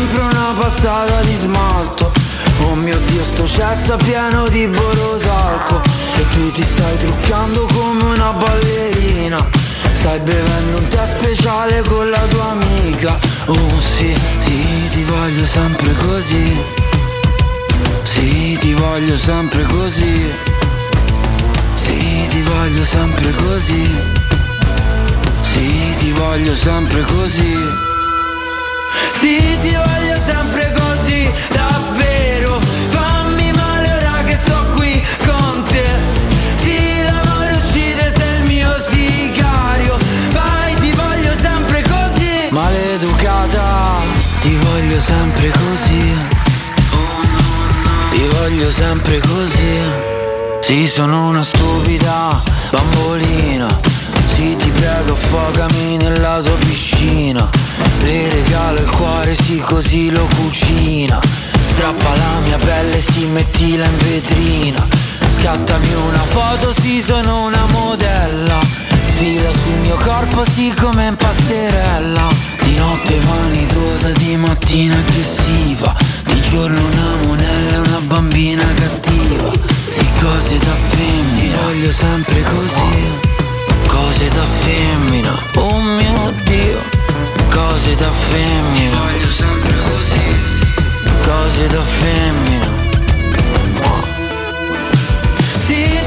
sempre una passata di smalto. Oh mio Dio, sto cesso pieno di borotalco. E tu ti stai truccando come una ballerina. Stai bevendo un tè speciale con la tua amica Oh sì, sì, ti voglio sempre così Sì, ti voglio sempre così Sì, ti voglio sempre così Sì, ti voglio sempre così sempre così, davvero. Fammi male ora che sto qui con te. Sì, l'amore uccide se il mio sicario. Vai, ti voglio sempre così. Maleducata, ti voglio sempre così. Ti voglio sempre così. Sì, sono una stupida bambolina Sì, ti prego, affogami nella tua piscina. Le regalo il cuore, sì, così lo cucina. Strappa la mia pelle, sì, mettila in vetrina. Scattami una foto, sì, sono una modella. Sfila sul mio corpo, sì, come in passerella. Di notte vanitosa, di mattina aggressiva. Di giorno una monella una bambina cattiva. Sì, cose da femmina Voglio sempre così Cose da femmina Oh mio Dio. Cose da femmina. Voglio sempre così. Cose da femmina. Sì,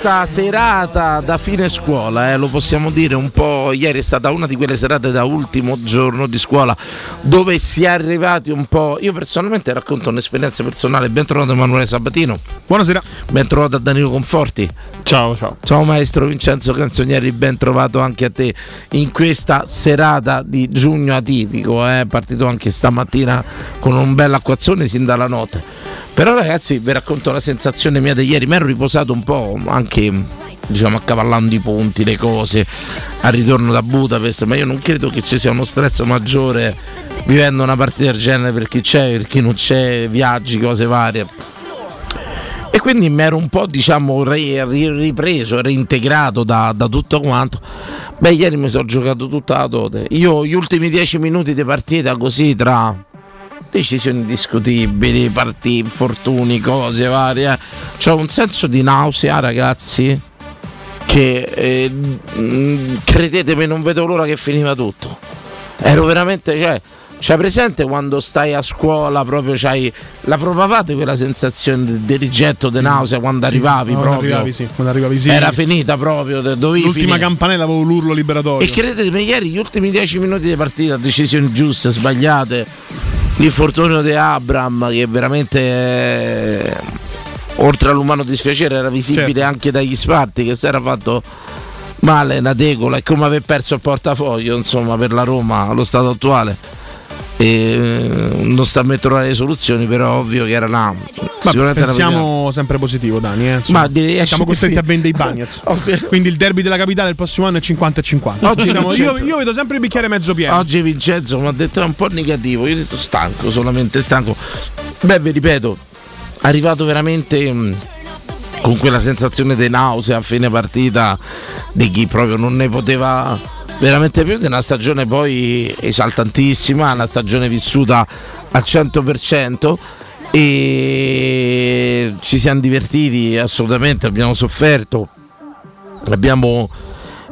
questa serata da fine scuola, eh, lo possiamo dire un po', ieri è stata una di quelle serate da ultimo giorno di scuola dove si è arrivati un po', io personalmente racconto un'esperienza personale, ben trovato Emanuele Sabatino, Buonasera. ben trovato a Danilo Conforti, Ciao, ciao. ciao maestro Vincenzo Canzonieri, ben trovato anche a te in questa serata di giugno atipico, eh, partito anche stamattina con un bel acquazzone sin dalla notte. Però ragazzi vi racconto la sensazione mia di ieri, mi ero riposato un po' anche diciamo accavallando i ponti, le cose al ritorno da Budapest, ma io non credo che ci sia uno stress maggiore vivendo una partita del genere per chi c'è, per chi non c'è, viaggi, cose varie. E quindi mi ero un po' diciamo ri- ri- ripreso, reintegrato da, da tutto quanto. Beh, ieri mi sono giocato tutta la dote. Io gli ultimi dieci minuti di partita così tra decisioni discutibili, partiti, infortuni, cose varie. C'ho un senso di nausea, ragazzi, che eh, credetemi non vedo l'ora che finiva tutto. Ero veramente, cioè, c'hai presente quando stai a scuola proprio c'hai la provavate quella sensazione di, rigetto, di nausea quando arrivavi Quando proprio. arrivavi, sì. Quando arrivavi, sì. Era finita proprio, dovevi L'ultima finire. campanella avevo l'urlo liberatorio. E credetemi, ieri gli ultimi dieci minuti di partita, decisioni giuste, sbagliate. L'infortunio di Abram, che veramente eh, oltre all'umano dispiacere era visibile Certo. anche dagli sparti, che si era fatto male una tegola, è come aver perso il portafoglio, insomma, per la Roma allo stato attuale. Eh, non sta a trovare le soluzioni, però ovvio che era là. Ma pensiamo sempre positivo, Dani. Eh, insomma. Ma direi siamo costretti a vendere i Bagnets. Quindi il derby della capitale il prossimo anno è 50 e 50. Oggi Siamo- io, io vedo sempre il bicchiere mezzo pieno. Oggi Vincenzo mi ha detto è un po' negativo, io ho detto stanco, solamente stanco. Beh, vi ripeto, arrivato veramente mh, con quella sensazione di nausea a fine partita di chi proprio non ne poteva veramente più di una stagione poi esaltantissima, una stagione vissuta al 100% e ci siamo divertiti assolutamente, abbiamo sofferto, abbiamo...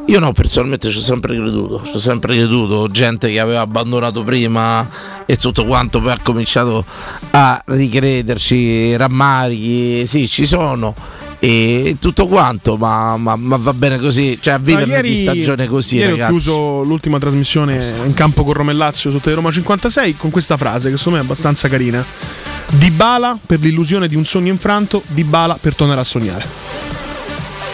Io no, personalmente ci ho sempre creduto, ci ho sempre creduto, gente che aveva abbandonato prima e tutto quanto, poi ha cominciato a ricrederci, rammarichi, sì, ci sono e tutto quanto, ma, ma, ma va bene così, cioè a vivere ieri, di stagione così. Ieri ragazzi. ho chiuso l'ultima trasmissione in campo con Romellazio su Roma 56 con questa frase che secondo me è abbastanza carina. Di Bala per l'illusione di un sogno infranto, di Bala per tornare a sognare.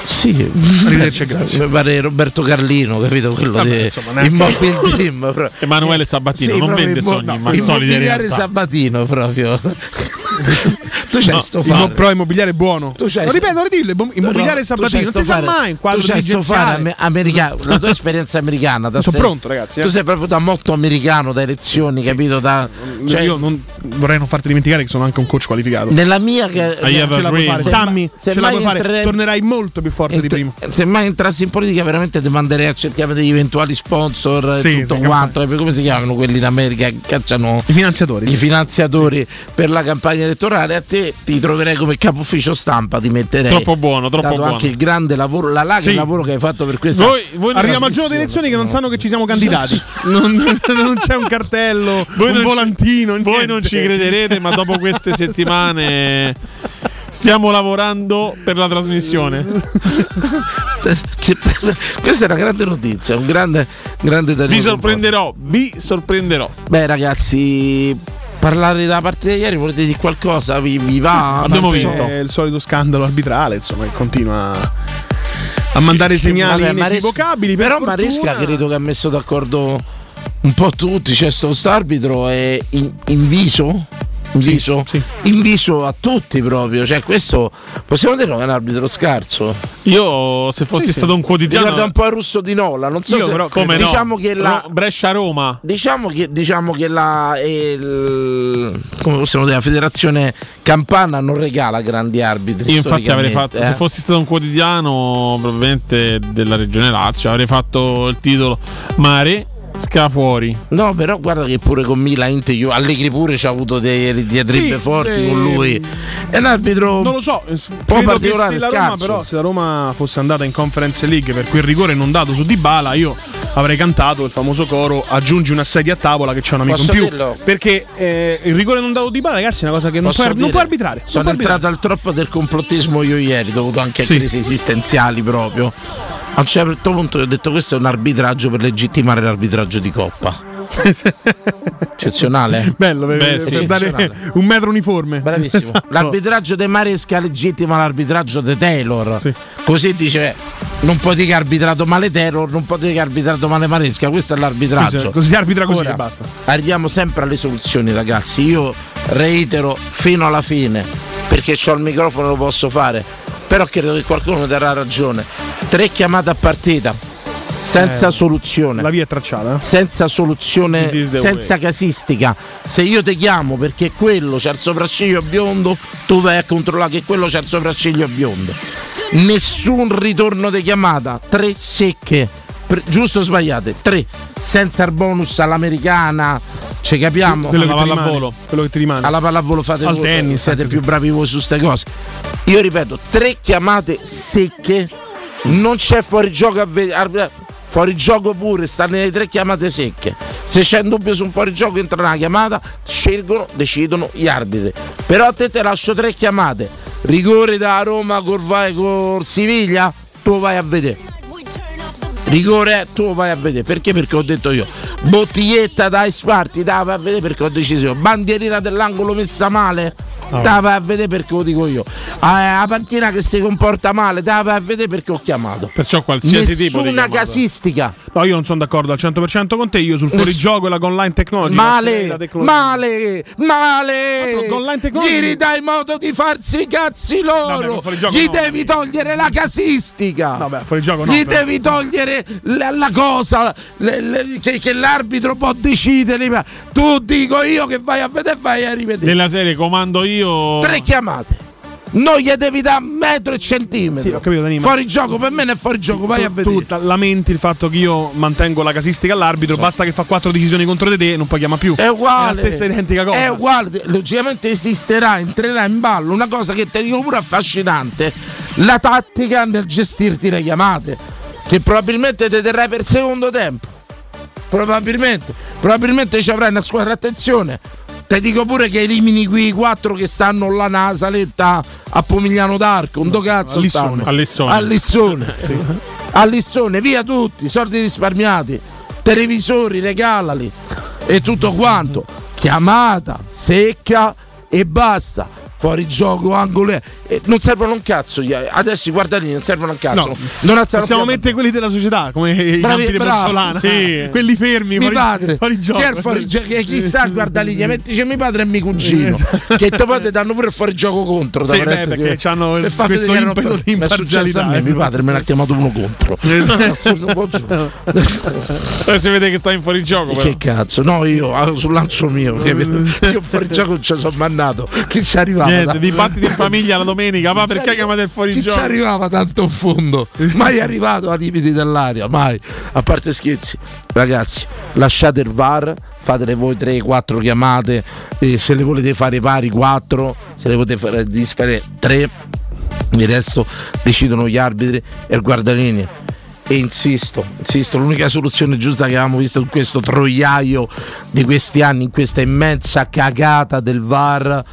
Sì, arrivederci, grazie. Mi pare Roberto Carlino, capito? Quello Vabbè, di insomma, Immobile Dream. Emanuele Sabatino Sì, non vende immo- sogni, no, ma solide immobiliare realtà. Sabatino proprio. tu c'hai No, sto Il fare. mo- però immobiliare buono. Tu c'hai- Lo ripeto, ridillo, immo- immobiliare No, Sabatino, non si sa mai in quadro tu c'hai fare americano, la tua esperienza americana. da Sono se- pronto, ragazzi, eh. Tu sei proprio da motto americano, da elezioni, capito? Da, cioè, Io non, vorrei non farti dimenticare che sono anche un coach qualificato. nella mia che I have Ce la puoi fare, Se Tammy, ce la mai puoi fare. Tornerai molto più forte di Ent- prima. Se mai entrassi in politica, veramente ti manderei a cercare degli eventuali sponsor Sì, e tutto sì, quanto. E Come si chiamano quelli in America che cacciano I finanziatori. i finanziatori per la campagna elettorale? A te ti troverei come capo ufficio stampa, ti metterei. Troppo buono, troppo dato buono. anche il grande lavoro, la che Sì. lavoro che hai fatto per questa. Voi, voi Arriviamo al giorno delle elezioni che non sanno che ci siamo candidati. non, non c'è un cartello, voi un non ci- volantino. voi non ci crederete, ma dopo queste settimane stiamo lavorando per la trasmissione. Questa è una grande notizia, un grande, grande Vi sorprenderò, vi sorprenderò. Beh, ragazzi, parlare della partita di ieri, volete dire qualcosa? Vi, vi va? Abbiamo vinto. È il solito scandalo arbitrale, insomma, che continua a mandare segnali Vabbè, inequivocabili. per Però fortuna. Maresca credo che ha messo d'accordo un po' tutti. C'è sto st'arbitro è in, inviso. Inviso, sì. inviso a tutti proprio. Cioè, questo possiamo dire che è un arbitro scarso. Io, se fossi Sì, sì. stato un quotidiano, Ricorda un po' il russo di Nola. Non so Io se però come no? diciamo che la, Ro- Brescia-Roma. Diciamo che, diciamo che la, il- come possiamo dire, la federazione campana non regala grandi arbitri. Io infatti avrei fatto, storicamente, se eh. fossi stato un quotidiano probabilmente della regione Lazio, avrei fatto il titolo Mare Sca fuori. No, però guarda che pure con Milan Inter, Ju- Allegri pure ci ha avuto dei diatribe Sì, forti eh, con lui. È un arbitro. Non lo so, eh, po' credo che particolare, se la Roma, però, se la Roma fosse andata in Conference League per quel rigore non dato su Dybala, io avrei cantato il famoso coro aggiungi una sedia a tavola che c'è un amico Posso in più. dirlo? Perché eh, il rigore non dato Dybala, ragazzi, è una cosa che non puoi, non puoi arbitrare. Sono puoi arbitrare. entrato al troppo del complottismo io ieri, dovuto anche a Sì. crisi esistenziali proprio. A un certo punto ho detto questo è un arbitraggio per legittimare l'arbitraggio di Coppa. Eccezionale. Bello per, Beh, per sì. dare un metro uniforme. Bravissimo. Esatto. L'arbitraggio di Maresca legittima l'arbitraggio di Taylor. Sì. Così dice non può dire che ha arbitrato male Taylor, non può dire che ha arbitrato male Maresca, questo è l'arbitraggio. Così, così si arbitra così Ora, e basta. Arriviamo sempre alle soluzioni, ragazzi. Io reitero fino alla fine, perché ho il microfono lo posso fare. Però credo che qualcuno darà ragione. Tre chiamate a partita, senza Eh, soluzione La via è tracciata. eh. senza soluzione, senza casistica. Se io ti chiamo perché quello c'ha il sopracciglio biondo, tu vai a controllare che quello c'ha il sopracciglio biondo. Nessun ritorno di chiamata, tre secche. Pre- giusto o sbagliate? Tre, senza il bonus all'americana, ci capiamo? Quello che, alla ti rimane, pallavolo. quello che ti rimane. alla pallavolo fate Al voi, tennis, siete più bravi voi su queste cose. Io ripeto, tre chiamate secche, non c'è fuori gioco a vedere. Fuori gioco pure, sta nelle tre chiamate secche. Se c'è un dubbio su un fuori gioco entra una chiamata, scelgono, decidono gli arbitri. Però a te te lascio tre chiamate. Rigore da Roma col, vai- col Siviglia, tu vai a vedere. Rigore, tu vai a vedere. Perché? Perché ho detto io. Bottiglietta da Sparti, da vai a vedere perché ho deciso io. Bandierina dell'angolo messa male. Da vai a vedere perché lo dico io. Ah, la panchina che si comporta male, da vai a vedere perché ho chiamato. Perciò qualsiasi tipo di Nessuna casistica. No, io non sono d'accordo al 100% con te. Io sul fuorigioco e la online technology. la Male, tecnologia. male, male. Altro con line technology. Gli ridai modo di farsi i cazzi Vabbè, loro. fuorigioco Gli no. devi togliere la casistica. Vabbè, fuorigioco no. Gli però. devi togliere la, la cosa le- le- che, che l'arbitro può decidere. Tu dico io che vai a vedere e vai a rivedere. Della serie comando io. Tre chiamate. non gli devi da metro e centimetro. Sì, ho capito, Dani, ma- Fuori gioco, per me non è fuori gioco, vai a tu, vedere. tu lamenti il fatto che io mantengo la casistica all'arbitro, basta che fa quattro decisioni contro di te, non poi chiama più. È uguale. È la stessa identica cosa. È uguale. Logicamente esisterà, entrerà in ballo una cosa che ti dico pure affascinante: la tattica nel gestirti le chiamate. Che probabilmente ti terrai per secondo tempo. Probabilmente. Probabilmente ci avrai una squadra. Attenzione. Ti dico pure che elimini quei quattro che stanno là nella saletta a Pomigliano d'Arco. Un do cazzo a Lissone. stanno. A Lissone. A Lissone. A Lissone, via tutti, soldi risparmiati, televisori, regalali e tutto quanto. Chiamata, secca e basta. Fuori gioco, angolo. e non servono un cazzo. Adesso i guardalini non servono un cazzo. No, non alzano Possiamo mettere quelli della società, come i Bravi- campi di bravo. Porsolana. Sì. Quelli fermi, mio fuori, padre fuori gioco. chi è il fuori gioco che chissà guarda lì mettici mio padre e mio cugino Esatto. che poi ti danno pure il fuori gioco contro Sì, beh, perché c'hanno il- Per far questo che impeto di imparzialità, me, eh. mio padre me l'ha chiamato uno contro Eh, si vede che sta in fuori gioco. che cazzo no io ah, sul lancio mio che- io fuori gioco non ci sono mannato chi ci arrivava Niente, dibattiti in famiglia la domenica. Ma perché chiamate il fuori chi ci arrivava tanto in fondo. Mai arrivato ai limiti dell'aria mai. A parte scherzi ragazzi lasciate il VAR fatele voi 3-4 chiamate e se le volete fare pari 4 se le volete fare dispari 3 il resto decidono gli arbitri e il guardalinee e insisto, insisto, l'unica soluzione giusta che avevamo visto in questo troiaio di questi anni, in questa immensa cagata del VAR,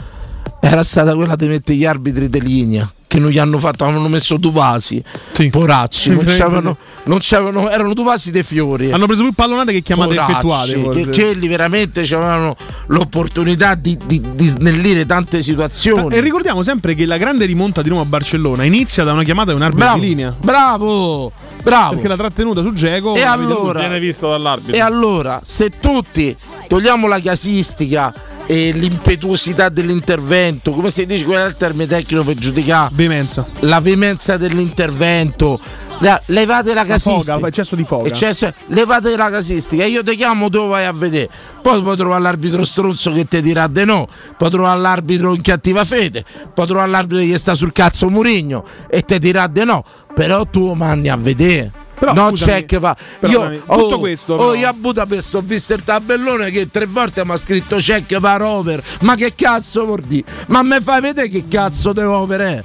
era stata quella di mettere gli arbitri di linea che non gli hanno fatto, avevano messo Duvasi, Sì. poracci, non c'avevano, non c'avevano, erano Duvasi dei fiori. Hanno preso più pallonate che chiamate Poracci, effettuate. che, che lì veramente avevano l'opportunità di, di, di snellire tante situazioni. E ricordiamo sempre che la grande rimonta di Roma a Barcellona inizia da una chiamata di un arbitro bravo, di linea. bravo, bravo. Perché la trattenuta su Geco. E allora- Viene visto dall'arbitro. E allora, se tutti togliamo la casistica e l'impetuosità dell'intervento, come si dice qual è il termine tecnico per giudicare Veemenza. la veemenza dell'intervento, la- levate la casistica. foga, eccesso di foga. E c'è- levate la casistica io ti chiamo dove vai a vedere. Poi puoi trovare l'arbitro stronzo che ti dirà di no, puoi trovare l'arbitro in cattiva fede, puoi trovare l'arbitro che sta sul cazzo Murigno e ti dirà di no. Però tu mandi a vedere. Però, no, scusami, c'è che fa. però, Io, scusami, tutto questo, Oh, però- io a Budapest ho visto il tabellone che tre volte mi ha scritto check per over. Ma che cazzo vuol dire? Ma me fai vedere che cazzo devo over è?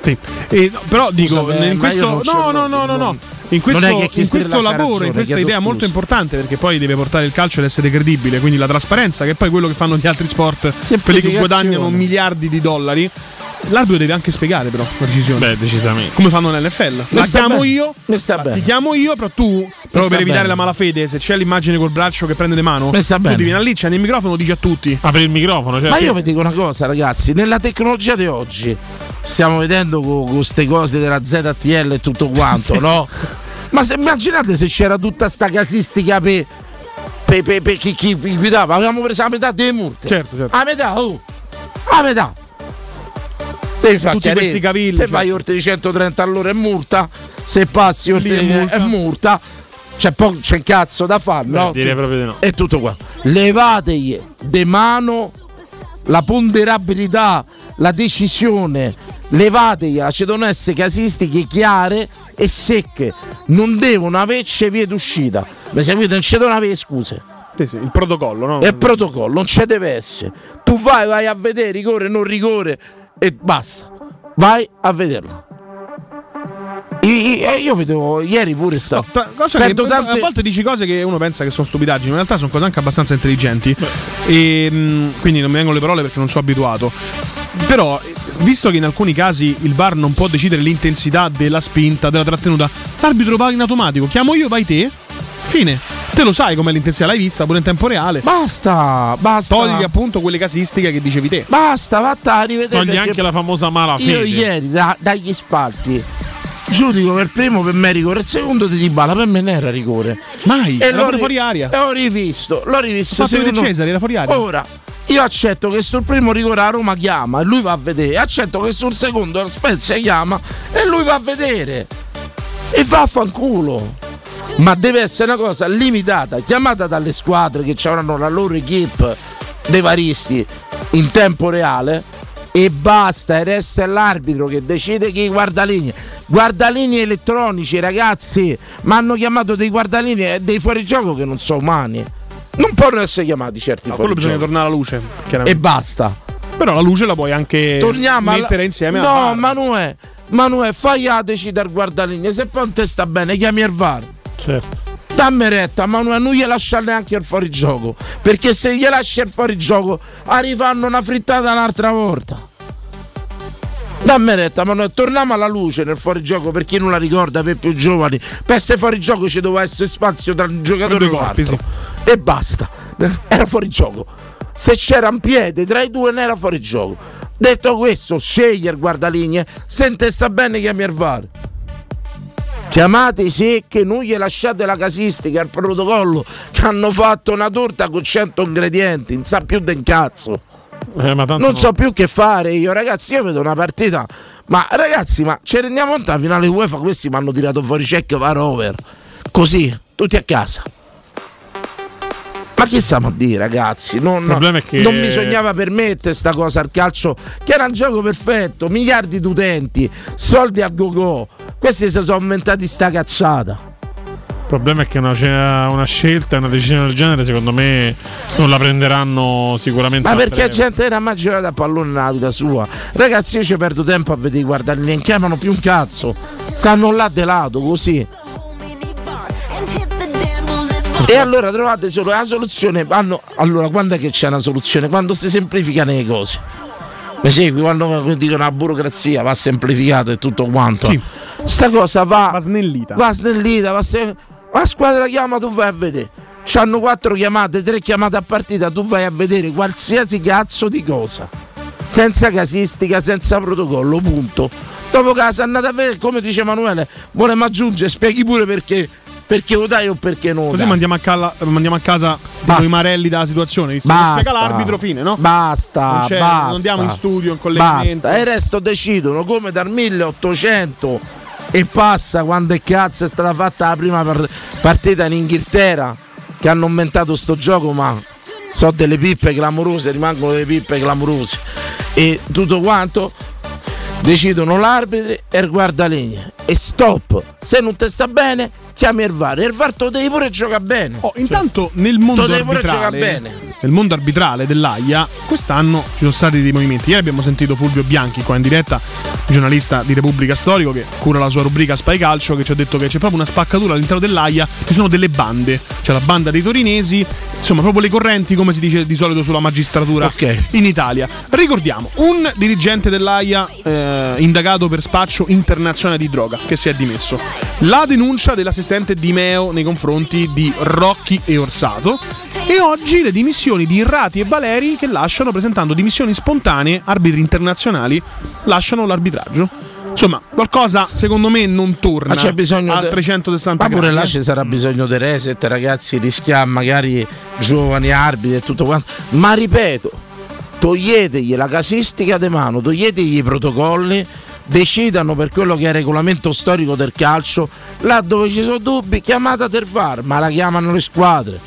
Sì. E, no, però dico, beh, in questo, non no, no, no, no, no. In questo, non è che chi in questo lavoro, ragione, in questa idea scusa. molto importante, perché poi deve portare il calcio ad essere credibile, quindi la trasparenza, che è poi quello che fanno gli altri sport, quelli che guadagnano miliardi di dollari. L'arbitro deve anche spiegare, però, la decisione. Beh, decisamente. Come fanno nell'FL. La chiamo bene. io, Mi sta ti chiamo io, però tu, proprio per evitare bene. la malafede, se c'è l'immagine col braccio che prende le mano, Mi sta tu bene. ti vieni lì, c'è nel microfono, dici a tutti. Apri il microfono. Cioè, Ma sì. io vi dico una cosa, ragazzi, nella tecnologia di oggi stiamo vedendo con queste cose della ZTL e tutto quanto, no? Ma se immaginate se c'era tutta sta casistica per pe, pe, pe chi, chi guidava, avevamo preso la metà delle multe. Certo, certo. A metà, oh! A metà! Devi fare Tutti questi cavilli, Se certo. vai oltre i 130 all'ora è multa, se passi oltre è multa. è multa. C'è, po- c'è cazzo da fare, no? direi proprio di no. E tutto qua. Levategli de mano la ponderabilità, la decisione, levategliela, ci devono essere casistiche chiare e secche, non devono averci vie d'uscita. Mi seguite? Non ci devono avere scuse. Sì, sì, il protocollo, no? È il protocollo, non ci deve essere. Tu vai, vai a vedere rigore, non rigore e basta. Vai a vederlo. I- i- Io vedo ieri pure sta. No, cosa che- tante- A volte dici cose che uno pensa che sono stupidaggini, ma in realtà sono cose anche abbastanza intelligenti. E, mh, quindi non mi vengono le parole perché non sono abituato. Però, visto che in alcuni casi il VAR non può decidere l'intensità della spinta, della trattenuta, l'arbitro va in automatico. Chiamo io, vai te. Fine. Te lo sai com'è l'intensità, l'hai vista pure in tempo reale. Basta, basta. Togli appunto quelle casistiche che dicevi te. Basta, vatta a rivedere. Togli anche la famosa mala Io fede. ieri da- dagli spalti giudico per primo per me rigore, il secondo di Dybala per me non era rigore. Mai. E Era l'ho fuori aria. E ho rivisto, l'ho rivisto. Fatto secondo- Cesare, era fuori aria. Ora, io accetto che sul primo rigore a Roma chiama e lui va a vedere. Accetto che sul secondo la Spezia chiama e lui va a vedere. E vaffanculo. Ma deve essere una cosa limitata, chiamata dalle squadre che avranno la loro equipe dei varisti in tempo reale e basta, il resto è l'arbitro che decide chi guardalinee. Guardalinee elettronici, ragazzi, ma hanno chiamato dei guardalinee e dei fuorigioco che non sono umani. Non possono essere chiamati certi No, quello bisogna tornare alla luce. E basta. Però la luce la puoi anche Torniamo alla- mettere insieme No, alla Manuè, Manuè, fai a decidere guardalinee. Se poi non te sta bene, chiami il VAR. Certo. Dammi retta, Manuel, non gli lascia neanche il fuorigioco. Perché se gli lasci il fuorigioco, arrivano una frittata un'altra volta. Dammi retta, Manuel, torniamo alla luce nel fuorigioco per chi non la ricorda, per più giovani. Per essere fuorigioco ci doveva essere spazio tra un giocatore e l'altro. E basta. Era fuorigioco. Se c'era un piede tra i due non era fuorigioco. Detto questo, scegli il guardalinee, se te sta bene chiami il VAR. Chiamate i secchi, non gli lasciate la casistica, il protocollo che hanno fatto una torta con 100 ingredienti, non sa più del cazzo. Eh, tanto Non no. so più che fare io, ragazzi. Io vedo una partita. Ma ragazzi, ma ci rendiamo conto alla finale UEFA questi mi hanno tirato fuori check var over. Così, tutti a casa. Ma che stiamo a dire, ragazzi? Non, che- non bisognava permettere sta cosa al calcio, che era un gioco perfetto, miliardi di utenti, soldi a go-go. Questi si sono inventati sta cazzata. Il problema è che una, una scelta, una decisione del genere, secondo me, non la prenderanno sicuramente. Ma perché breve. gente era mai giocata a pallone nella vita sua? Ragazzi, io ci perdo tempo a vedere i guardarini, non chiamano più un cazzo. Stanno là de lato così. E allora trovate solo la soluzione. Vanno, allora, quando è che c'è una soluzione? Quando si semplificano le cose. Mi segui? Quando dicono la burocrazia va semplificata e tutto quanto. Sì. Sta cosa va, Va snellita. va snellita, va se- la squadra chiama, tu vai a vedere. C'hanno quattro chiamate, tre chiamate a partita, tu vai a vedere qualsiasi cazzo di cosa. Senza casistica, senza protocollo, punto. Dopo casa andate a vedere, come dice Emanuele, volevamo aggiungere, spieghi pure perché, perché lo dai o perché lo Così mandiamo a, cala- mandiamo a casa i marelli dalla situazione. Basta. spiega l'arbitro, fine, no? Basta, Non basta. non andiamo in studio, in collegamento. Basta, e il resto decidono come dal 1800 e passa quando è cazzo è stata fatta la prima par- partita in Inghilterra che hanno inventato sto gioco, ma so delle pippe clamorose, rimangono delle pippe clamorose. E tutto quanto decidono l'arbitro e il guardalinee. E stop, se non ti sta bene, chiami il VAR. E il VAR te lo devi pure giocare bene. Oh, intanto nel mondo arbitrale, nel mondo arbitrale dell'AIA, quest'anno ci sono stati dei movimenti. Ieri abbiamo sentito Fulvio Bianchi qua in diretta, giornalista di Repubblica Storico che cura la sua rubrica Spy Calcio, che ci ha detto che c'è proprio una spaccatura all'interno dell'AIA, ci sono delle bande, c'è la banda dei torinesi, insomma proprio le correnti come si dice di solito sulla magistratura Ok. in Italia. Ricordiamo, un dirigente dell'AIA eh, indagato per spaccio internazionale di droga che si è dimesso. La denuncia dell'assistente Di Meo nei confronti di Rocchi e Orsato e oggi le dimissioni di Irrati e Valeri che lasciano presentando dimissioni spontanee, arbitri internazionali lasciano l'arbitraggio. Insomma, qualcosa secondo me non torna Ma c'è bisogno a de- 360 Ma pure gradi, là eh. ci sarà bisogno di reset, ragazzi, rischiamo magari giovani arbitri e tutto quanto. Ma ripeto, toglietegli la casistica di mano, toglietegli i protocolli, decidano per quello che è il regolamento storico del calcio, là dove ci sono dubbi, chiamata del VAR, ma la chiamano le squadre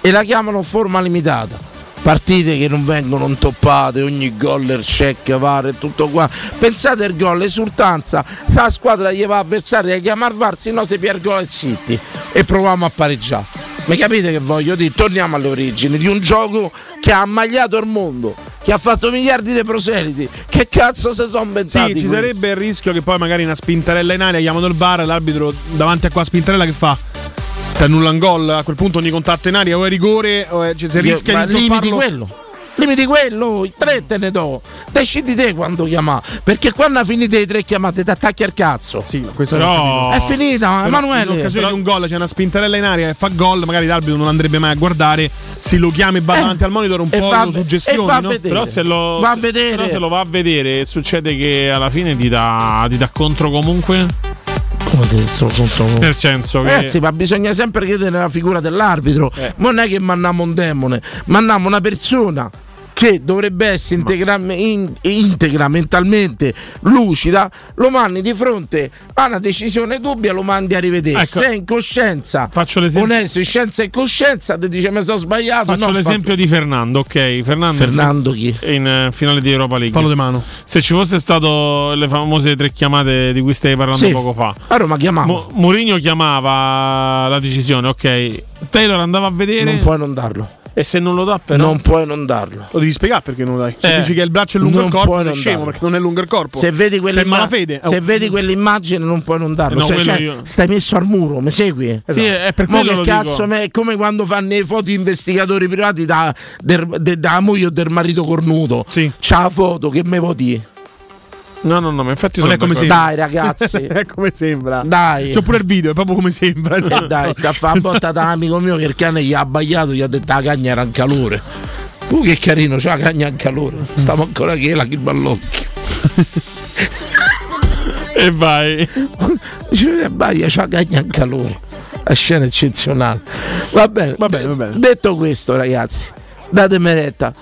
e la chiamano forma limitata. Partite che non vengono intoppate, ogni gol il check, VAR e tutto qua. Pensate al gol, esultanza, se la squadra gli va avversaria a chiamare VAR, se no si pierde gol e zitti e proviamo a pareggiare. Ma capite che voglio dire? Torniamo alle origini di un gioco che ha ammagliato il mondo, che ha fatto miliardi di proseliti. Che cazzo se sono inventati? Sì, ci sarebbe il rischio che poi magari una spintarella in aria chiamano il bar l'arbitro davanti a qua spintarella che fa? Ti annulla un gol, a quel punto ogni contatto in aria o è rigore o è, cioè, se rischia di intopparlo. quello. Limiti quello, i tre te ne do. Decidi te quando chiamare. Perché quando finite le tre chiamate ti attacchi al cazzo. Sì, questo Però- È finita, Però Emanuele. In occasione di un gol c'è una spintarella in aria e fa gol, magari l'arbitro non andrebbe mai a guardare, se lo chiama e va Eh, davanti al monitor un po' va- lo suggestioni, va a no? Però se lo, Va a se- vedere. però se lo va a vedere succede che alla fine ti dà, ti dà contro comunque. Sto contro- Nel senso che. Ragazzi, ma bisogna sempre chiedere nella figura dell'arbitro. Eh. Non è che mandiamo un demone, mandiamo una persona che dovrebbe essere integra, in, integra mentalmente, lucida, lo mandi di fronte a una decisione dubbia, lo mandi a rivedere. Ecco. Se è in coscienza, Faccio l'esempio- onesto, in scienza e coscienza, ti dice mi sono sbagliato. Faccio no, l'esempio di Fernando, ok? Fernando, Fernando chi? in eh, finale di Europa League. Fallo di mano. Se ci fosse stato le famose tre chiamate di cui stavi parlando Sì. poco fa. A Roma chiamava. Mo- Mourinho chiamava la decisione, ok. Taylor andava a vedere non puoi non darlo. E se non lo dà però Non puoi non darlo. Lo devi spiegare perché non lo dai. Se Eh. dici che il braccio è lungo Non il corpo, non scemo darlo. perché non è lungo il corpo. Se vedi quell'immagine, malafede. se Oh. vedi quell'immagine non puoi non darlo. No, Cioè, cioè, io- stai messo al muro, mi segui? Sì, è per quello che lo cazzo è come quando fanno le foto investigatori privati da, del, de- da moglie o del marito cornuto. Sì. C'ha la foto che me voti. No, no, no, ma infatti Non sono è come d'accordo. Dai ragazzi. è come sembra. Dai. C'ho pure il video, è proprio come sembra. Eh, esatto. dai, sta a fare botta da un amico mio che il cane gli ha abbagliato, gli ha detto la cagna era in calore. Tu che carino, c'ha la cagna in calore. Stavo ancora che la che ballocchio. E vai. Dice, abbaglia, c'ha la cagna in calore. La scena eccezionale. Va bene, Va bene, va bene. Detto questo, ragazzi, datemi retta.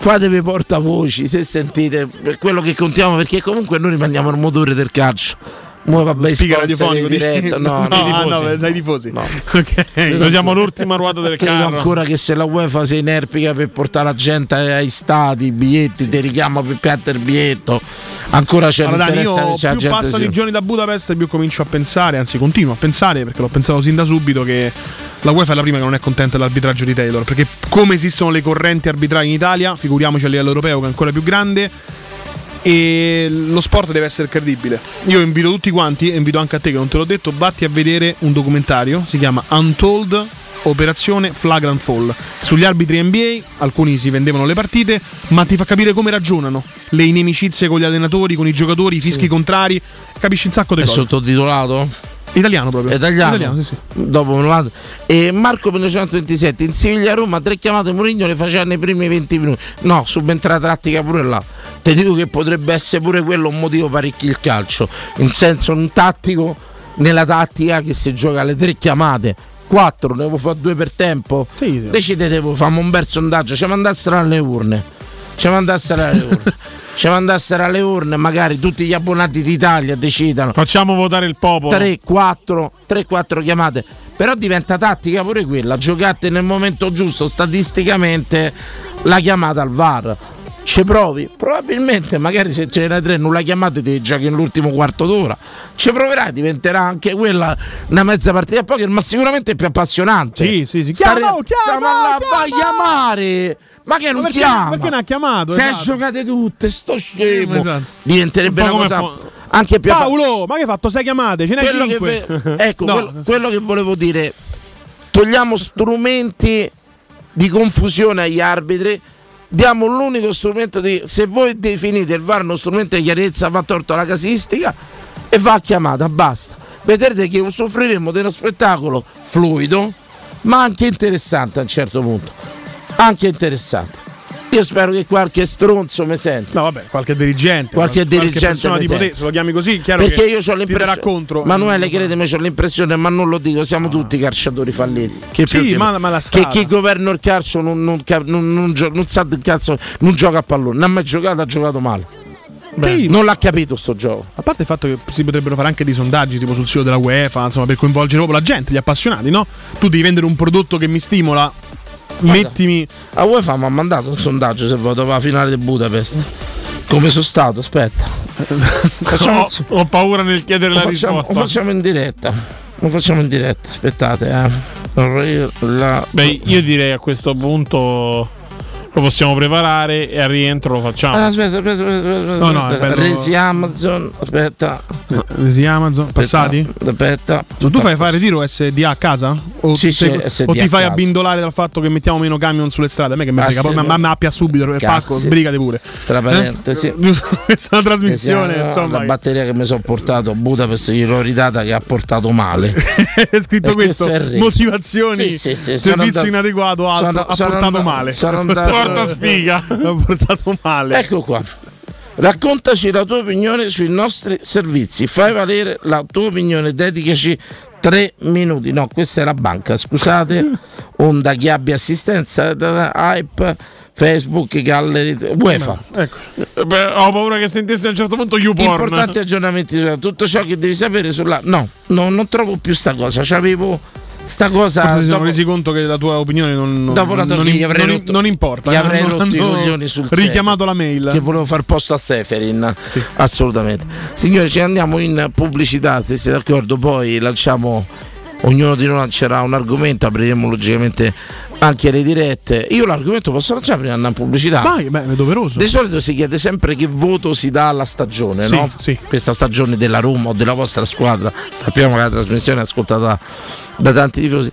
Fatevi portavoci se sentite per quello che contiamo, perché comunque noi rimaniamo il motore del calcio. Mo vabbè, Speaker radiofonico di- no, no, no, tifosi. no, dai tifosi. No. Ok. Noi siamo l'ultima ruota del Credo carro. ancora che se la UEFA si inerpica per portare la gente ai stati, i biglietti, ti richiama per piatta il biglietto, ancora c'è Allora, Dani, l'interesse io che c'è più gente passano i giorni da Budapest, più comincio a pensare, anzi continuo a pensare, perché l'ho pensato sin da subito, che la UEFA è la prima che non è contenta dell'arbitraggio di Taylor. Perché come esistono le correnti arbitrali in Italia, figuriamoci a livello europeo che è ancora più grande. E lo sport deve essere credibile. Io invito tutti quanti, e invito anche a te che non te l'ho detto, vatti a vedere un documentario, si chiama Untold Operazione Flagrant Fall. Sugli arbitri NBA, alcuni si vendevano le partite, ma ti fa capire come ragionano, le inimicizie con gli allenatori, con i giocatori, i fischi contrari, capisci un sacco di È cose. sottotitolato? Italiano proprio. È italiano? sì, sì. Dopo vado. E Marco 1927 in Siviglia Roma, tre chiamate Mourinho le faceva nei primi 20 minuti. No, subentra tattica pure là. Ti dico che potrebbe essere pure quello un motivo parecchi il calcio. In senso un tattico nella tattica che si gioca alle tre chiamate. Quattro, ne devo fare due per tempo. Sì, sì. Decidetevo, famo un bel sondaggio, ci mandassero alle urne. Ci mandassero alle urne. ci mandassero alle urne, magari tutti gli abbonati d'Italia decidano. Facciamo votare il popolo. 3, 4, 3, 4 chiamate. Però diventa tattica pure quella. Giocate nel momento giusto, statisticamente, la chiamata al VAR. Ci provi? Probabilmente, magari se ce ne tre non la chiamate, ti giochi nell'ultimo quarto d'ora. Ci proverai, diventerà anche quella una mezza partita. Poi che ma sicuramente è più appassionante. Sì, sì, sì. Stare- Chiama, chiama, stiamo là, vai chiama! chiamare! Ma che non Ma perché- chiama? perché non ha chiamato? Se Esatto. giocate tutte, sto scemo. Esatto. Diventerebbe Un una cosa fo- anche più Paolo, ma che hai fatto? Sei chiamate? Ce n'hai quello cinque. ve- ecco, No, quello, quello che volevo dire, togliamo strumenti di confusione agli arbitri, diamo l'unico strumento di... Se voi definite il VAR uno strumento di chiarezza, va torto alla casistica e va chiamata, basta. Vedrete che usufruiremo di uno spettacolo fluido, ma anche interessante a un certo punto. Anche interessante. Io spero che qualche stronzo mi senta. No, vabbè, qualche dirigente. Qualche dirigente persona mi tipo te, sente. se lo chiami così, chiaro Perché che io ho l'impressione. contro. Manuele, credimi, ho l'impressione, ma non lo dico, siamo tutti calciatori falliti. Che Sì, che- ma- ma la che strada. chi governa il calcio non, non, non- non sa del cazzo, non gioca a pallone, non ha mai giocato, ha giocato male. Sì, Non l'ha capito sto gioco. A parte il fatto che si potrebbero fare anche dei sondaggi tipo sul sito della UEFA, insomma, per coinvolgere proprio la gente, gli appassionati, no? Tu devi vendere un prodotto che mi stimola. Mettimi. A UEFA mi ha mandato un sondaggio se vado alla finale di Budapest. Come sono stato? Aspetta. Facciamo, Ho, ho paura nel chiedere lo la facciamo, lo risposta. facciamo in diretta. Lo facciamo in diretta. Aspettate, eh. La- Beh, io direi a questo punto lo possiamo preparare e al rientro lo facciamo. Ah, aspetta, aspetta, aspetta, aspetta, No, no, aspetta. Resi Amazon, aspetta. Resi Amazon, passati? Aspetta. Tu, tu fai fare ritiro SDA a casa? O, Sì, sì, sei- o ti fai casa. abbindolare dal fatto che mettiamo meno camion sulle strade? A me che mi Ah, frega, poi ma- no. ma mi appia subito il pacco, Cazzi. sbrigati pure. Tra parentesi. Eh? Questa è una trasmissione, insomma. La batteria che mi sono portato Budapest gliel'ho ridata che ha portato male. è scritto E questo, è motivazioni, Sì, sì, sì, sono servizio inadeguato, altro, sono- ha portato male. sono andato- Porta sfiga. ha portato male. Ecco qua. Raccontaci la tua opinione sui nostri servizi. Fai valere la tua opinione, dedicaci tre minuti. No, questa è la banca, scusate. Onda Chiabbi Assistenza, da- da- Hype. Facebook alle UEFA. Ecco. Eh, beh, ho paura che sentisse a un certo punto YouPorn. Importanti aggiornamenti, cioè, tutto ciò che devi sapere sulla. No, no non trovo più sta cosa. C'avevo sta cosa. Forse si sono dopo- resi conto che la tua opinione non, non, Dopo la non, gli avrei non- rotto- non importa. gli eh, avrei hanno- rotto i coglioni sul richiamato la mail. che volevo far posto a Seferin assolutamente signori ci andiamo in pubblicità se siete d'accordo poi lanciamo ognuno di noi lancerà un argomento apriremo logicamente anche le dirette io l'argomento posso lanciare prima di andare in pubblicità Vai, beh, è doveroso. di solito si chiede sempre che voto si dà alla stagione, Sì, no? sì. Questa stagione della Roma o della vostra squadra. Sappiamo che la trasmissione è ascoltata da tanti tifosi.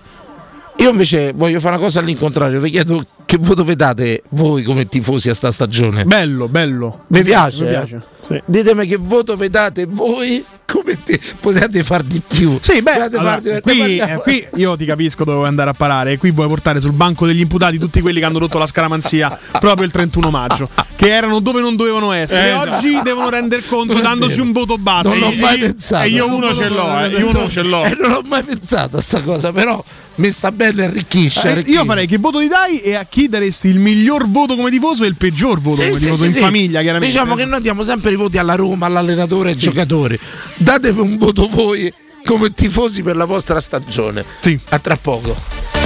Io invece voglio fare una cosa all'incontrario, vi chiedo che voto vi date voi come tifosi a sta stagione. Bello, bello. Mi piace, Mi eh? piace. Sì. Ditemi che voto vi date voi come te- potete far di più. Sì, beh, allora, far di- ne qui, eh, qui io ti capisco dove vuoi andare a parare. E qui vuoi portare sul banco degli imputati tutti quelli che hanno rotto la scaramanzia proprio il 31 maggio, che erano dove non dovevano essere. Eh, e esatto. oggi devono render conto Non dandosi un voto basso. Non l'ho E- mai e- pensato. E io uno ce l'ho, eh, io uno ce l'ho. Eh, non ho mai pensato a sta cosa, però mi sta bene arricchisce. Eh, arricchisce. io farei che voto ti dai e a chi daresti il miglior voto come tifoso e il peggior voto Sì, come sì, tifoso sì, in sì. famiglia, chiaramente. Diciamo che noi diamo sempre i voti alla Roma, all'allenatore e ai giocatori. Datevi un voto voi come tifosi per la vostra stagione. Sì. A tra poco.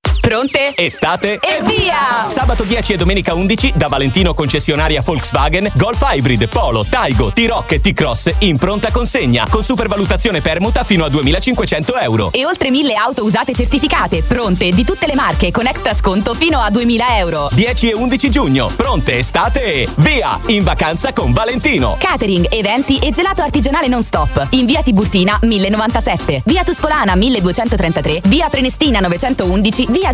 Pronte? Estate E via! Sabato 10 e domenica 11 da Valentino concessionaria Volkswagen Golf Hybrid, Polo, Taigo, T-Rock e T-Cross in pronta consegna con supervalutazione permuta fino a 2500 euro. E oltre mille auto usate certificate, pronte, di tutte le marche, con extra sconto fino a 2000 euro. 10 e 11 giugno, pronte estate e via in vacanza con Valentino. Catering, eventi e gelato artigianale non stop. In via Tiburtina 1097, via Tuscolana 1233, via Prenestina 911, via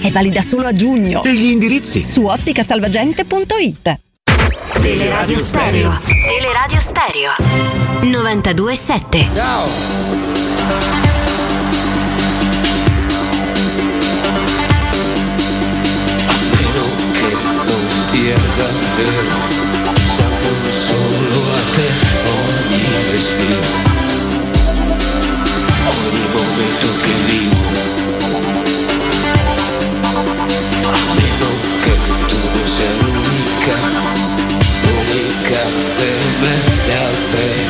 è valida solo a giugno. E gli indirizzi? Su otticasalvagente.it Teleradio Stereo. Teleradio Stereo. 92.7. Meno che non sia davvero Sapevo solo a te ogni respiro Ogni momento che vivo L'unica per me Le altre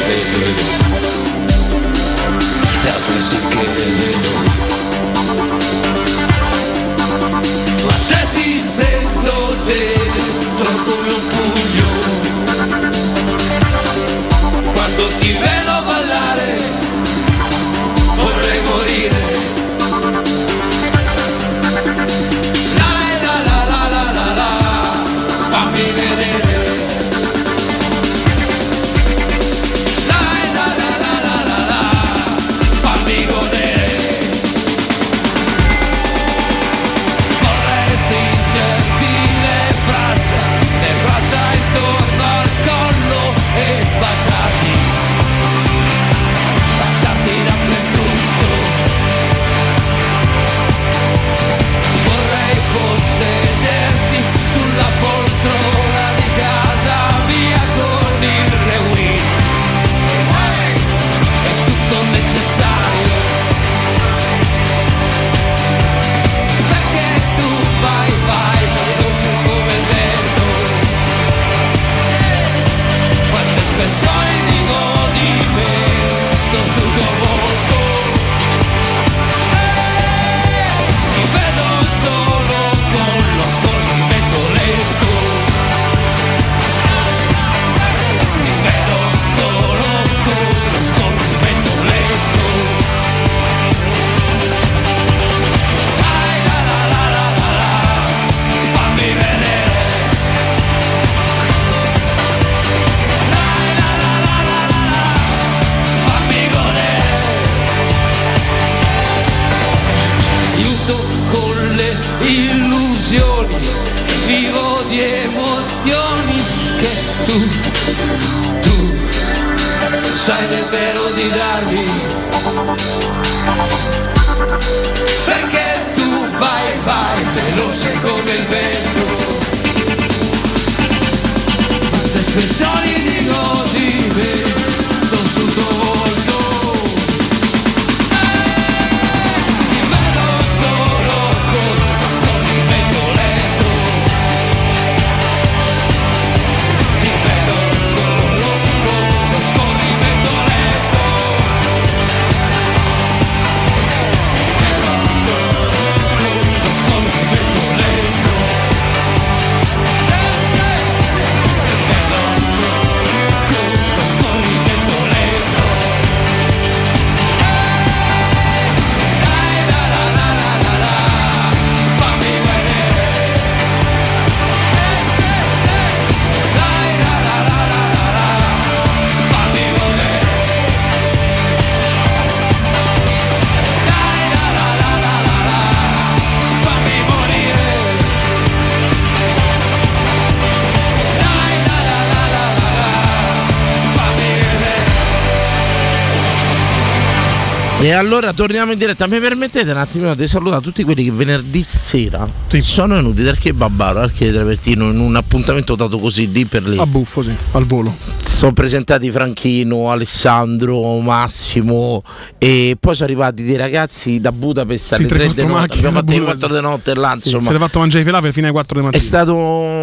E allora torniamo in diretta. Mi permettete un attimo di salutare tutti quelli che venerdì sera sono venuti dal Kebabaro al chiedere Travertino in un appuntamento dato così lì per lì. A buffo, sì, al volo. Sono presentati Franchino, Alessandro, Massimo e poi sono arrivati dei ragazzi da Budapest Sì, alle tre, 3 di notte. Abbiamo fatto le Budapest. 4 di notte là, Sì, insomma. Siete fatto mangiare i falafel fino alle 4 di È mattina.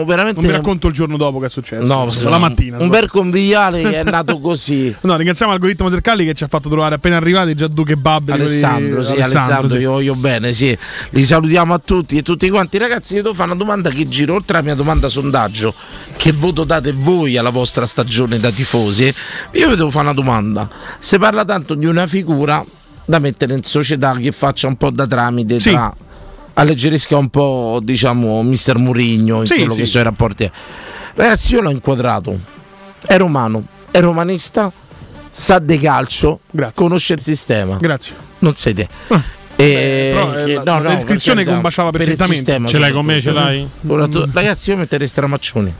Veramente Non vi racconto il giorno dopo che è successo. No, Insomma, la mattina. Un bel conviviale che è nato così. No, ringraziamo Algoritmo Sercalli che ci ha fatto trovare appena arrivati già due kebab. Alessandro, sì, Alessandro, sì. io voglio bene, sì. Li salutiamo a tutti e tutti quanti. Ragazzi, io devo fare una domanda che giro oltre alla mia domanda sondaggio. Che voto date voi alla vostra stagione da tifosi? Io vi devo fare una domanda. Si parla tanto di una figura da mettere in società che faccia un po' da tramite Sì. tra alleggerisca un po', diciamo, mister Murigno in Sì, quello sì. che sono i rapporti. Ragazzi, io l'ho inquadrato. È romano, è romanista, sa di calcio, conosce il sistema. Grazie. Non sei te. E- Beh, però, eh, che- la- no, la no, descrizione per carità, combaciava per perfettamente. sistema, Ce l'hai con me, ce l'hai? Ora tu- ragazzi, io metterei Stramaccioni.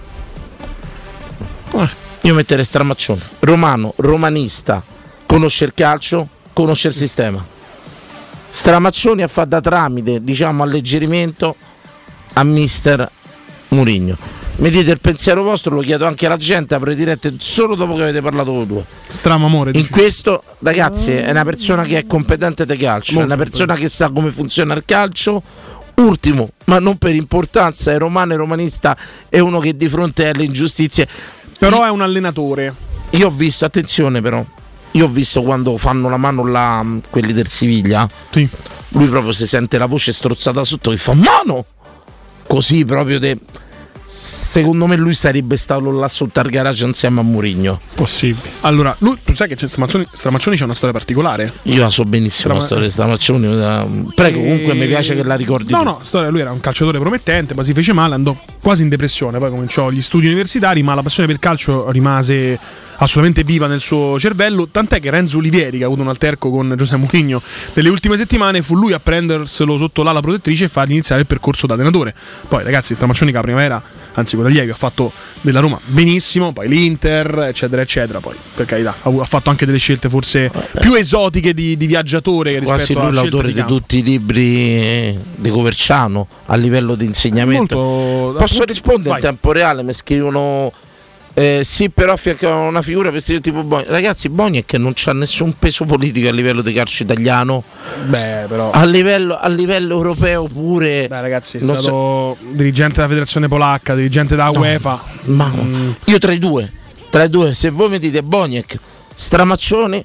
Io metterei Stramaccioni. Romano, romanista, conosce il calcio, conosce il sistema. Stramaccioni ha fatto da tramite, diciamo, alleggerimento a mister Murigno. Mi dite il pensiero vostro, lo chiedo anche alla gente, apre dirette solo dopo che avete parlato voi due. Stramo amore. In questo, ragazzi, è una persona che è competente di calcio, è Molto una persona che sa come funziona il calcio. Ultimo, ma non per importanza, è romano e romanista, è uno che di fronte alle ingiustizie. Però è un allenatore. Io ho visto, attenzione però, io ho visto quando fanno la mano là, mh, quelli del Siviglia. Lui proprio si sente la voce strozzata sotto che fa mano! Così proprio de... Secondo me lui sarebbe stato là sotto al garage insieme a Murigno. Possibile. Allora, lui, tu sai che c'è Stramaccioni, Stramaccioni c'è una storia particolare. Io la so benissimo la Strama- storia di Stramaccioni. Prego, comunque mi piace che la ricordi. No, tu. no, storia, lui era un calciatore promettente, ma si fece male, andò quasi in depressione, poi cominciò gli studi universitari, ma la passione per il calcio rimase assolutamente viva nel suo cervello, tant'è che Renzo Olivieri, che ha avuto un alterco con Giuseppe Mourinho nelle ultime settimane, fu lui a prenderselo sotto l'ala protettrice e fargli iniziare il percorso da allenatore. Poi ragazzi, Stramaccioni che la primavera, anzi con Allievi, ha fatto della Roma benissimo, poi l'Inter, eccetera, eccetera, poi per carità, ha, fatto anche delle scelte forse più esotiche di, di viaggiatore che Quasi rispetto lui l'autore di di tutti i libri eh, di Coverciano a livello di insegnamento. Molto- Posso appunto- rispondere vai. in tempo reale? Mi scrivono. Eh, sì, però affianca una figura vestita tipo Boni. Ragazzi, Boni è che non c'ha nessun peso politico a livello di calcio italiano. Beh, però. A livello, a livello europeo pure. Beh, ragazzi, è non so- stato dirigente della federazione polacca, dirigente della UEFA. Ma io tra i due, tra i due, se voi mi dite Boniek, Stramaccioni,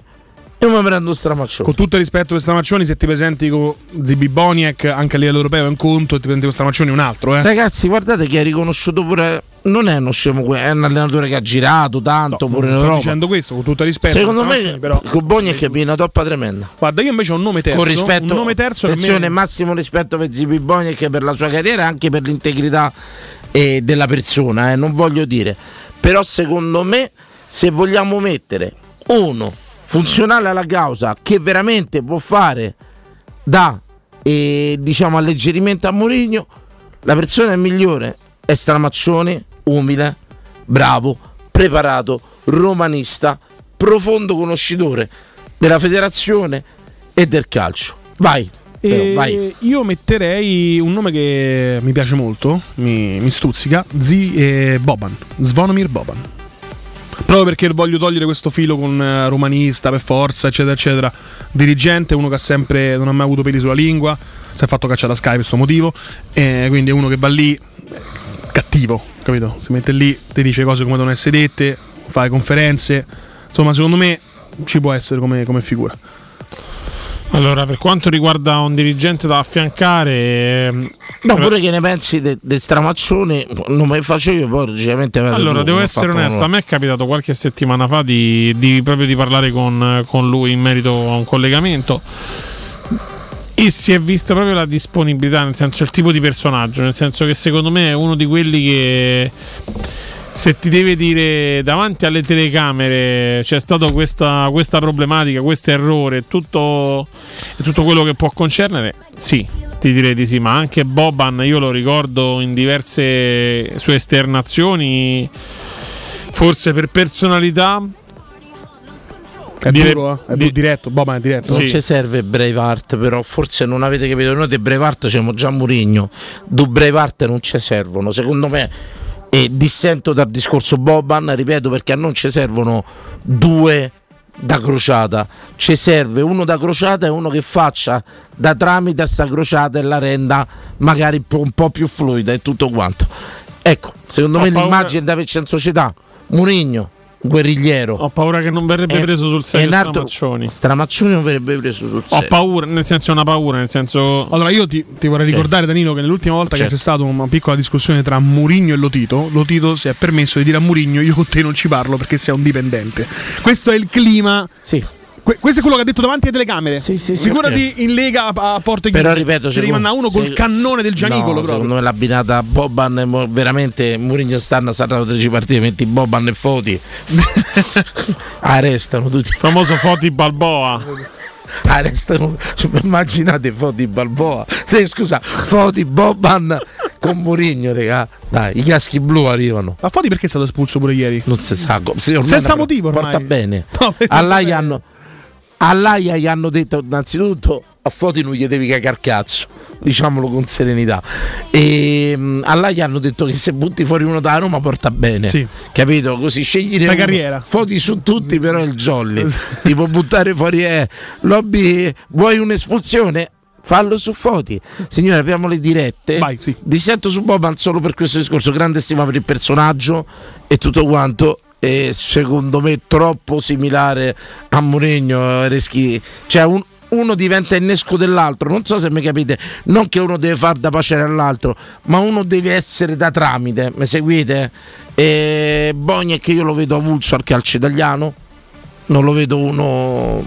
io mi prendo Stramaccioni. Con tutto il rispetto per Stramaccioni, se ti presenti con Zibi Boniek anche a livello europeo è un conto, e ti presenti con Stramaccioni è un altro, eh. Ragazzi, guardate che è riconosciuto pure. Non è uno scemo, è un allenatore che ha girato tanto pure in Non sto Europa. dicendo questo con tutto il rispetto. Secondo me, però. con Boniek viene una toppa tremenda. Guarda, io invece ho un nome terzo. Con rispetto, un nome terzo che a me- attenzione, massimo rispetto per Zipi Boniek per la sua carriera e anche per l'integrità eh, della persona, eh, non voglio dire. Però secondo me, se vogliamo mettere uno funzionale alla causa che veramente può fare da e diciamo alleggerimento a Mourinho, la persona migliore è Stramaccione, umile, bravo, preparato, romanista, profondo conoscitore della federazione e del calcio. Vai, però, vai. io metterei un nome che mi piace molto, mi, mi stuzzica, Zi eh, Boban, Svonomir Boban. Proprio perché voglio togliere questo filo con eh, romanista per forza, eccetera, eccetera. Dirigente, uno che ha sempre non ha mai avuto peli sulla lingua, si è fatto cacciare da Sky per questo motivo. E quindi è uno che va lì eh, cattivo, capito? Si mette lì, ti dice cose come devono essere dette, fa le conferenze. Insomma, secondo me ci può essere come, come figura. Allora, per quanto riguarda un dirigente da affiancare, ehm, No, pure che ne pensi del stramaccione, non me faccio io, poi logicamente Allora, tu, devo essere onesto, a me è capitato qualche settimana fa di, di- proprio di parlare con, con lui in merito a un collegamento. E si è vista proprio la disponibilità, nel senso il tipo di personaggio, nel senso che secondo me è uno di quelli che se ti deve dire davanti alle telecamere c'è stata questa, questa problematica, questo errore, tutto, e tutto quello che può concernere, sì, ti direi di sì, ma anche Boban io lo ricordo in diverse sue esternazioni, forse per personalità. È dire- duro, eh? è di- diretto, Boban è diretto. Non ci serve Braveheart, però forse non avete capito. Noi di Braveheart siamo già Murigno. Du Braveheart non ci servono. Secondo me, e dissento dal discorso Boban, ripeto, perché a non ci servono due da crociata. Ci serve uno da crociata e uno che faccia da tramite a sta crociata e la renda magari un po'- più fluida e tutto quanto. Ecco, secondo Ho me paura- l'immagine da averci in società, Murigno, guerrigliero. Ho paura che non verrebbe E- preso sul serio Nardo- Stramaccioni. Stramaccioni non verrebbe preso sul Ho serio. paura, nel senso è una paura, nel senso... Allora io ti, ti vorrei ricordare Danilo che nell'ultima volta Certo. che c'è stata una piccola discussione tra Murigno e Lotito, Lotito si è permesso di dire a Murigno io con te non ci parlo perché sei un dipendente. Questo è il clima. Sì. Questo è quello che ha detto davanti alle telecamere. Figurati ok. in Lega a, a porte Però ripeto, ci rimanda uno col se- cannone del Gianicolo. no, secondo me l'abbinata Boban e Mo- veramente Mourinho stanno saranno 13 partite, metti Boban e Foti. Arrestano tutti. Il famoso Foti Balboa. Arrestano, immaginate Foti Balboa. Sì, scusa, Foti Boban con Mourinho, raga. Dai, i caschi blu arrivano. Ma Foti perché è stato espulso pure ieri? Non si sa. sì, Senza motivo ormai. Porta bene. No, All'AIA hanno, all'AIA gli hanno detto innanzitutto a Foti non gli devi cagare cazzo, diciamolo con serenità. E mh, all'AIA hanno detto che se butti fuori uno da Roma porta bene. Sì. Capito? Così scegli Fai uno. carriera. Foti su tutti, però è il jolly. Ti può buttare fuori eh, lobby, vuoi un'espulsione? Fallo su Foti. Signore, apriamo le dirette. Vai, sì. Dissento su Boban solo per questo discorso. Grande stima per il personaggio e tutto quanto. E secondo me troppo similare a Mourinho. Reschi. Cioè, un- uno diventa innesco dell'altro. Non so se mi capite. Non che uno deve far da pacere all'altro, ma uno deve essere da tramite. Mi seguite? E che io lo vedo avulso al calcio italiano. Non lo vedo uno.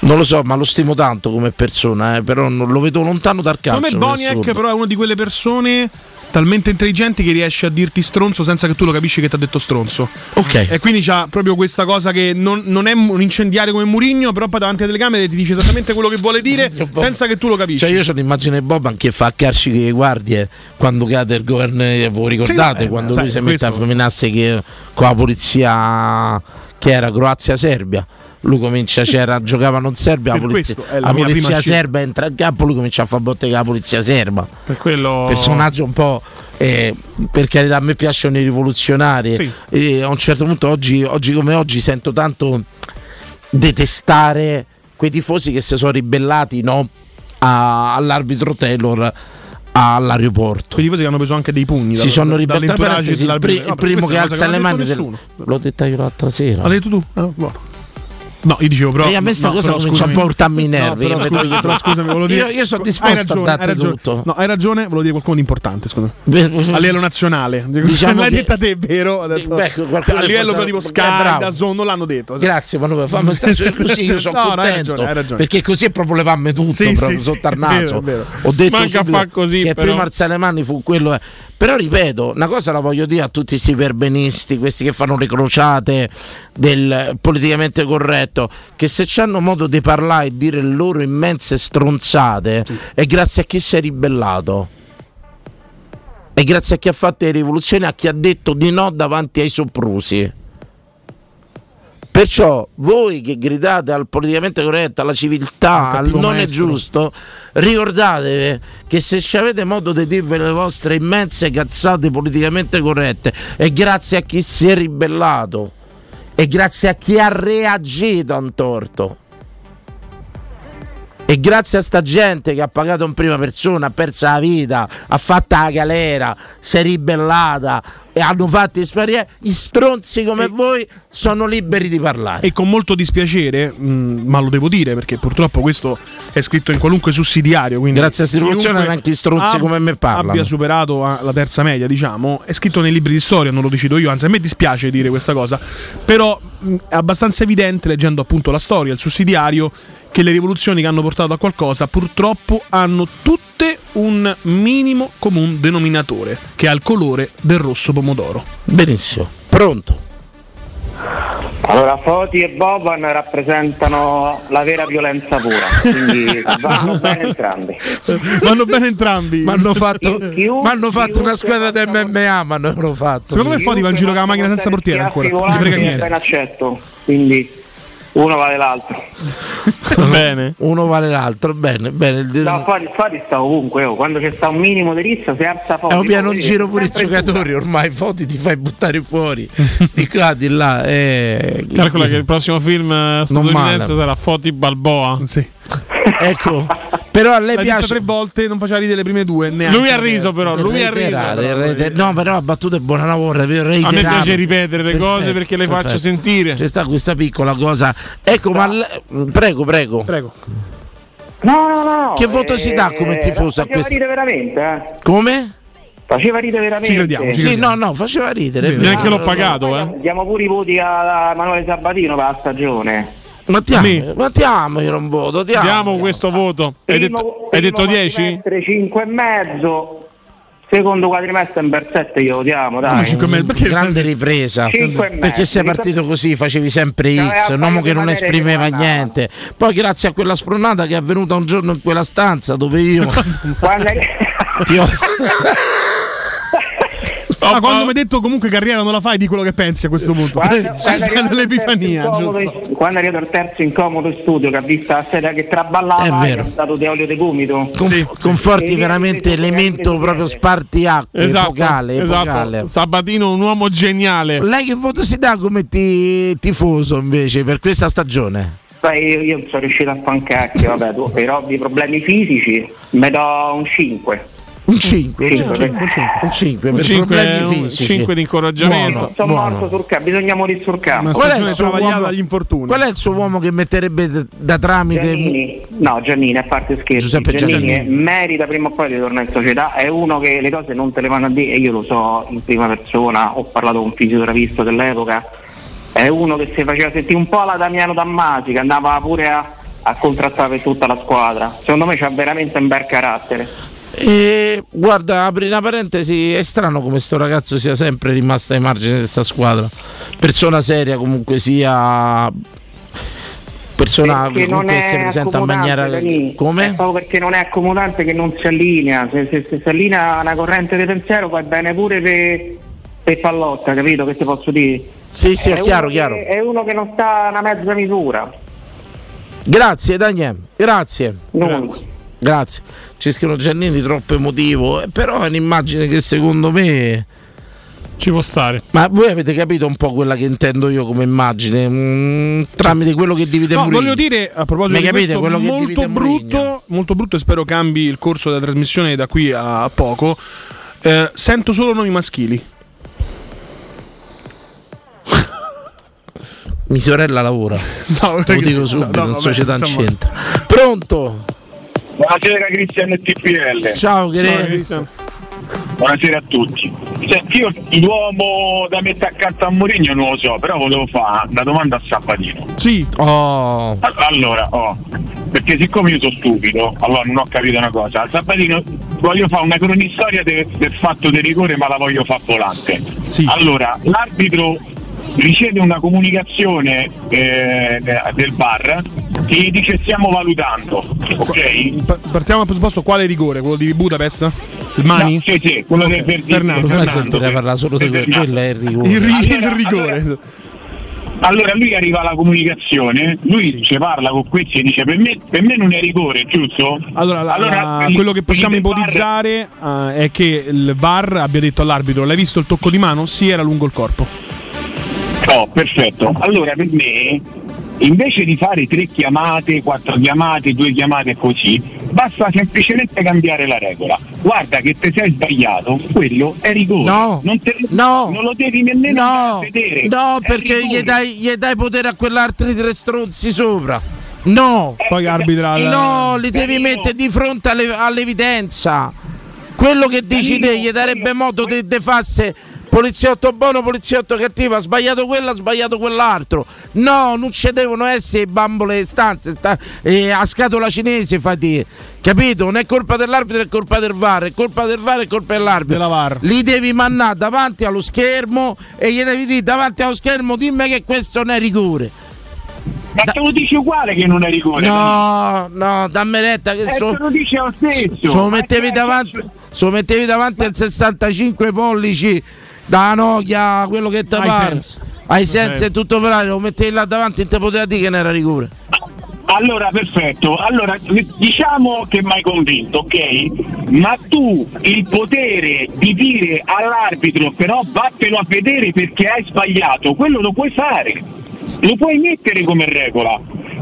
Non lo so, ma lo stimo tanto come persona, eh, però non lo vedo lontano dal calcio. Secondo me per Boniek però è una di quelle persone talmente intelligenti che riesce a dirti stronzo senza che tu lo capisci che ti ha detto stronzo. Ok. E quindi c'ha proprio questa cosa che non, non è un incendiario come Murigno, però poi davanti alle telecamere ti dice esattamente quello che vuole dire senza che tu lo capisci. Cioè, io ho l'immagine di Boban che fa calci con le guardie quando cade il governo. eh, Voi ricordate Sì, eh, quando sai, lui si mette a femminasse che, con la polizia che era Croazia-Serbia. Lui comincia, c'era, giocavano in Serbia, la Per polizia, la la mia prima polizia serba entra in campo, lui comincia a fare botte con la polizia serba. Per quello... personaggio un po' eh, per carità a me piacciono i rivoluzionari Sì. e a un certo punto oggi, oggi come oggi sento tanto detestare quei tifosi che si sono ribellati no, a- all'arbitro Taylor all'aeroporto tifosi che hanno preso anche dei pugni. si dal- sono parentesi, il, No, il primo che alza le mani detto del- nessuno. l'ho detta io l'altra sera L'hai detto tu? Ah, boh. No, io dicevo però. E a me sta no, cosa però, comincia a urtarmi i nervi, No, io però, scusami, però scusami, volevo dire. Io- io sono disposto hai a ragione, darti hai ragione. tutto. No, hai ragione, volevo dire qualcuno di importante, me. A livello nazionale. Diciamo l'hai che- detta te, vero? Detto- Beh, qualcuno a livello proprio tipo Sky, bravo. Dazon, non l'hanno detto. Grazie Manuel, fammi stare così, io sono No, no, hai contento ragione, hai ragione. perché così è proprio levarmi tutto Sì, proprio sì, sotto al naso. Ho detto Manca fa così, che però. prima alzare le mani fu quello eh. Però ripeto, una cosa la voglio dire a tutti questi perbenisti, questi che fanno le crociate del politicamente corretto che se hanno modo di parlare e dire le loro immense stronzate è grazie a chi si è ribellato. È grazie a chi ha fatto le rivoluzioni, a chi ha detto di no davanti ai soprusi. Perciò voi che gridate al politicamente corretto, alla civiltà, al non è maestro. giusto, ricordatevi che se ci avete modo di dirvi le vostre immense cazzate politicamente corrette è grazie a chi si è ribellato, è grazie a chi ha reagito a un torto. E grazie a sta gente che ha pagato in prima persona, ha perso la vita, ha fatto la galera, si è ribellata e hanno fatto esperienze, gli stronzi come voi sono liberi di parlare. E con molto dispiacere, mh, ma lo devo dire perché purtroppo questo è scritto in qualunque sussidiario. Quindi Grazie a chiunque anche gli stronzi ab- come me parlano. Abbia superato ah, la terza media, diciamo, è scritto nei libri di storia, non lo decido io, anzi a me dispiace dire questa cosa, però mh, è abbastanza evidente leggendo appunto la storia, il sussidiario, che le rivoluzioni che hanno portato a qualcosa purtroppo hanno tutte un minimo comune denominatore, che ha il colore del rosso pomodoro. Benissimo, pronto. Allora, Foti e Boban rappresentano la vera violenza pura, quindi vanno bene entrambi. Vanno bene entrambi. Mi hanno fatto, Chiunque- m'hanno fatto una squadra di MMA, mi hanno fatto. Secondo me Foti va in giro con la macchina senza portiere ancora. Non frega niente. ben accetto, quindi uno vale l'altro. bene. Uno vale l'altro, bene, bene. Il- No, Foti, Foti sta ovunque, oh. quando c'è sta un minimo di rissa si alza un piano Foti in giro pure i giocatori, ormai Foti ti fai buttare fuori di qua, di là. Eh, Calcola che il prossimo film eh, statunitense male. sarà Foti Balboa. Sì. Ecco, però a lei L'ha piace tre volte, non faceva ridere le prime due. Neanche Lui ha riso, però. Lui ha riso. reiter- No, però la battuta è buona lavoro. A me piace ripetere le cose perché le faccio sentire. C'è sta questa piccola cosa. Ecco, ma prego, prego. Prego. No, no, no. Che voto si dà come tifoso a Faceva questo? ridere veramente, eh. Come? Faceva ridere veramente. Ci crediamo, ci Sì, no, no, faceva ridere. Neanche l'ho pagato, eh. Diamo pure i voti a Emanuele Sabatino per la stagione. Ma ti amo, ma ti amo, io non voto. Ti amo. Diamo questo voto. Hai detto, hai detto 10? 5 e mezzo. Secondo quadrimestre in per 7 glielo diamo, dai. grande ripresa perché sei partito così facevi sempre C'aveva X un uomo che non esprimeva niente poi grazie a quella spronata che è avvenuta un giorno in quella stanza dove io Quando è- ti ho Ah, quando mi hai detto comunque carriera non la fai di quello che pensi a questo punto. Quando- C'è quando è stata l'epifania, terzo incomodo Quando è arrivato il terzo incomodo in studio che ha visto la sera che traballava È vero. è stato di olio di gomito. Conf- conforti E veramente elemento proprio spartiacque Esatto, epocale, epocale. esatto. Sabatino, un uomo geniale. lei che voto si dà come ti- tifoso invece per questa stagione? Sai, io, io sono riuscito a fare un cacchio, vabbè, tu, per ovvi problemi fisici mi do un 5. Un 5 un Cinque, 5 un 5 per Cinque- problemi un fisici cinque di incoraggiamento. Sono buono. morto sul campo, bisogna morire sul campo. Qual è, uomo, dagli infortuni. qual è il suo uomo che metterebbe da tramite Giannini, no Giannini a parte scherzi, Giuseppe Giannini, Giannini. merita prima o poi di tornare in società, è uno che le cose non te le vanno a dire e io lo so in prima persona, ho parlato con un fisioterapista dell'epoca, è uno che si faceva sentire un po' la Damiano Dammasi che andava pure a, a contrattare per tutta la squadra, secondo me c'ha veramente un bel carattere. E guarda, apri una parentesi, è strano come sto ragazzo sia sempre rimasto ai margini di questa squadra. Persona seria comunque sia persona che si è presenta in maniera. È come? proprio perché non è accomodante che non si allinea, se, se- se si allinea una corrente di pensiero va bene pure per, per pallotta, capito che ti posso dire? Sì, sì, è uno chiaro, che- chiaro. È uno che non sta a una mezza misura. Grazie Daniel, grazie. Non- Grazie. Ci scrivono Giannini troppo emotivo, eh, però è un'immagine che secondo me Ci può stare. ma voi avete capito un po' quella che intendo io come immagine mm, tramite quello che divide No, Mourinho. voglio dire a proposito Mi di capite questo, quello che molto brutto, molto brutto e spero cambi il corso della trasmissione da qui a poco. Eh, sento solo nomi maschili. Mia sorella lavora. No, Lo dico subito, no, no, in vabbè, società in centro. Pronto? Buonasera Cristian TPL. Ciao, che Ciao, ne- Cristian. Buonasera a tutti. Senti, io l'uomo da mettere accanto a Mourinho non lo so, però volevo fare una domanda a Sabatino. Sì, Oh, Allora, oh, perché siccome io sono stupido, allora non ho capito una cosa. Sabatino voglio fare una cronistoria de- del fatto del rigore, ma la voglio fare volante. Sì. Allora, l'arbitro riceve una comunicazione eh, del bar che gli dice stiamo valutando, ok? Pa- Partiamo dal presupposto quale rigore? Quello di Budapest? Il Mani? No, sì, sì, quello del. Fernando, del Fernando. sentirei parlare solo di quello, è il rigore. Il, ri- Allora, il rigore. Allora lui arriva alla comunicazione, lui ci parla con questi e dice per me, per me non è rigore, giusto? Allora, la- la- gli- quello che possiamo ipotizzare eh, è che il VAR abbia detto all'arbitro: L'hai visto il tocco di mano? Sì, era lungo il corpo. Oh, perfetto. Allora per me, invece di fare tre chiamate, quattro chiamate, due chiamate così, basta semplicemente cambiare la regola. Guarda che te sei sbagliato, quello è rigore. No, non, te- no, non lo devi nemmeno No, vedere. no, È perché gli dai, gli dai potere a quell'altri tre stronzi sopra. No, Poi arbitra il- no, li devi Danilo. mettere di fronte alle- all'evidenza. Quello che dici Danilo, te gli darebbe modo di de fasse poliziotto buono, poliziotto cattivo, ha sbagliato quello, ha sbagliato quell'altro. No, non ci devono essere bambole stanze, sta, eh, a scatola cinese fate. Capito? Non è colpa dell'arbitro, è colpa del VAR, è colpa del VAR, è colpa dell'arbitro. Della VAR. Li devi mandare davanti allo schermo e gli devi dire davanti allo schermo dimmi che questo non è rigore. Ma te lo dici uguale che non è rigore. No, no, dammi retta che Eh, so, te lo dice lo stesso. se lo mettevi davanti, se lo mettevi davanti al 65 pollici da Nokia, quello che ti pare. Ai sensi e tutto per aria, lo mettevi là davanti e ti poteva dire che non era rigore. Allora, perfetto. Allora, diciamo che mi hai convinto, ok? Ma tu il potere di dire all'arbitro però vattelo a vedere perché hai sbagliato, quello lo puoi fare. Lo puoi mettere come regola.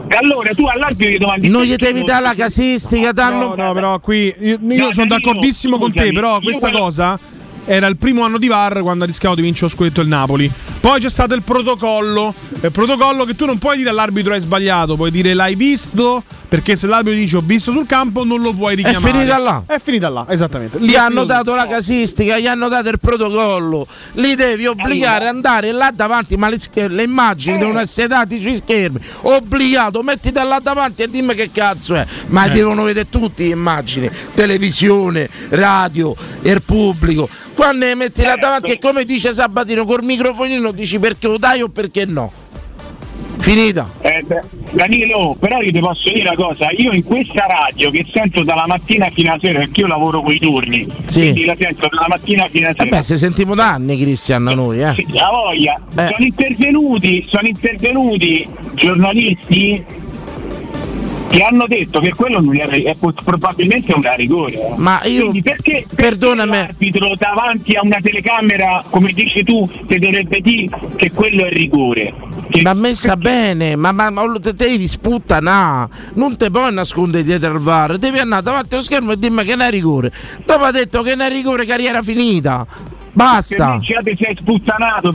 E allora tu all'arbitro gli domandi Non gli devi dare la casistica, danno... No, no, però qui io, io No, sono d'accordissimo con te, però questa quello- cosa era il primo anno di VAR quando ha rischiato di vincere lo scudetto il Napoli. Poi c'è stato il protocollo, il protocollo che tu non puoi dire all'arbitro hai sbagliato, puoi dire l'hai visto, perché se l'arbitro dice ho visto sul campo non lo puoi richiamare. finita là. È finita là, esattamente. Lì Gli è hanno dato la casistica, gli hanno dato il protocollo, li devi obbligare ad andare là davanti, ma le, sch- le immagini devono essere date sui schermi. Obbligato, mettiti là davanti e dimmi che cazzo è. Ma Eh. devono vedere tutte le immagini, televisione, radio, il pubblico. Quando le metti là davanti è come dice Sabatino, col microfonino dici perché lo dai o perché no. Finita. Eh, beh, Danilo, però io ti posso dire una cosa, io in questa radio che sento dalla mattina fino alla sera, perché io lavoro quei turni, Sì. quindi la sento dalla mattina fino alla sera. Vabbè, se sentiamo da anni Cristian noi, eh. Sì, La voglia, Eh. sono intervenuti, sono intervenuti giornalisti che hanno detto che quello non è po- probabilmente un rigore. eh. Ma io- Quindi perché, perché perdonami. l'arbitro davanti a una telecamera, come dici tu, ti dovrebbe dire che quello è rigore? Che- Ma messa bene, ma, ma, ma te devi sputtanare, non ti puoi nascondere dietro al VAR, devi andare davanti allo schermo e dimmi che non è rigore. Dopo ha detto che non è rigore, carriera finita. Basta.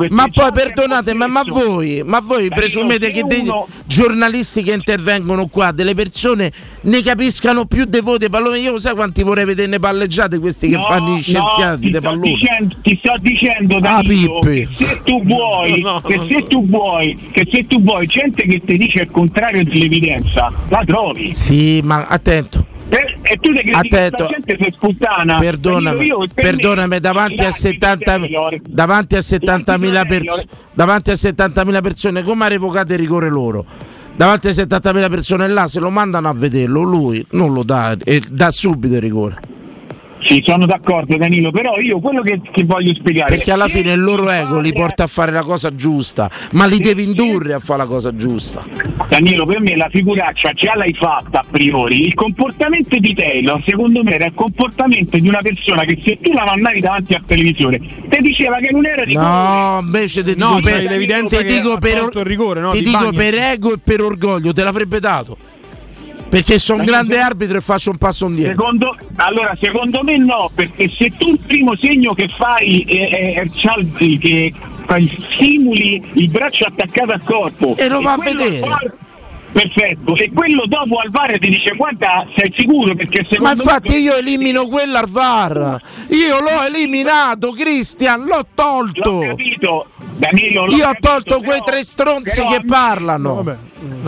Ma poi perdonate, ma, ma voi, ma voi Danilo, presumete che dei uno- giornalisti che intervengono qua, delle persone ne capiscano più dei voi dei palloni? Io sai quanti vorrei vederne palleggiate questi che No, fanno gli scienziati no, dei palloni? dicendo- ti sto dicendo Ah, Danilo, che se tu vuoi No, che se tu vuoi che se tu vuoi gente che ti dice il contrario dell'evidenza la trovi Sì, ma attento. Per- e tu che Attento. gente si sputtana Perdonami, Io- io- per perdonami, davanti a l'arbitro 70 Taylor- davanti a 70.000 l'arbitro persone Taylor- davanti a 70.000 persone come ha revocato il rigore loro? Davanti a 70.000 persone là se lo mandano a vederlo, lui non lo dà e dà subito il rigore. Sì, sono d'accordo Danilo, però io quello che, che voglio spiegare Perché alla fine il loro ego li porta a fare la cosa giusta, ma li devi indurre a fare la cosa giusta. Danilo, per me la figuraccia già l'hai fatta a priori. Il comportamento di Taylor, secondo me, era il comportamento di una persona che se tu la mandavi davanti a televisione ti diceva che non era di No, invece ti No, dico per, l'evidenza ti dico per, rigore, no, ti di dico Bagno. per ego e per orgoglio, te l'avrebbe dato. Perché sono un grande arbitro e faccio un passo indietro. Secondo, allora, secondo me no, perché se tu il primo segno che fai è, è, è Cialdi, che fai- simuli il braccio attaccato al corpo E lo va a vedere. Perfetto, e quello dopo al VAR ti dice guarda sei sicuro perché Ma secondo infatti me io elimino quello al VAR. Io l'ho eliminato, Cristian, l'ho l'ho tolto. capito Danilo l'ho Io ho capito, tolto però- quei tre stronzi però che a me- parlano. Vabbè.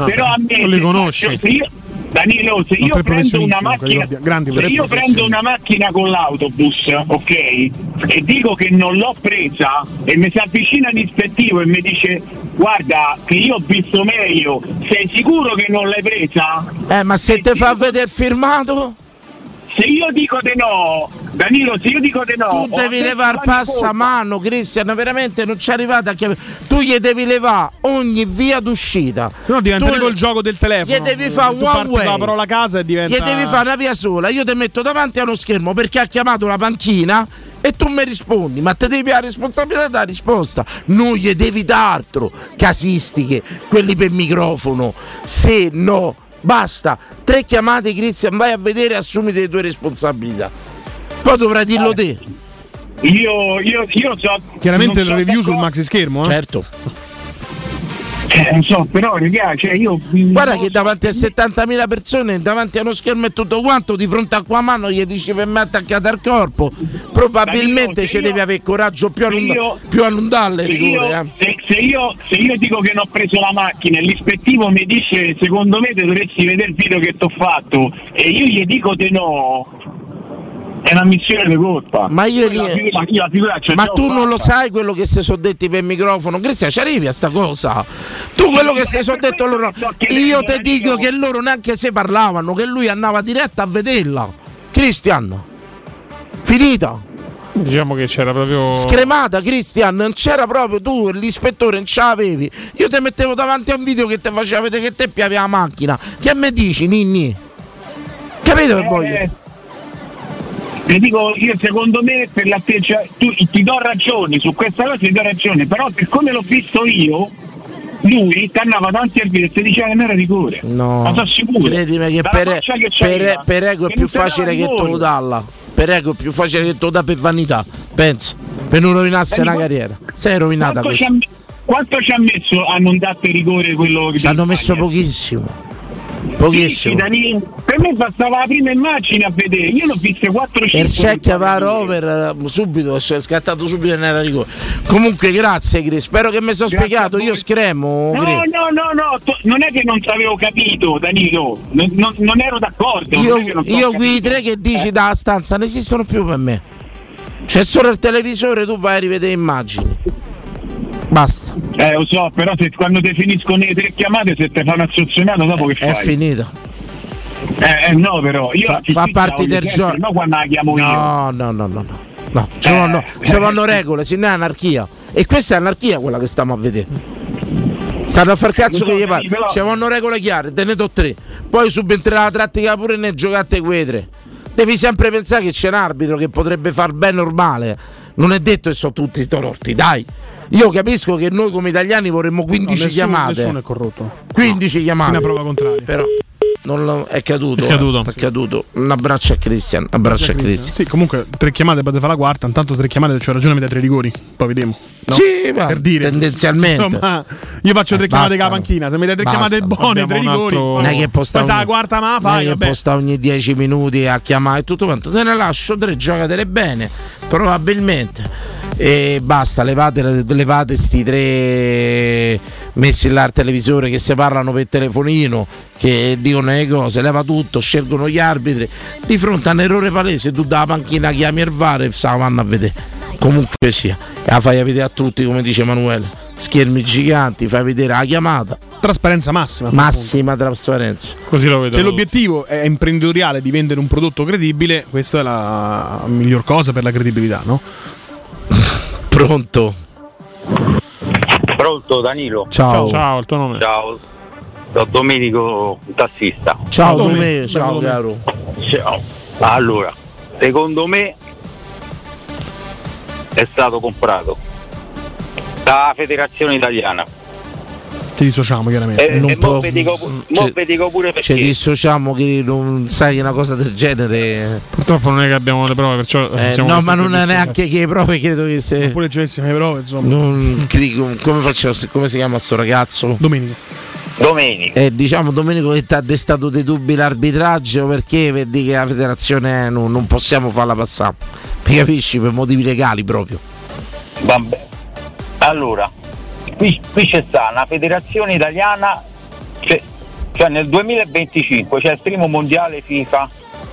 però a me non li conosci. se io, Danilo, se io prendo una macchina, se io prendo una macchina con l'autobus, ok, e dico che non l'ho presa e mi si avvicina l'ispettivo e mi dice guarda che io ho visto meglio, sei sicuro che non l'hai presa? Eh, ma se te fa vedere il firmato? Se io dico di no, Danilo, se io dico di no, Tu devi levare ogni colpa. passamano, Cristian, veramente non ci arrivate a chiamare. Tu gli devi levare ogni via d'uscita. Se no diventa tipo il gioco del telefono. Gli devi fare Tu one way. la parola casa e diventa. Gli devi fare una via sola. Io ti metto davanti a uno schermo perché ha chiamato la panchina e tu mi rispondi, ma te devi la responsabilità della risposta. Non gli devi dare altro. Casistiche, quelli per microfono. Se no, basta. Tre chiamate, Cristian, vai a vedere e assumiti le tue responsabilità. Poi dovrai dirlo te. Io, io, io so. Chiaramente il so review sul maxi schermo, eh? Certo. Eh, non so, però raga, cioè io. Guarda che davanti a 70.000 persone, davanti a uno schermo e tutto quanto, di fronte a qua mano gli dici per me attaccata al corpo. Probabilmente ci io- devi avere coraggio più a io- più a non darle Se rigore. io, eh. se, se io, se io dico che non ho preso la macchina e l'ispettivo mi dice secondo me te dovresti vedere il video che ti ho fatto e io gli dico di no, è una missione di colpa. Ma io lì- figura- la figuraccia Ma già tu l'ho non lo fatta. sai quello che si sono detti per microfono, Cristian, ci arrivi a sta cosa? Tu quello che si sono detto loro. Io ti dico che loro neanche se parlavano, che lui andava diretta a vederla. Cristian, finita. Diciamo che c'era proprio. Scremata, Cristian, non c'era proprio tu, l'ispettore non ce l'avevi. Io ti mettevo davanti a un video che ti faceva vedere che te piavi la macchina. Che me dici, Ninni? Capito che voglio? Eh, Ti dico io secondo me per l'atteggiamento tu ti do ragioni su questa cosa ti do ragione, però per come l'ho visto io lui ti andava davanti al video e diceva che non era rigore. No, Ma sono sicuro. credimi che per, che per- per ego è più facile che te lo dalla. Per ego è più facile che te lo dà per vanità. Pensa, per non rovinarsi Dani, una carriera. Sei rovinata Quanto ci, ha, quanto ci ha messo a non darti rigore quello che Ci hanno messo pochissimo. Pochissimo. Dani, per me bastava la prima immagine a vedere, io l'ho viste 4 E 5 il check va a rover eh, subito, è scattato subito e era rigore. Comunque grazie Chris, spero che mi sono spiegato, io scremo. No, Chris. no, no, no, to- non è che non ti avevo capito, Danilo, non, non- non ero d'accordo. Io, non io capito. tre che dici dalla stanza non esistono più per me. C'è solo il televisore, tu vai a rivedere immagini. Basta, Eh, lo so, però se quando ti finiscono le tre chiamate, se ti fa una dopo che è fai? finito. Eh, eh, no, però, io Fa, fa parte del gioco. No, quando la chiamo io. No, no, no, no, no. No, ci vanno, Eh, ci eh. vanno regole, se no è anarchia. E questa è anarchia quella che stiamo a vedere. Stanno a far cazzo so, che gli pare. però- Ci vanno regole chiare, te ne do tre. Poi subentrerà la trattica pure ne giocate quei tre. Devi sempre pensare che c'è un arbitro che potrebbe far bene o male. Non è detto che sono tutti torti, dai. Io capisco che noi come italiani vorremmo 15 No, nessuno- chiamate. Nessuno è corrotto. 15 chiamate. Fino a prova contraria. Però non lo- è caduto. È caduto. eh, è caduto. Un abbraccio a Cristian. Un abbraccio a Cristian. Sì, comunque tre chiamate potete fare la quarta, intanto tre chiamate c'ho ragione mi dai tre rigori, poi vediamo. No? Sì, ma per dire. tendenzialmente. Insomma, io faccio tre Eh, chiamate con la panchina, se mi dai tre Bastano. chiamate buone, tre rigori. altro- Non è che posta sa la ogni- quarta ma la non è fai, che posta ogni 10 minuti a chiamare e tutto quanto. Te ne lascio tre, giocatele bene. Probabilmente. E basta, levate, levate sti tre messi là al televisore che si parlano per telefonino, che dicono le cose, leva tutto, scelgono gli arbitri. Di fronte a un errore palese, tu dalla panchina chiami il VAR e se la vanno a vedere. Comunque sia, la fai vedere a tutti, come dice Emanuele. Schermi giganti, fai vedere la chiamata. Trasparenza massima. Massima trasparenza. Così lo vedo. Se l'obiettivo è imprenditoriale di vendere un prodotto credibile, questa è la miglior cosa per la credibilità, no? Pronto? Pronto Danilo? Ciao. Ciao, il tuo nome. Ciao, sono Domenico, un tassista. Ciao? Domenico, ciao caro. Ciao. Allora, secondo me è stato comprato dalla federazione italiana. Ci dissociamo chiaramente. E, Non e può- mo vi dico, mo cioè- dico pure Ci perché. dissociamo che non sai una cosa del genere. Purtroppo non è che abbiamo le prove, perciò Eh, siamo no, ma non è neanche che prove, credo che se. Oppure gestissime le prove, insomma. Non, come faccio? Come si chiama sto ragazzo? Domenico. Domenico. Eh, diciamo Domenico che ti ha destato dei dubbi l'arbitraggio perché vedi che la federazione eh, non, non possiamo farla passare. Mi capisci? Per motivi legali proprio. Vabbè. Allora, qui, qui c'è sta una federazione italiana che Cioè nel 2025 c'è il primo mondiale FIFA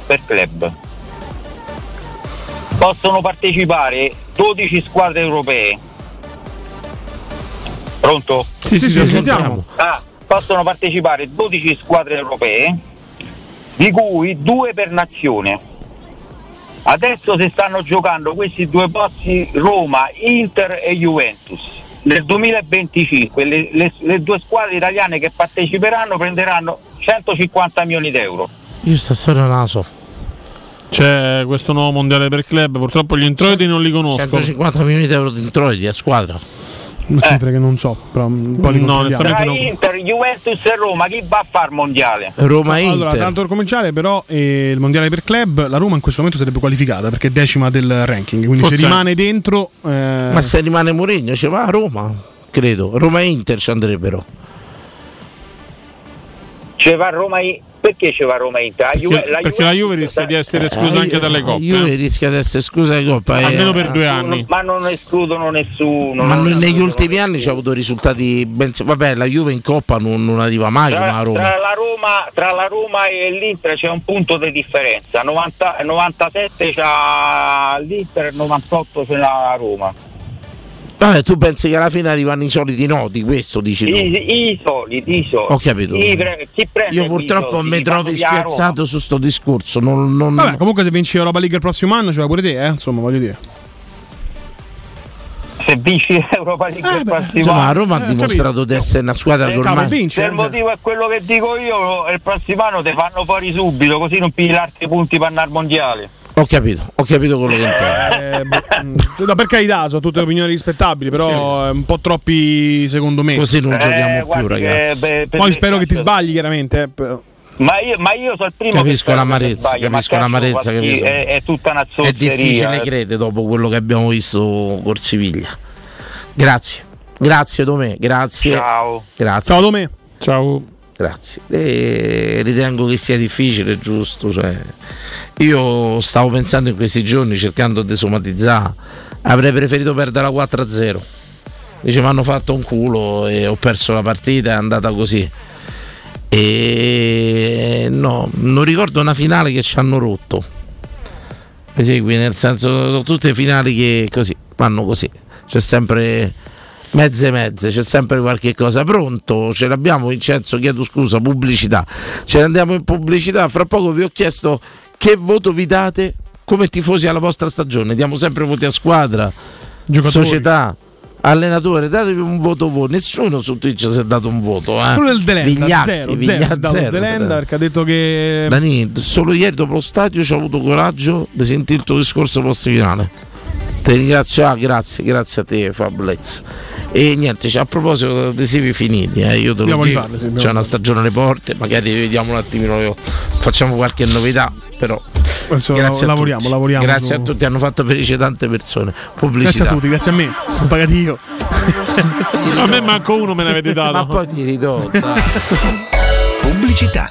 per club. Possono partecipare 12 squadre europee. Pronto? Sì, sì, sì, sentiamo. Ah, possono partecipare 12 squadre europee, di cui due per nazione. Adesso si stanno giocando questi due posti Roma, Inter e Juventus. Nel 2025 le, le- le due squadre italiane che parteciperanno prenderanno 150 milioni di euro. Io sta storia non la so. C'è questo nuovo mondiale per club, purtroppo gli introiti non li conosco. 150 milioni di euro di introiti a squadra. Una cifre che non so, però un po' li No, controlliamo. Tra Inter, Juventus e Roma, chi va a fare mondiale? Roma Allora, tanto per cominciare, però, eh, il mondiale per club, la Roma in questo momento sarebbe qualificata perché è decima del ranking. Quindi Forse- se rimane dentro. eh, Ma se rimane Mourinho ci va a Roma, credo. Roma e Inter ci andrebbero. Ci va Roma I- perché ci va Roma Inter? La Juve- Perché, perché la Juve rischia di essere esclusa Eh, anche dalle coppe. Juve eh. rischia di essere esclusa dalle coppe. eh. Almeno per due anni. Ma non escludono nessuno. Ma non negli ultimi anni ci ha avuto risultati ben. Vabbè, la Juve in coppa non, non arriva mai come la Tra, Roma. tra la Roma, tra la Roma e l'Inter c'è un punto di differenza. 90 97 c'ha l'Inter e 98 c'è la Roma. Vabbè, tu pensi che alla fine arrivano i soliti nodi, questo dici tu. I, i soliti, i soliti. Ho capito. Chi pre- chi prende Io i purtroppo mi trovo a spiazzato su sto discorso. Non, non- Vabbè, comunque se vinci Europa League il prossimo anno, ce la pure te, eh? Insomma, voglio dire. Se vinci Europa League il prossimo anno. Roma ha dimostrato di essere una squadra che ormai. Se il motivo è quello che dico io, il prossimo anno ti fanno fuori subito, così non pigli l'altri punti per andare al mondiale. Ho capito, ho capito quello che intendi. Eh, no, per carità, sono tutte opinioni rispettabili, però è un po' troppi secondo me. Così non Eh, giochiamo più, guardi che, ragazzi. beh, Poi spero che ti cazzo- sbagli, chiaramente. eh. Ma io, ma io sono il primo Capisco che l'amarezza, sbagli, ma capisco cazzo, l'amarezza, capisco. È, è tutta una È zozzeria. difficile eh. credere dopo quello che abbiamo visto col Siviglia. Grazie, grazie Domè, grazie. Ciao. Grazie. Ciao Domè. Ciao. Grazie. E ritengo che sia difficile, giusto. Cioè, io stavo pensando in questi giorni, cercando di somatizzare, avrei preferito perdere la 4-0. Dice, mi hanno fatto un culo e ho perso la partita, è andata così. E no, non ricordo una finale che ci hanno rotto. Mi segui? Nel senso, sono tutte finali che così vanno così. C'è sempre mezze mezze, c'è sempre qualche cosa. Pronto? Ce l'abbiamo Vincenzo, chiedo scusa, pubblicità. Ce ne andiamo in pubblicità. Fra poco vi ho chiesto che voto vi date come tifosi alla vostra stagione. Diamo sempre voti a squadra, Giocatori. società. Allenatore, datevi un voto voi. Nessuno su Twitch si è dato un voto. Eh. Quello del Delenda, Vigliacchi, zero, Vigliacchi, zero, Delenda zero. perché ha detto che Dani, solo ieri dopo lo stadio ci ho avuto coraggio di sentire il tuo discorso post finale. Ti ringrazio, ah, grazie, grazie a te Fablez. E niente, cioè, a proposito di adesivi finiti, eh, io te lo Abbiamo di dico, farli, c'è una stagione alle porte, magari vediamo un attimino, facciamo qualche novità, però Adesso grazie a lavoriamo, tutti. lavoriamo Grazie su- a tutti, hanno fatto felice tante persone. Pubblicità. Grazie a tutti, grazie a me. Ho pagato io. A me manco uno me ne avete dato. Ma poi ti ridò. Pubblicità.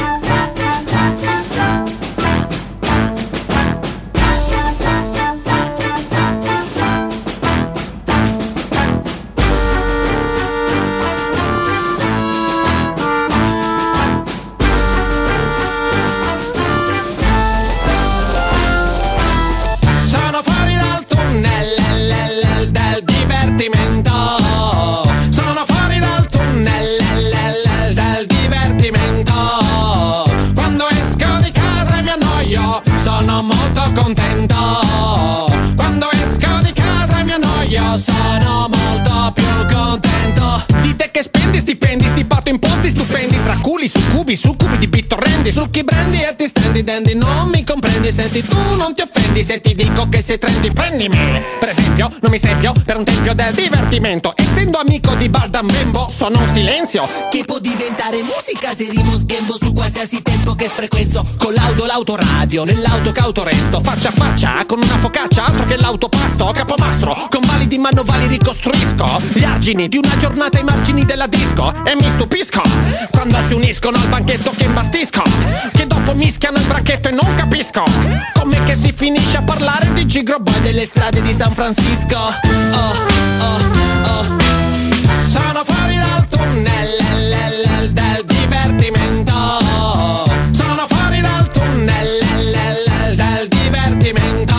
Sucumbi de succubi di bittorrendi, succhi brendi e ti stendi dendi, non mi comprendi, senti tu non ti offendi se ti dico che sei trendy, prendimi. Per esempio, non mi stempio per un tempio del divertimento, essendo amico di Baldam Bembo, sono un silenzio. Che può diventare musica se rimo sghembo su qualsiasi tempo che frequenzo? Con l'auto l'autoradio, nell'auto cauto resto Faccia a faccia, con una focaccia, altro che l'autopasto. Capomastro, con validi manovali ricostruisco Gli argini di una giornata ai margini della disco. E mi stupisco, quando si uniscono al banchetto che imbastisco Che dopo mischiano il bracchetto e non capisco Com'è che si finisce a parlare di Gigro Boy delle strade di San Francisco. Oh, oh, oh. Sono fuori dal tunnel l- del divertimento. Sono fuori dal tunnel del divertimento.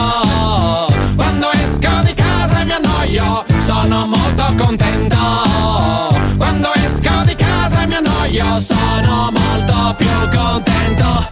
Quando esco di casa e mi annoio sono molto contento. Quando esco di casa e mi annoio sono molto più contento.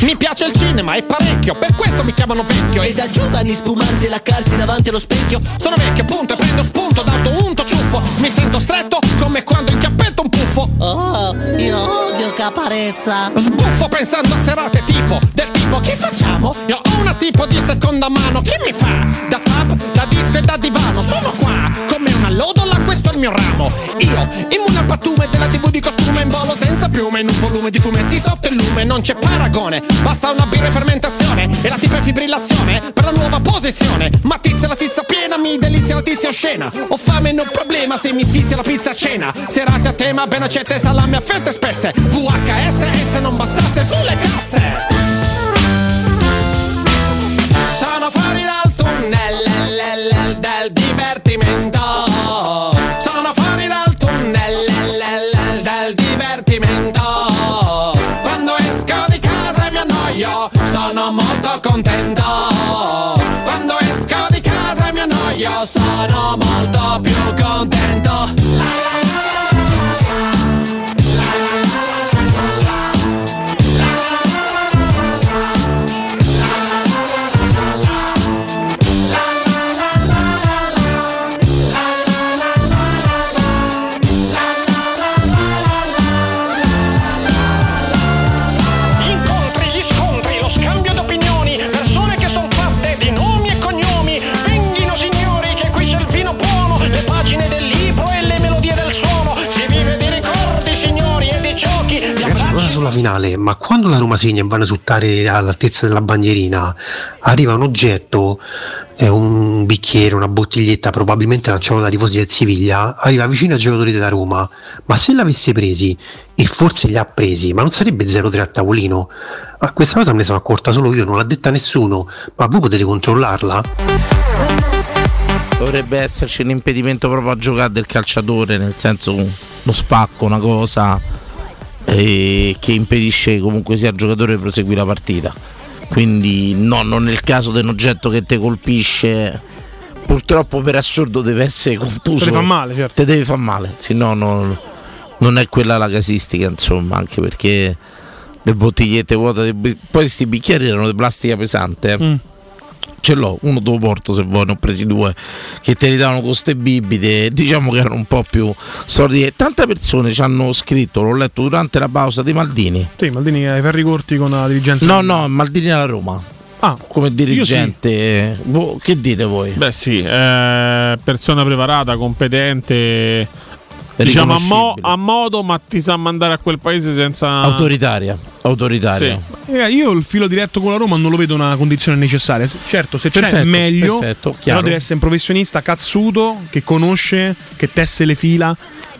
Mi piace il cinema, è parecchio, per questo mi chiamano vecchio. E da giovani spumarsi e laccarsi davanti allo specchio. Sono vecchio, punto, e prendo spunto d'auto unto ciuffo. Mi sento stretto come quando inchiappetto un puffo. Oh, io odio caparezza. Sbuffo pensando a serate tipo Del tipo che facciamo? Io ho una tipo di seconda mano. Chi mi fa? Da pub, da disco e da divano. Sono qua come una lodola Questo è il mio ramo. Io, immune al pattume della tv di costume In volo senza piume In un volume di fumetti sotto il lume Non c'è paragone Basta una birra e fermentazione E la tipa in fibrillazione Per la nuova posizione. Ma tizia la tizia piena Mi delizia la tizia oscena Ho fame non problema Se mi sfizia la pizza a cena. Serate a tema Ben accette salame a fette spesse. VHS se non bastasse sulle casse. Sono fuori dal tunnel del divertimento sono molto contento. Quando esco di casa mi annoio sono molto più contento sulla finale, ma quando la Roma segna e vanno a suttare all'altezza della bandierina, arriva un oggetto, eh, un bicchiere, una bottiglietta, probabilmente lanciato da tifosi del Siviglia, arriva vicino ai giocatori della Roma, ma se l'avesse presi, e forse li ha presi, ma non sarebbe 0-3 a tavolino? Ma questa cosa me ne sono accorta solo io, non l'ha detta nessuno, ma voi potete controllarla? Dovrebbe esserci un impedimento proprio a giocare del calciatore, nel senso uno spacco, una cosa eh, che impedisce comunque sia al giocatore di proseguire la partita. Quindi no, non nel caso di un oggetto che ti colpisce, purtroppo per assurdo deve essere contuso. Te fa male, certo. Te deve far male, se no non, non è quella la casistica, insomma, anche perché le bottigliette vuote, poi questi bicchieri erano di plastica pesante. eh. Mm. Ce l'ho, uno dopo porto se vuoi, ne ho presi due che te li davano con ste bibite, diciamo che erano un po' più sordi. Tante persone ci hanno scritto, l'ho letto durante la pausa di Maldini. Sì, Maldini ai ferri corti con la dirigenza. No, no, Maldini alla Roma. Ah, come dirigente, Boh, che dite voi? Beh sì, eh, persona preparata, competente, diciamo a, mo- a modo, ma ti sa mandare a quel paese senza... Autoritaria, autoritaria. Eh, io il filo diretto con la Roma non lo vedo una condizione necessaria. Certo, se c'è Perfetto, meglio, perfetto, però deve essere un professionista cazzuto che conosce, che tesse le fila,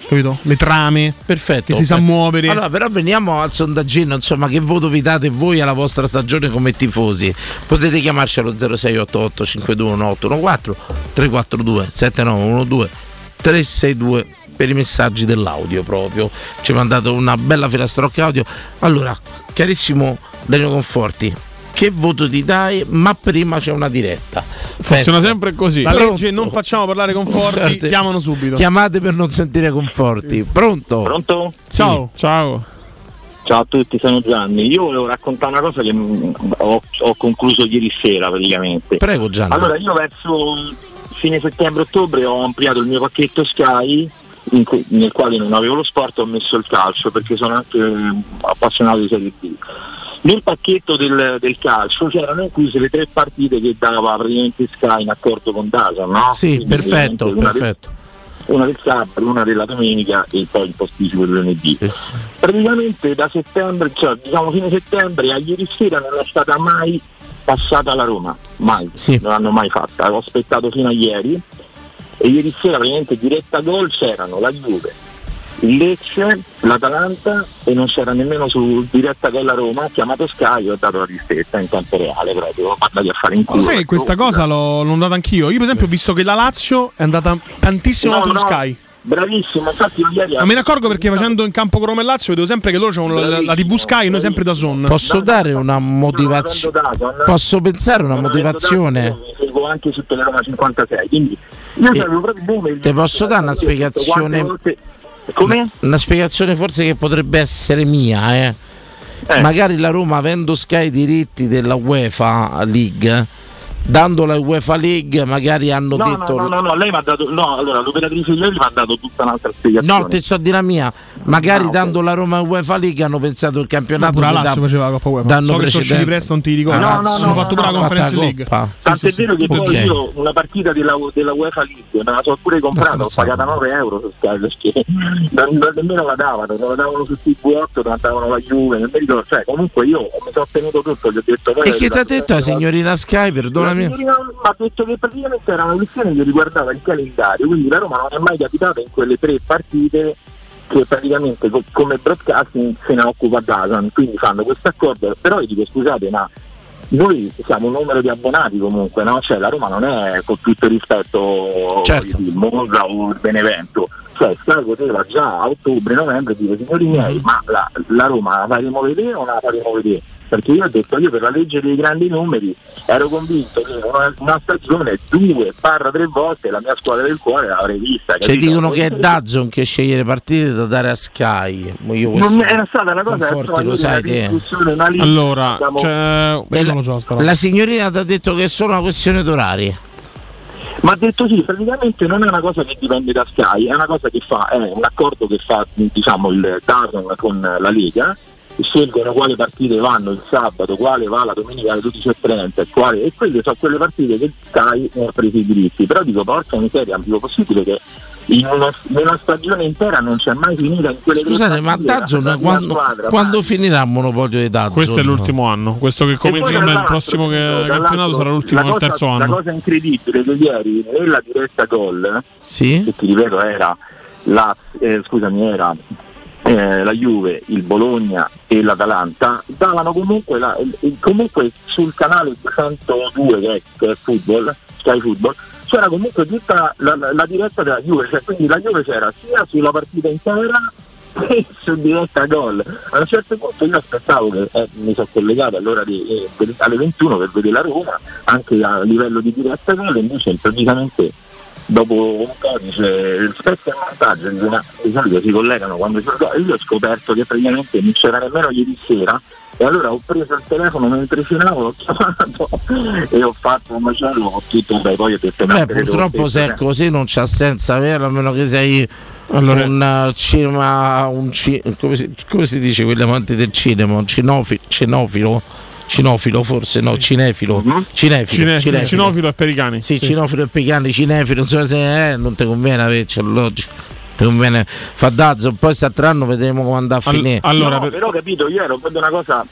capito? Le trame, Perfetto. che si sa muovere. Allora, però veniamo al sondaggino, insomma, che voto vi date voi alla vostra stagione come tifosi? Potete chiamarci allo 0688 521814 342 7912 362 per i messaggi dell'audio proprio. Ci ha mandato una bella filastrocca audio. Allora, carissimo Danilo Conforti, che voto ti dai? Ma prima c'è una diretta. Funziona Pensa. sempre così. La Pronto? legge non facciamo parlare con forti, Guardate, chiamano subito. Chiamate per non sentire conforti. Pronto? Pronto? Ciao. Ciao. Ciao a tutti, sono Gianni. Io volevo raccontare una cosa che mm, ho, ho concluso ieri sera praticamente. Prego Gianni. Allora, io verso fine settembre-ottobre ho ampliato il mio pacchetto Sky cui- nel quale non avevo lo sport ho messo il calcio perché sono anche eh, appassionato di Serie B. Nel pacchetto del, del calcio c'erano incluse le tre partite che dava praticamente Sky in accordo con Dazon, no? Sì, Quindi, perfetto, una del- perfetto. una del sabato, una della domenica e poi il posticipo del lunedì. Praticamente da settembre, cioè diciamo fine settembre a ieri sera non è stata mai passata alla Roma, mai, non l'hanno mai fatta, ho aspettato fino a ieri e ieri sera praticamente diretta gol c'erano la Juve, il Lecce, l'Atalanta e non c'era nemmeno su diretta gol a Roma, ho chiamato Sky e ho dato la ristretta in tempo reale proprio, ho mandato a fare in culo. lo sai che questa cosa l'ho, l'ho data anch'io? Io, per esempio, ho visto che la Lazio è andata tantissimo No, su no, Sky. Bravissimo, infatti io ieri Ma me ne accorgo perché facendo in campo con Roma e Lazio vedevo sempre che loro avevano la, la TV Sky e noi sempre da Son. Posso dare una motivazione? Posso pensare una motivazione? seguo anche su Teleroma 56, quindi io sapevo proprio il numero. Ti posso dare una spiegazione? Come? Una spiegazione forse che potrebbe essere mia, eh. Magari la Roma avendo Sky i diritti della UEFA League, dando la UEFA League, magari hanno No, detto. no, no, no, no, lei mi ha dato. No, allora l'operatrice ieri mi ha dato tutta un'altra spiegazione. No, te so di la mia. Magari Ah, ok. dando la Roma UEFA League hanno pensato il campionato Pure la Lazio faceva la Coppa UEFA. d'anno So che sono precedente. presto, non ti ricordo. Ah, No, no, no, fatto no, pure la no, Conference la League. Coppa. Tant'è vero che Ok. poi io una partita della, della UEFA League me la so pure comprata, ho pagata 9 euro su Sky perché non, non nemmeno la davano, non la davano su TV8, non davano la Juve, non mi ricordo, cioè comunque io mi sono ottenuto tutto, gli ho detto E che ti ha detto la signorina Sky? La Perdonami. signorina mi ha detto che praticamente era una questione che riguardava il calendario, quindi la Roma non è mai capitata in quelle tre partite che praticamente co- come broadcasting se ne occupa Dazan, quindi fanno questo accordo, però io dico scusate ma noi siamo un numero di abbonati comunque, no? Cioè la Roma non è con tutto il rispetto Certo. il Monza o il Benevento, cioè Sky poteva già a ottobre, novembre dire signori miei, ma la, la Roma la faremo vedere o non la faremo vedere? Perché io ho detto, io per la legge dei grandi numeri ero convinto che una, una stagione due barra tre volte la mia squadra del cuore l'avrei vista. Cioè dicono che è Dazon che sceglie le partite da dare a Sky. Non era stata una cosa insomma, lo sai una te. discussione, una lista, Allora, diciamo-. E la, la signorina ti ha detto che è solo una questione d'orari. Ma ha detto sì, praticamente non è una cosa che dipende da Sky, è una cosa che fa, è un accordo che fa diciamo il Dazn con la Lega, scelgono quali partite vanno il sabato, quale va la domenica alle 12.30 e, quale, e quelle sono quelle partite che Sky ha preso i diritti. Però dico porca miseria, dico possibile che in una, una stagione intera non c'è mai finita in quelle Scusate, ma la- la quando, squadra, quando finirà il monopolio di Dazon? Questo è l'ultimo anno. Questo che comincia il prossimo che- campionato sarà l'ultimo la cosa- terzo La anno. cosa incredibile che ieri nella diretta gol, Sì? che ti ripeto era la, eh, scusami, era eh, la Juve, il Bologna e l'Atalanta, davano comunque, la- comunque sul canale 202 che è, è football, Sky Football, c'era comunque tutta la, la- diretta della Juve, cioè quindi la Juve c'era sia sulla partita intera che su diretta gol. A un certo punto io aspettavo che eh, mi sono collegato all'ora di, eh, alle 21 per vedere la Roma, anche a livello di diretta gol, invece improvvisamente dopo un po' dice il spezzo è vantaggio, di solito si collegano quando gol. E io ho scoperto che praticamente non c'era nemmeno ieri sera E allora ho preso il telefono mentre cenavo, l'ho chiamato e ho fatto un macello, ho tutto, beh, poi ho detto Beh, "No, credo purtroppo se è così non c'ha senso averlo, a meno che sei un uh, cinema, un ci- come, si, come si dice quelli amanti del cinema, un cinofi- cinofilo? Cinofilo forse, no, cinefilo. Cinefilo, Cine- cinefilo. cinofilo e per i cani. Sì, cinofilo e picani, cinefilo, non so se eh, non ti conviene avercelo logico. Ti conviene fa dazzo, poi statranno vedremo come andrà a finire. no, però capito, io ero una cosa,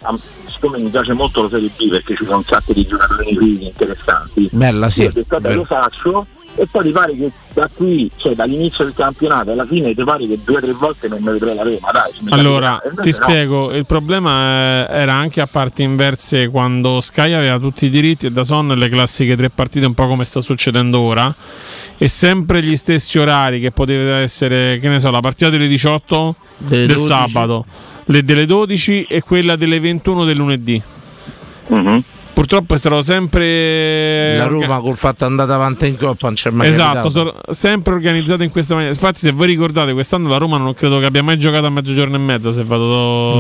siccome mi piace molto la Serie B perché ci sono un sacco di giocatori interessanti, Bella, sì, io ho detto, lo faccio e poi ti pare che da qui, cioè dall'inizio del campionato alla fine ti pare che due o tre volte non mi vedrei la Roma, dai. Allora, ti no. spiego, il problema eh, era anche a parti inverse quando Sky aveva tutti i diritti e da Son le classiche tre partite, un po' come sta succedendo ora, e sempre gli stessi orari che poteva essere, che ne so, la partita delle 18 Delle del 12. sabato, le delle 12 e quella delle 21 del lunedì. Mhm. Purtroppo è stato sempre La Roma col fatto andata avanti in coppa non c'è mai Esatto, sono sempre organizzate in questa maniera. Infatti, se voi ricordate, quest'anno la Roma non credo che abbia mai giocato a mezzogiorno e mezzo. Se vado.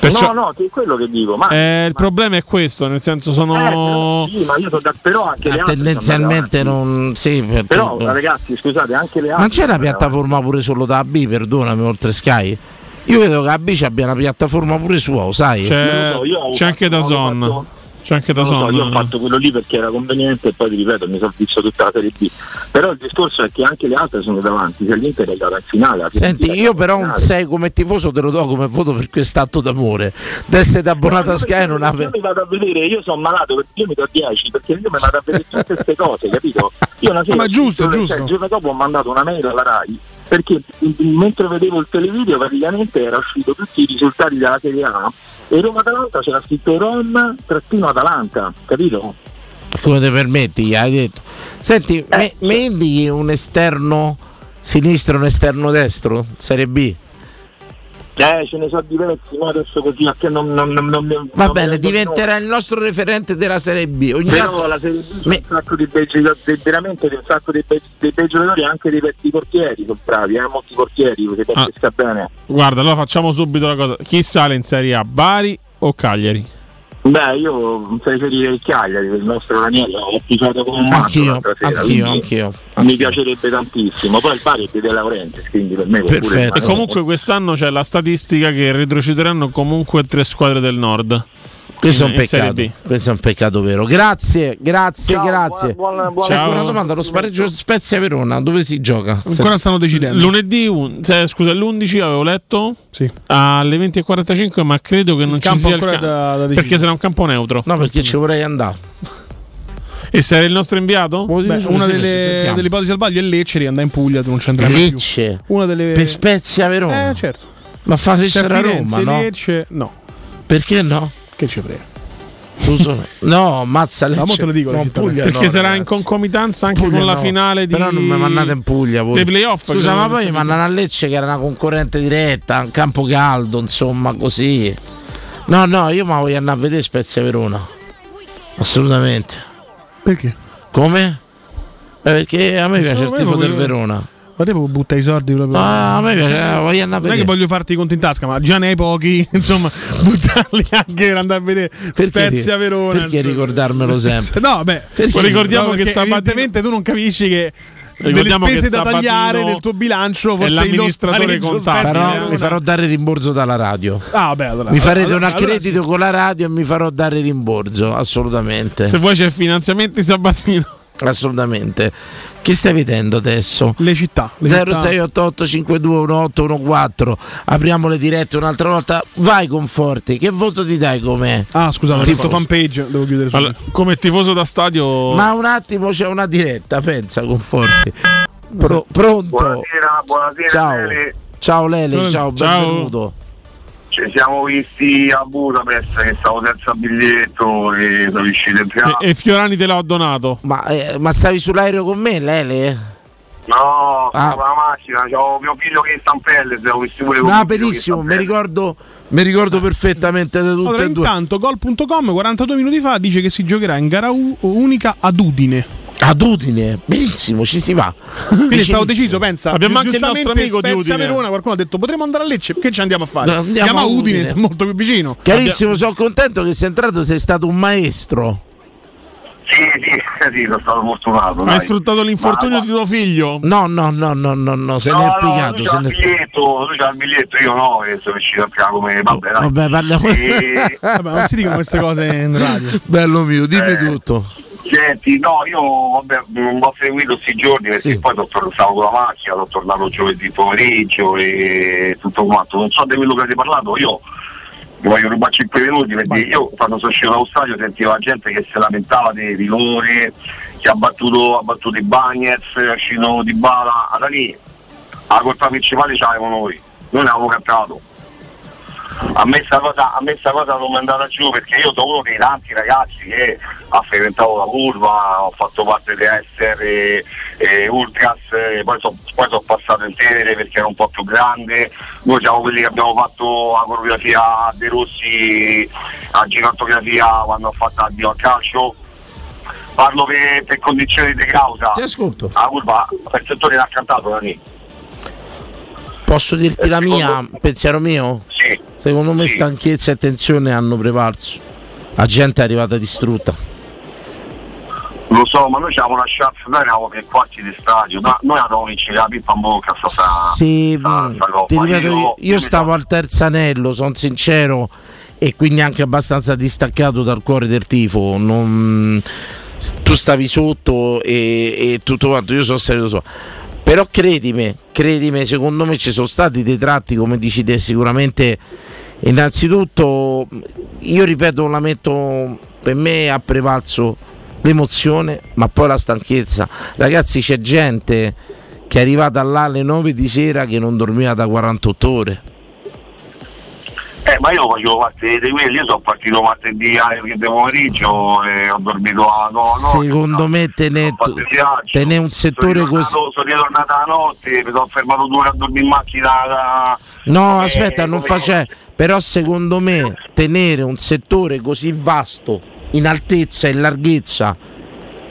Perciò, No, no, è quello che dico, ma eh, il problema è questo, nel senso sono. Eh, sì, ma io so da, però anche le altre tendenzialmente non. Sì, per- Però per- ragazzi, scusate, anche le Ma altre non c'è una piattaforma pure solo da B, perdonami, oltre Sky? Io vedo che a B abbia una piattaforma pure sua, sai? C'è, c'è anche da Zon. C'è anche da Non lo so, io ho fatto quello lì perché era conveniente e poi ti ripeto mi sono visto tutta la Serie B però il discorso è che anche le altre sono davanti se l'Inter è andata in finale Senti, io però un finale. 6 come tifoso te lo do come voto per quest'atto d'amore. D'essere abbonato a Sky non io ave... mi vado a vedere, io sono malato perché io mi do 10 perché io mi vado a vedere tutte queste cose, capito? Io una sera, Ma giusto, cioè, giusto. il giorno dopo ho mandato una mail alla RAI perché mentre vedevo il televideo praticamente era uscito tutti i risultati della Serie A e Roma-Atalanta c'era scritto Rom trattino Atalanta, capito? Come ti permetti, hai detto. Senti, me, me indichi un esterno sinistro e un esterno destro? Serie B? Eh, ce ne sono diversi, ma adesso così a che non, non, non, non, Va non bene, diventerà il nostro referente della Serie B. Ogni Però tanto- la Serie B c'è un sacco di bei giocatori, veramente c'è un sacco di bei, dei bei giocatori anche dei, dei portieri, sono bravi, eh, molti portieri, perché Ah. sta bene. Guarda, allora facciamo subito la cosa. Chi sale in Serie A? Bari o Cagliari? Beh, io preferirei il Cagliari, il nostro Daniele, ho tifato come un matto Anch'io, l'altra sera, anch'io, quindi anch'io. Mi piacerebbe tantissimo. Poi il Bari è di De Laurentiis, quindi per me pure Perfetto. E comunque quest'anno c'è la statistica che retrocederanno comunque tre squadre del nord. Questo è un In- Serie peccato. Questo è un peccato vero. Grazie, grazie, Ciao, grazie. buona- buona- buona- una domanda: lo spareggio Spezia Verona, dove si gioca? Ancora stanno decidendo. Lunedì, un- cioè, scusa, l'11 avevo letto Sì. alle 20.45, ma credo che non ci campo sia il ancora ca- da- da perché sarà un campo neutro. No, perché ci vorrei andare. E sei il nostro inviato? Beh, una delle, delle ipotesi al vaglio è Lecce, riandare in Puglia, tu non c'entrai mai più. Lecce Una delle per Spezia Verona. Eh, certo. Ma fa C'è essere a Firenze, Roma, no? Lecce, no. Perché no? Che ci frega. No, mazza Ma Lecce. mo te lo dico, no, Puglia Perché no, sarà ragazzi. in concomitanza anche Puglia con la no. finale di Però non mi mandate in Puglia voi. dei playoff. Scusa, che- ma poi mi mandano a Lecce che era una concorrente diretta, un campo caldo, insomma, così. No, no, io ma voglio andare a vedere Spezia Verona. Assolutamente. Perché? Come? Eh, perché a me piace il tifo del Verona. Ma te butta i soldi proprio. Ah, a me piace, eh, voglio andare a Non è che vedere. voglio farti i conti in tasca, ma già ne hai pochi, insomma, buttarli anche per andare a vedere Spezia Verona. Perché insomma. ricordarmelo sempre? No, beh, Perché? ricordiamo no, che perché Sabatino- evidentemente tu non capisci che Ricordiamo delle spese che da tagliare nel tuo bilancio forse l'amministratore contabile. Farò- mi farò dare rimborso dalla radio. Ah, vabbè, allora, mi farete allora- un allora accredito con la radio e mi farò dare rimborso. Assolutamente. Se vuoi c'è finanziamenti Sabatino. Assolutamente. Che stai vedendo adesso? Le città. le città. 0688 521814 Apriamo le dirette un'altra volta. Vai Conforti, che voto ti dai come? Ah, scusa, ho Tifoso. detto fanpage, devo chiudere. Allora, come tifoso da stadio Ma un attimo c'è una diretta, pensa Conforti. Pro- pronto? Buonasera, buonasera. Ciao. Lele. Ciao Lele, ciao, Ciao. benvenuto. Ci siamo visti a Budapest che stavo senza biglietto e sono riuscito in finale. e, e Fiorani te l'ho donato. Ma, eh, ma stavi sull'aereo con me, Lele? No, sono Ah. con la macchina, c'ho mio figlio che è in Stampelle, siamo visti pure con No, benissimo, mi ricordo, mi ricordo perfettamente di tutte Allora, e due. intanto, gol.com 42 minuti fa dice che si giocherà in gara u- unica ad Udine. Ad Udine, benissimo, ci si va. Quindi stavo deciso, pensa. Abbiamo anche il giustamente nostro amico di Udine. Verona, qualcuno ha detto potremmo andare a Lecce, che ci andiamo a fare? No, andiamo Andiamo a Udine, Udine. è molto più vicino. Carissimo, sono contento che sei entrato, sei stato un maestro. Sì, sì, sì, sono stato fortunato. Hai dai. sfruttato l'infortunio Ma- di tuo figlio? No, no, no, no, no, no, se no, ne è no, lui se ne il biglietto, lui c'ha il biglietto, io no, e sono riuscito a come vabbè, dai. Vabbè, parliamo. E- Vabbè, non si dicono queste cose in radio. Bello mio, dimmi Eh. tutto. Senti, no, io vabbè, non ho seguito questi giorni perché Sì. poi stavo con la macchina, sono tornato giovedì pomeriggio e tutto quanto. Non so di quello che avete parlato, io mi voglio rubare 5 minuti perché io quando sono uscito dallo stadio sentivo la gente che si lamentava dei rigori, che ha battuto, ha battuto i Bagnets, è uscito di bala, da lì la colpa principale ce l'avevamo noi, noi ne avevamo cantato. A me sta cosa, a me sta cosa non mi è andata giù perché io sono uno dei tanti ragazzi che ha frequentato la curva, ho fatto parte di essere eh, Ultras, eh, poi sono so passato in Tenere perché era un po' più grande, noi siamo quelli che abbiamo fatto la coreografia a De Rossi, a ginatografia quando ho fatto addio al calcio. Parlo per, per condizioni di causa. Ti ascolto. La curva per settore l'ha cantato da lì. Posso dirti la mia, pensiero mio? Sì. Secondo me stanchezza e tensione hanno prevalso. La gente è arrivata distrutta. Lo so, ma noi ci avevamo lasciato, noi eravamo per quarti di stadio, ma noi avevamo vincere la pippa in bocca sta, Sì, sta- sta ti ripeto, io, io, stavo al terzo anello, sono sincero, e quindi anche abbastanza distaccato dal cuore del tifo. non- tu stavi sotto e, e tutto quanto, io sono salito sopra. Però credimi, credimi, secondo me ci sono stati dei tratti, come dici te, sicuramente. Innanzitutto, io ripeto, la metto per me ha prevalso l'emozione, ma poi la stanchezza. Ragazzi, c'è gente che è arrivata là alle 9 di sera che non dormiva da 48 ore. Eh, ma io voglio parte di quelli, io sono partito martedì alle di pomeriggio e ho dormito a no, no, Secondo me tenere tenere un settore sono così. sono ritornato la notte, mi sono fermato due ore a dormire in macchina da, No, eh, aspetta, non face. Però secondo me tenere un settore così vasto in altezza e larghezza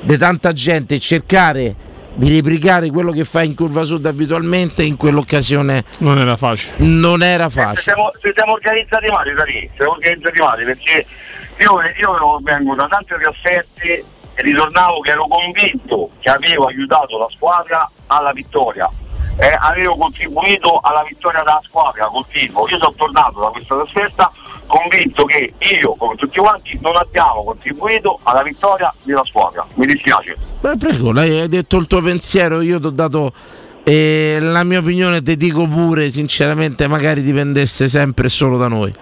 di tanta gente e cercare di replicare quello che fa in curva sud abitualmente in quell'occasione non era facile. Non era Se facile. siamo, se siamo organizzati male da lì, siamo organizzati male perché io, io vengo da tante trasferte e ritornavo che ero convinto che avevo aiutato la squadra alla vittoria. Eh, avevo contribuito alla vittoria della squadra col tifo. Io sono tornato da questa trasferta convinto che io, come tutti quanti, non abbiamo contribuito alla vittoria della squadra. Mi dispiace. Beh, prego, lei hai detto il tuo pensiero, io ti ho dato eh, la mia opinione, ti dico pure, sinceramente, magari dipendesse sempre solo da noi.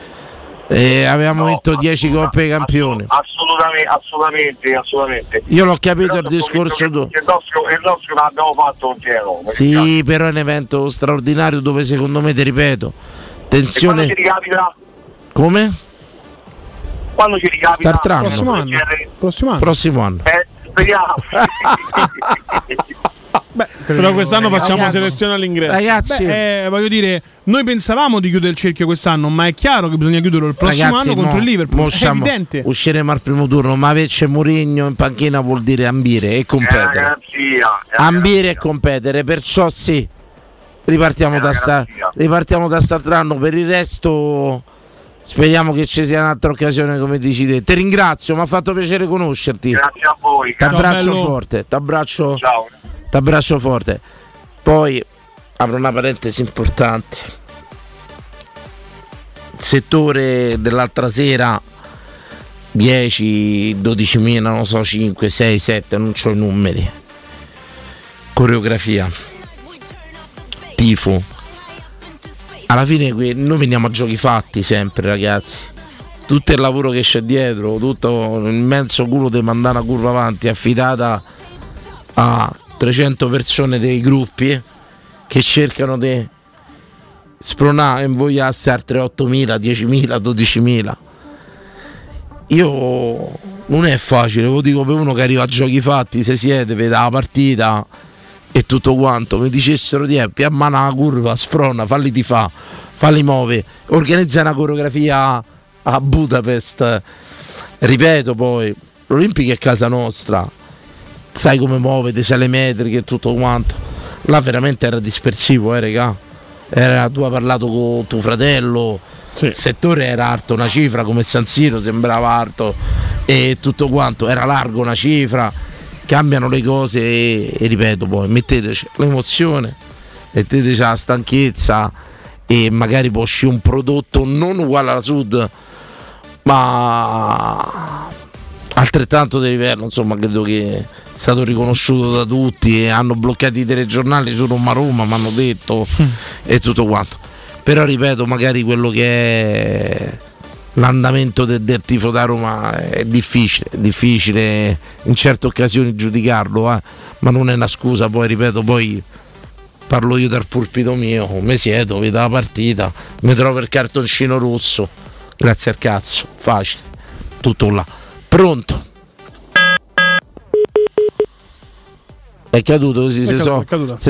Eh, avevamo vinto 10 coppe ai campioni. Assolutamente, assolutamente, assolutamente. Io l'ho capito Però il discorso che Il nostro, il nostro non abbiamo fatto intero. Sì, però è un evento straordinario dove secondo me, ti ripeto, E quando tensione... ci ricapita? Come? Quando ci ricapita? Startranno. Prossimo anno. Prossimo anno. Prossimo anno. Eh, speriamo. Però quest'anno facciamo Ragazzi. selezione all'ingresso. Ragazzi, Beh, eh, voglio dire, noi pensavamo di chiudere il cerchio quest'anno, ma è chiaro che bisogna chiuderlo il prossimo Ragazzi, anno contro mo- il Liverpool. È siamo- evidente. Usciremo al primo turno, ma averci Mourinho in panchina vuol dire ambire e competere. è una ambire e competere, perciò sì, ripartiamo da, sta, ripartiamo da quest'altro anno, per il resto speriamo che ci sia un'altra occasione come dici te. Ti ringrazio, mi ha fatto piacere conoscerti. Grazie a voi. T'abbraccio Ciao, forte, t'abbraccio, Ciao. T'abbraccio forte. Poi apro una parentesi importante. Il settore dell'altra sera 10, 12.000, non so, 5, 6, 7, non ho i numeri. Coreografia. Tifo. Alla fine noi veniamo a giochi fatti sempre, ragazzi. Tutto il lavoro che c'è dietro, tutto il immenso culo di mandare una curva avanti affidata a 300 persone dei gruppi che cercano di spronare e invogliarsi altre 8.000, 10.000, 12.000. Io non è facile, lo dico per uno che arriva a giochi fatti, se siete, vede la partita e tutto quanto, mi dicessero di eh, a mano la curva, sprona, falli ti fa, falli muove, organizza una coreografia a Budapest, ripeto poi, l'Olimpica è casa nostra, sai come muovete, sai le metriche e tutto quanto. Là veramente era dispersivo, eh, regà. Era, tu hai parlato con tuo fratello, il settore era alto una cifra come San Siro, sembrava alto e tutto quanto, era largo una cifra, cambiano le cose e, e ripeto poi, metteteci l'emozione, metteteci la stanchezza e magari può uscire un prodotto non uguale alla Sud, ma altrettanto di livello, insomma, credo che stato riconosciuto da tutti e hanno bloccato i telegiornali su Roma Roma, mi hanno detto e tutto quanto. Però ripeto, magari quello che è l'andamento del, del tifo da Roma è difficile, è difficile in certe occasioni giudicarlo, eh, ma non è una scusa, poi ripeto, poi parlo io dal pulpito mio, mi siedo, vedo la partita, mi trovo il cartoncino rosso, grazie al cazzo, facile, tutto là. Pronto? È caduto così, È si sono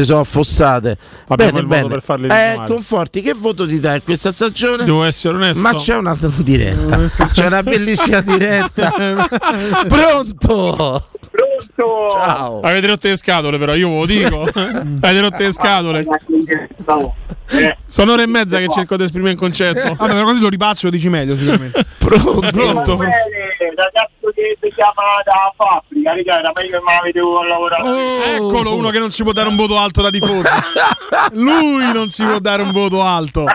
sono affossate. Abbiamo bene, bene. per farli eh. Conforti, che voto ti dai a questa stagione? Devo essere onesto. Ma c'è una diretta. C'è una bellissima diretta. Pronto? Pronto? Ciao. Avete rotto le scatole, però io ve lo dico. Avete rotto le scatole. Sono ora e mezza che cerco di esprimere il concetto. Vabbè, però così lo ripazzo lo dici meglio sicuramente. Pronto? Pronto? Ragazzo che si chiama da fabbrica, raga, era meglio che me l'avevo lavorato. Eccolo uno che non si può dare un voto alto da tifoso. Lui non si può dare un voto alto.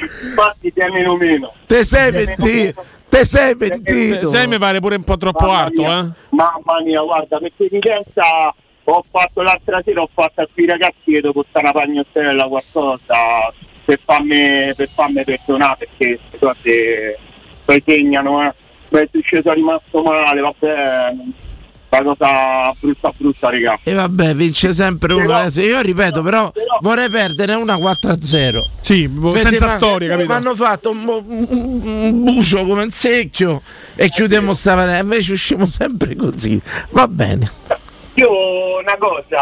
Infatti tienilo meno. Te sei pentito? Te sei pentito? Sei mi pare pure un po' troppo Mamma alto, mia, eh? Mamma mia, guarda, perché evidenza ho fatto l'altra sera, ho fatto a quei ragazzi che devo stare una pagnottella qualcosa per farmi, per farmi perdonare perché queste cose poi segnano, eh. Beh, ci sono rimasto male, vabbè, una cosa brutta brutta, raga. E vabbè, vince sempre uno. adesso. Io ripeto, però vorrei perdere una 4-0. Sì, senza ma- storia, capito? Mi hanno fatto un, un- un bucio come un secchio e chiudiamo sta partita. Invece usciamo sempre così. Va bene. Io una cosa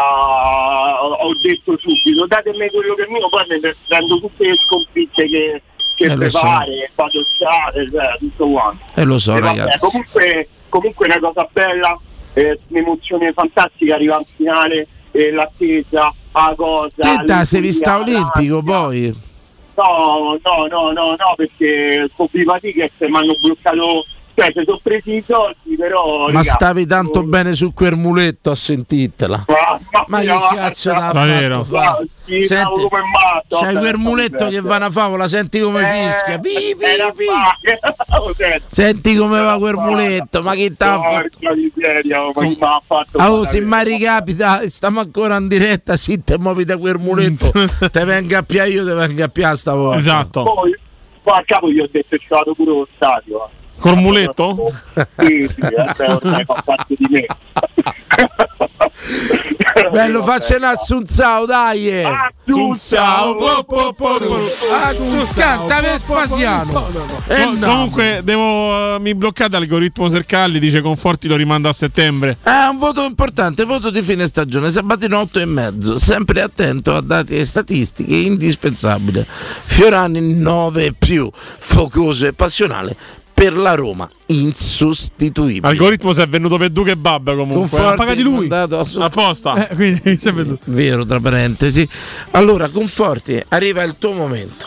ho detto subito, datemi quello che è mio, poi mi prendo tutte le sconfitte che, che Eh, so. prepare, a stare, cioè, tutto quanto. E lo so, E vabbè, ragazzi. comunque, comunque è una cosa bella, eh, un'emozione fantastica arriva in finale, eh, l'attesa, la cosa. Te da sei vista olimpico poi. No, no, no, no, no, perché con Privatiches mi hanno bloccato, si sono presi i soldi, però... Ma raga, stavi tanto bene su quel muletto a sentirtela. Ma che cazzo t'ha Davvero? fatto fa? Sì, Senti, come matto, vabbè, quel muletto che va una favola, senti come Eh, fischia. Pi, pi, Lo. Senti come va quel muletto, ma che t'ha fatto? Miseria, ma chi m'ha fatto Ah, oh, se mai ricapita, stiamo ancora in diretta, sì, te muovi da quel muletto, te venga a piare io, te venga a piare stavolta. Esatto. Poi, poi a capo gli ho detto che ci vado pure allo stadio. eh. Col muletto? Sì, sì, ormai fa parte di me. Bello, faccia un assunzao, dai! eh. Po, po. Assunzao, canta Vespasiano! Eh. Comunque devo eh, mi bloccate l'algoritmo Sercalli dice Conforti lo rimanda a settembre. È un voto importante, voto di fine stagione, Sabatino 8 e mezzo, sempre attento a dati e statistiche, indispensabile. Fiorani 9 più, focoso e passionale per la Roma, insostituibile. Algoritmo si è venuto per Duca e Babba comunque. Conforti, Ha pagati lui. su- Apposta. Eh, quindi si è venuto. Vero, tra parentesi. Allora, Conforti, arriva il tuo momento.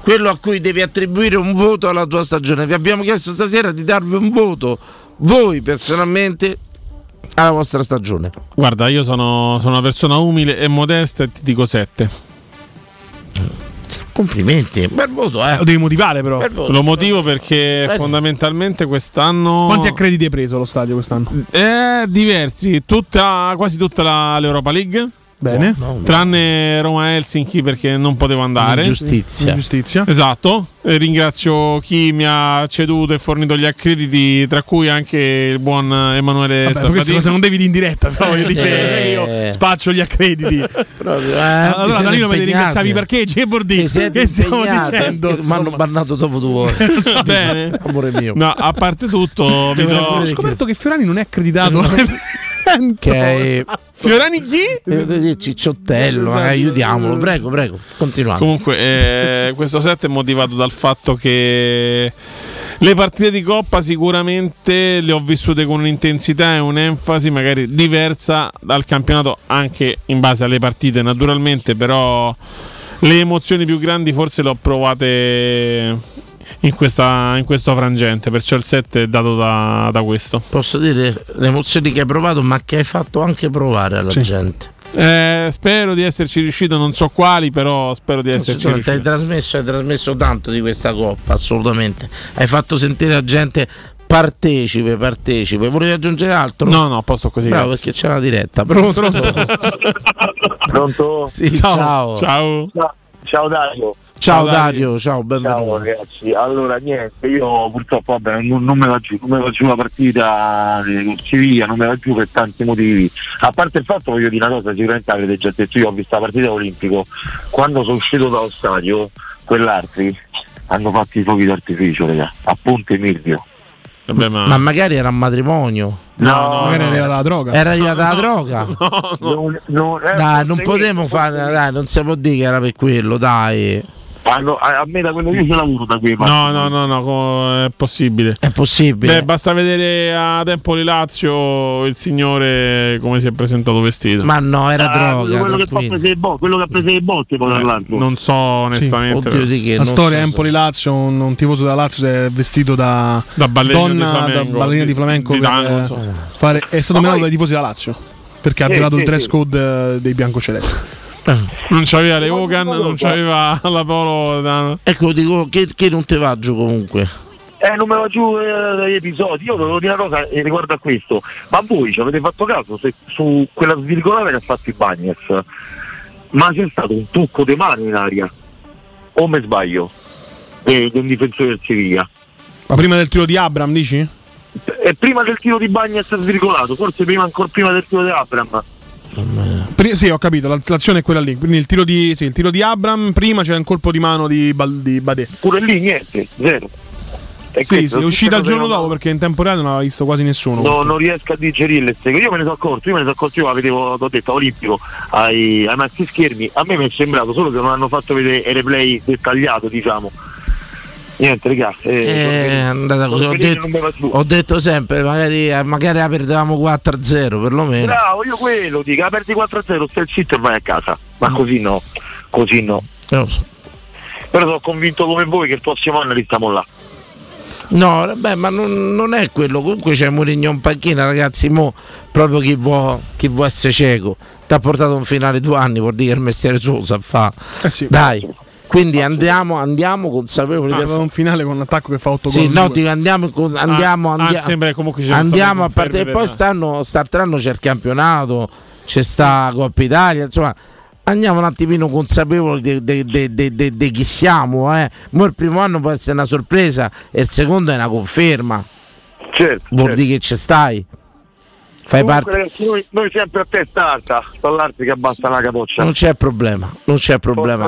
Quello a cui devi attribuire un voto alla tua stagione. Vi abbiamo chiesto stasera di darvi un voto, voi personalmente, alla vostra stagione. Guarda, io sono, sono una persona umile e modesta e ti dico 7. Complimenti, bel voto, eh. Lo devi motivare però. Voto. Lo motivo perché Beh. fondamentalmente quest'anno. Quanti accrediti hai preso allo stadio quest'anno? Eh, diversi, tutta, quasi tutta la- l'Europa League. Bene. Tranne Roma Helsinki perché non potevo andare. Ingiustizia. Giustizia. Esatto. Ringrazio chi mi ha ceduto e fornito gli accrediti, tra cui anche il buon Emanuele Sabatini. cose non devi in diretta, però dire, Eh. io spaccio gli accrediti. Proprio, eh, allora Danilo mi devi impegnati. ringraziare i parcheggi e Bordi. Mi siete Che stiamo dicendo? Mi hanno bannato dopo due ore. Va bene. Amore mio. No, a parte tutto, vi do- Ho scoperto che Fiorani non è accreditato. Che Fiorani chi? Dire cicciotello, Esatto. eh, aiutiamolo, prego, prego, continuiamo. Comunque, eh, questo set è motivato dal fatto che le partite di Coppa sicuramente le ho vissute con un'intensità e un'enfasi magari diversa dal campionato anche in base alle partite naturalmente, però le emozioni più grandi forse le ho provate in, questa, in questo frangente, perciò il 7 è dato da, da questo. Posso dire le emozioni che hai provato, ma che hai fatto anche provare alla Sì. gente. Eh, spero di esserci riuscito, non so quali, però spero di esserci Assolutamente, hai riuscito. trasmesso, hai trasmesso tanto di questa coppa, assolutamente. Hai fatto sentire la gente partecipe, partecipe. Volevi aggiungere altro? No, no, posto così. Bravo, grazie. perché c'è la diretta. Pronto? Pronto? Sì, ciao. Ciao. Ciao Dario. Ciao Dario, ciao, benvenuto. Ciao ragazzi, allora niente, io purtroppo vabbè, non, non me la giù, non me la giù la partita di con Siviglia, non me la giù per tanti motivi. A parte il fatto voglio dire una cosa, sicuramente avete già detto, io ho visto la partita olimpico, quando sono uscito dallo stadio, quell'altri hanno fatto i fuochi d'artificio, raga, a Ponte Milvio. Vabbè, ma... Ma magari era un matrimonio. No, Magari è arrivata la droga. Era arrivata la droga. Non, non, eh, Dai, non potremmo fare, dai, non si può dire che era per quello, dai. Milvio. a, a me da quello che io ce lavoro da quei No, no, no, no, è possibile. È possibile. Beh, basta vedere a Tempoli Lazio il signore come si è presentato vestito. Ma no, era Ah, droga. quello, che bo- quello che ha preso le botte poi dall'altro. Non so onestamente. Oddio di che, La storia so se- Empoli-Lazio, un, un tifoso della Lazio si è vestito da, Da ballerino di donna, flamenco, da ballerina di di- flamenco di per, eh, so. fare- è stato menato dai tifosi della Lazio perché ha Sì, violato sì, il dress sì. code eh, dei biancocelesti. Non c'aveva le Hogan, non c'aveva la Polo. da- Ecco, dico che, che non te va giù comunque. Eh, non me la giù eh, dagli episodi. Io volevo dire una cosa eh, riguardo a questo. Ma voi ci avete fatto caso se, su quella svirgolata che ha fatto i Bagnes? Ma c'è stato un tocco di mano in aria? O me sbaglio? Di un difensore del Siviglia. Ma prima del tiro di Abram, dici? E prima del tiro di Bagnes svirgolato, forse prima ancora prima del tiro di Abram. Pri- sì, ho capito, la- l'azione è quella lì. Quindi il tiro di, sì, il tiro di Abram, prima c'è un colpo di mano di, Bal- di Badè. Pure lì niente, zero. E Sì, questo, sì, è uscita il giorno dopo perché in tempo reale non aveva visto quasi nessuno. No, non riesco a digerirle. Io me ne sono accorto, io me ne sono accorto, io la vedevo, l'ho detto, olimpico ai, ai maxi schermi, a me mi è sembrato solo che non hanno fatto vedere il replay dettagliato, diciamo. Niente, ragazzi. Eh, è andata così. Ho detto, ho detto sempre, magari, eh, magari la perdevamo 4-0 perlomeno. Bravo, io quello dico, la perdi 4-0, stai zitto e vai a casa. Ma così no, così no. Eh, lo so. Però sono convinto come voi che il prossimo anno restiamo là. No, vabbè, ma non, non è quello. Comunque c'è Mourinho in panchina, ragazzi. Mo proprio chi vuole, chi vuole essere cieco. Ti ha portato un finale due anni, vuol dire che il mestiere suo sa fa. Eh sì. Dai. Quindi andiamo, andiamo consapevoli Ah, aveva un finale con un attacco che fa 8 Sì, gol. no, dico, andiamo, andiamo, Ah, andia- anzi, sembra che comunque ci siano andiamo a parte. E poi stanno, starteranno c'è il campionato, c'è sta Coppa Italia, insomma. Andiamo un attimino consapevoli di chi siamo. Eh. Mo il primo anno può essere una sorpresa e il secondo è una conferma. Certo. Vuol certo. dire che ci stai. Fai Comunque, parte. ragazzi, noi, noi sempre a testa alta, dall'altro che abbassa la capoccia. Non c'è problema, non c'è problema.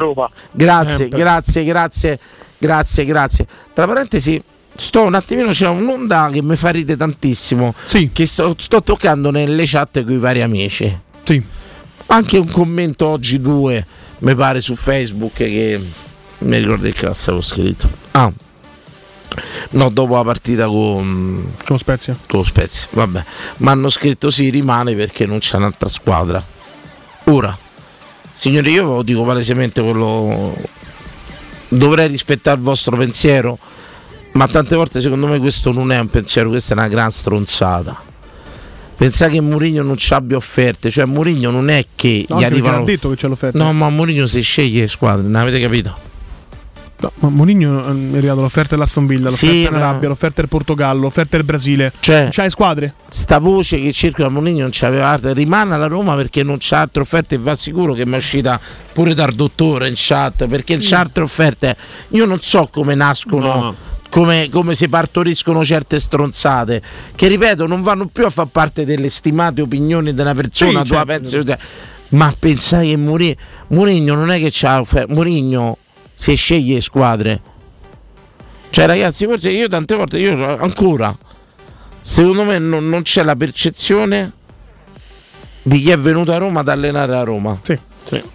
Grazie, Sempre. grazie, grazie, grazie, grazie. Tra parentesi, sto un attimino, c'è un'onda che mi fa ridere tantissimo. Che sto, sto toccando nelle chat con i vari amici. Sì. Anche un commento oggi due, mi pare su Facebook che mi ricordo che cazzo avevo scritto. Ah. No, dopo la partita con, con Spezia. Con Spezia, vabbè. Mi hanno scritto sì, rimane perché non c'è un'altra squadra. Ora, signori, io ve lo dico palesemente quello. Dovrei rispettare il vostro pensiero, ma tante volte secondo me questo non è un pensiero, questa è una gran stronzata. Pensare che Mourinho non ci abbia offerte, cioè Mourinho non è che No, gli arrivano. ha detto che c'è l'offerta. No, ma Mourinho si sceglie le squadre, non avete capito? No, ma Mourinho ehm, è arrivato l'offerta dell'Aston Villa, l'offerta Sì, dell'Arabia, ma- l'offerta del Portogallo, l'offerta del Brasile. Cioè, C'hai squadre? sta voce che circola Mourinho non c'aveva altre rimane alla Roma perché non c'ha altre offerte e va sicuro che mi è uscita pure dal dottore in chat perché non c'ha altre offerte io non so come nascono No, no. Come, come si partoriscono certe stronzate che ripeto non vanno più a far parte delle stimate opinioni della persona Sì, tu la certo. pensi ma pensai che Mourinho, Mourinho non è che c'ha offerte Mourinho si sceglie squadre cioè ragazzi forse io tante volte io ancora secondo me non, non c'è la percezione di chi è venuto a Roma ad allenare a Roma. Sì,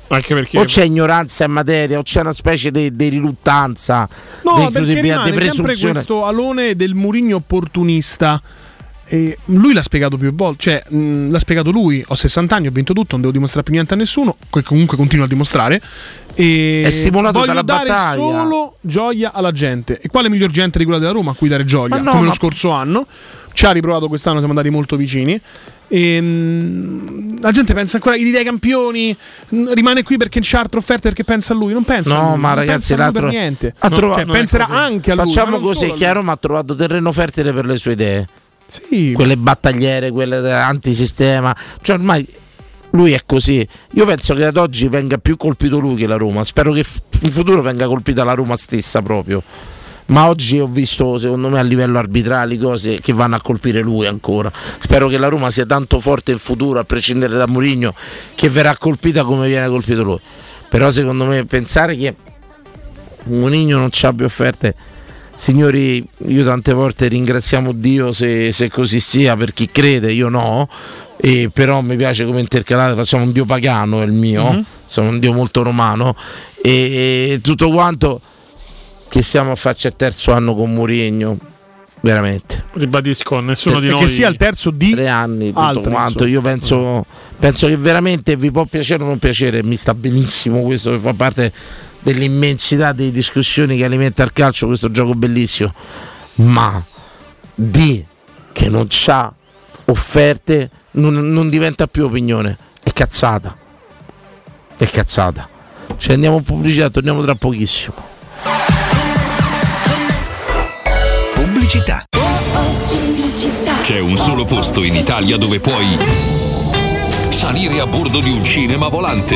anche perché O c'è ignoranza in materia, o c'è una specie di riluttanza, di No, perché incredibilità, di rimane sempre presunzione. questo alone del Murigno opportunista. E lui l'ha spiegato più volte, cioè mh, l'ha spiegato lui. Ho 60 anni, ho vinto tutto, non devo dimostrare più niente a nessuno. Que- comunque continua a dimostrare. E È stimolato voglio dalla dare battaglia. solo gioia alla gente. E quale miglior gente di quella della Roma a cui dare gioia? Ma no, Come ma- lo scorso anno. Ci ha riprovato quest'anno, siamo andati molto vicini. E, mh, la gente pensa ancora idea ai campioni. mh, Rimane qui perché c'ha altre offerte perché pensa a lui. Non pensa a No, lui, ma non ragazzi, pensa a lui per niente. ha No, trovato- cioè, penserà anche a lui. Facciamo ma non così: a che a lui. Roma ha trovato terreno fertile per le sue idee. Sì. Quelle battagliere, quelle antisistema. Cioè, ormai lui è così. Io penso che ad oggi venga più colpito lui che la Roma. Spero che in futuro venga colpita la Roma stessa proprio. Ma oggi ho visto, secondo me, a livello arbitrali cose che vanno a colpire lui ancora. Spero che la Roma sia tanto forte in futuro, a prescindere da Mourinho, che verrà colpita come viene colpito lui. Però secondo me pensare che Mourinho non ci abbia offerte Signori, io tante volte ringraziamo Dio se, se così sia, per chi crede, io no, e però mi piace come intercalate, facciamo un Dio pagano, è il mio, Mhm. sono un Dio molto romano, e, e tutto quanto che siamo a farci al terzo anno con Mourinho, veramente. Ribadisco, nessuno di Che noi. sia il terzo di tre anni, tutto altri, quanto. Io penso, penso che veramente vi può piacere o non piacere, mi sta benissimo questo che fa parte dell'immensità delle discussioni che alimenta il calcio, questo gioco bellissimo. Ma di che non c'ha offerte non, non diventa più opinione, è cazzata. È cazzata. Cioè andiamo in pubblicità, torniamo tra pochissimo. Pubblicità. C'è un solo posto in Italia dove puoi salire a bordo di un cinema volante,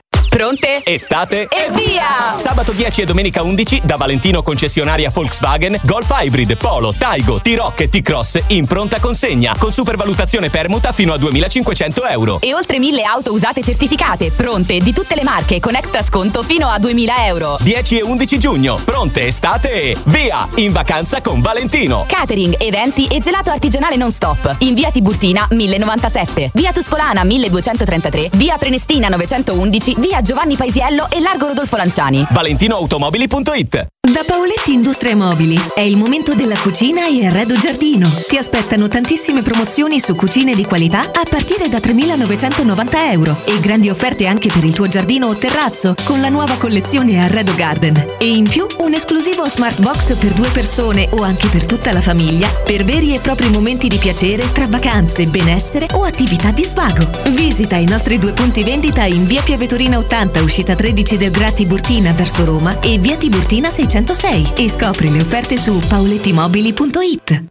Pronte? Estate? E via! Sabato 10 e domenica 11 da Valentino concessionaria Volkswagen Golf Hybrid, Polo, Taigo, T-Rock e T-Cross in pronta consegna con supervalutazione permuta fino a 2500 euro. E oltre mille auto usate certificate, pronte di tutte le marche con extra sconto fino a 2000 euro. 10 e 11 giugno, pronte estate e via! In vacanza con Valentino. Catering, eventi e gelato artigianale non stop. In via Tiburtina 1097, via Tuscolana 1233, via Prenestina 911, via Giovanni Paisiello e largo Rodolfo Lanciani. ValentinoAutomobili.it Da Paoletti Industrie Mobili è il momento della cucina e arredo giardino. Ti aspettano tantissime promozioni su cucine di qualità a partire da 3.990 euro e grandi offerte anche per il tuo giardino o terrazzo con la nuova collezione Arredo Garden. E in più un esclusivo smart box per due persone o anche per tutta la famiglia per veri e propri momenti di piacere tra vacanze, benessere o attività di svago. Visita i nostri due punti vendita in via Piavetorina 80, uscita 13 del Gra Tiburtina verso Roma e via Tiburtina 606 e scopri le offerte su paulettimobili.it.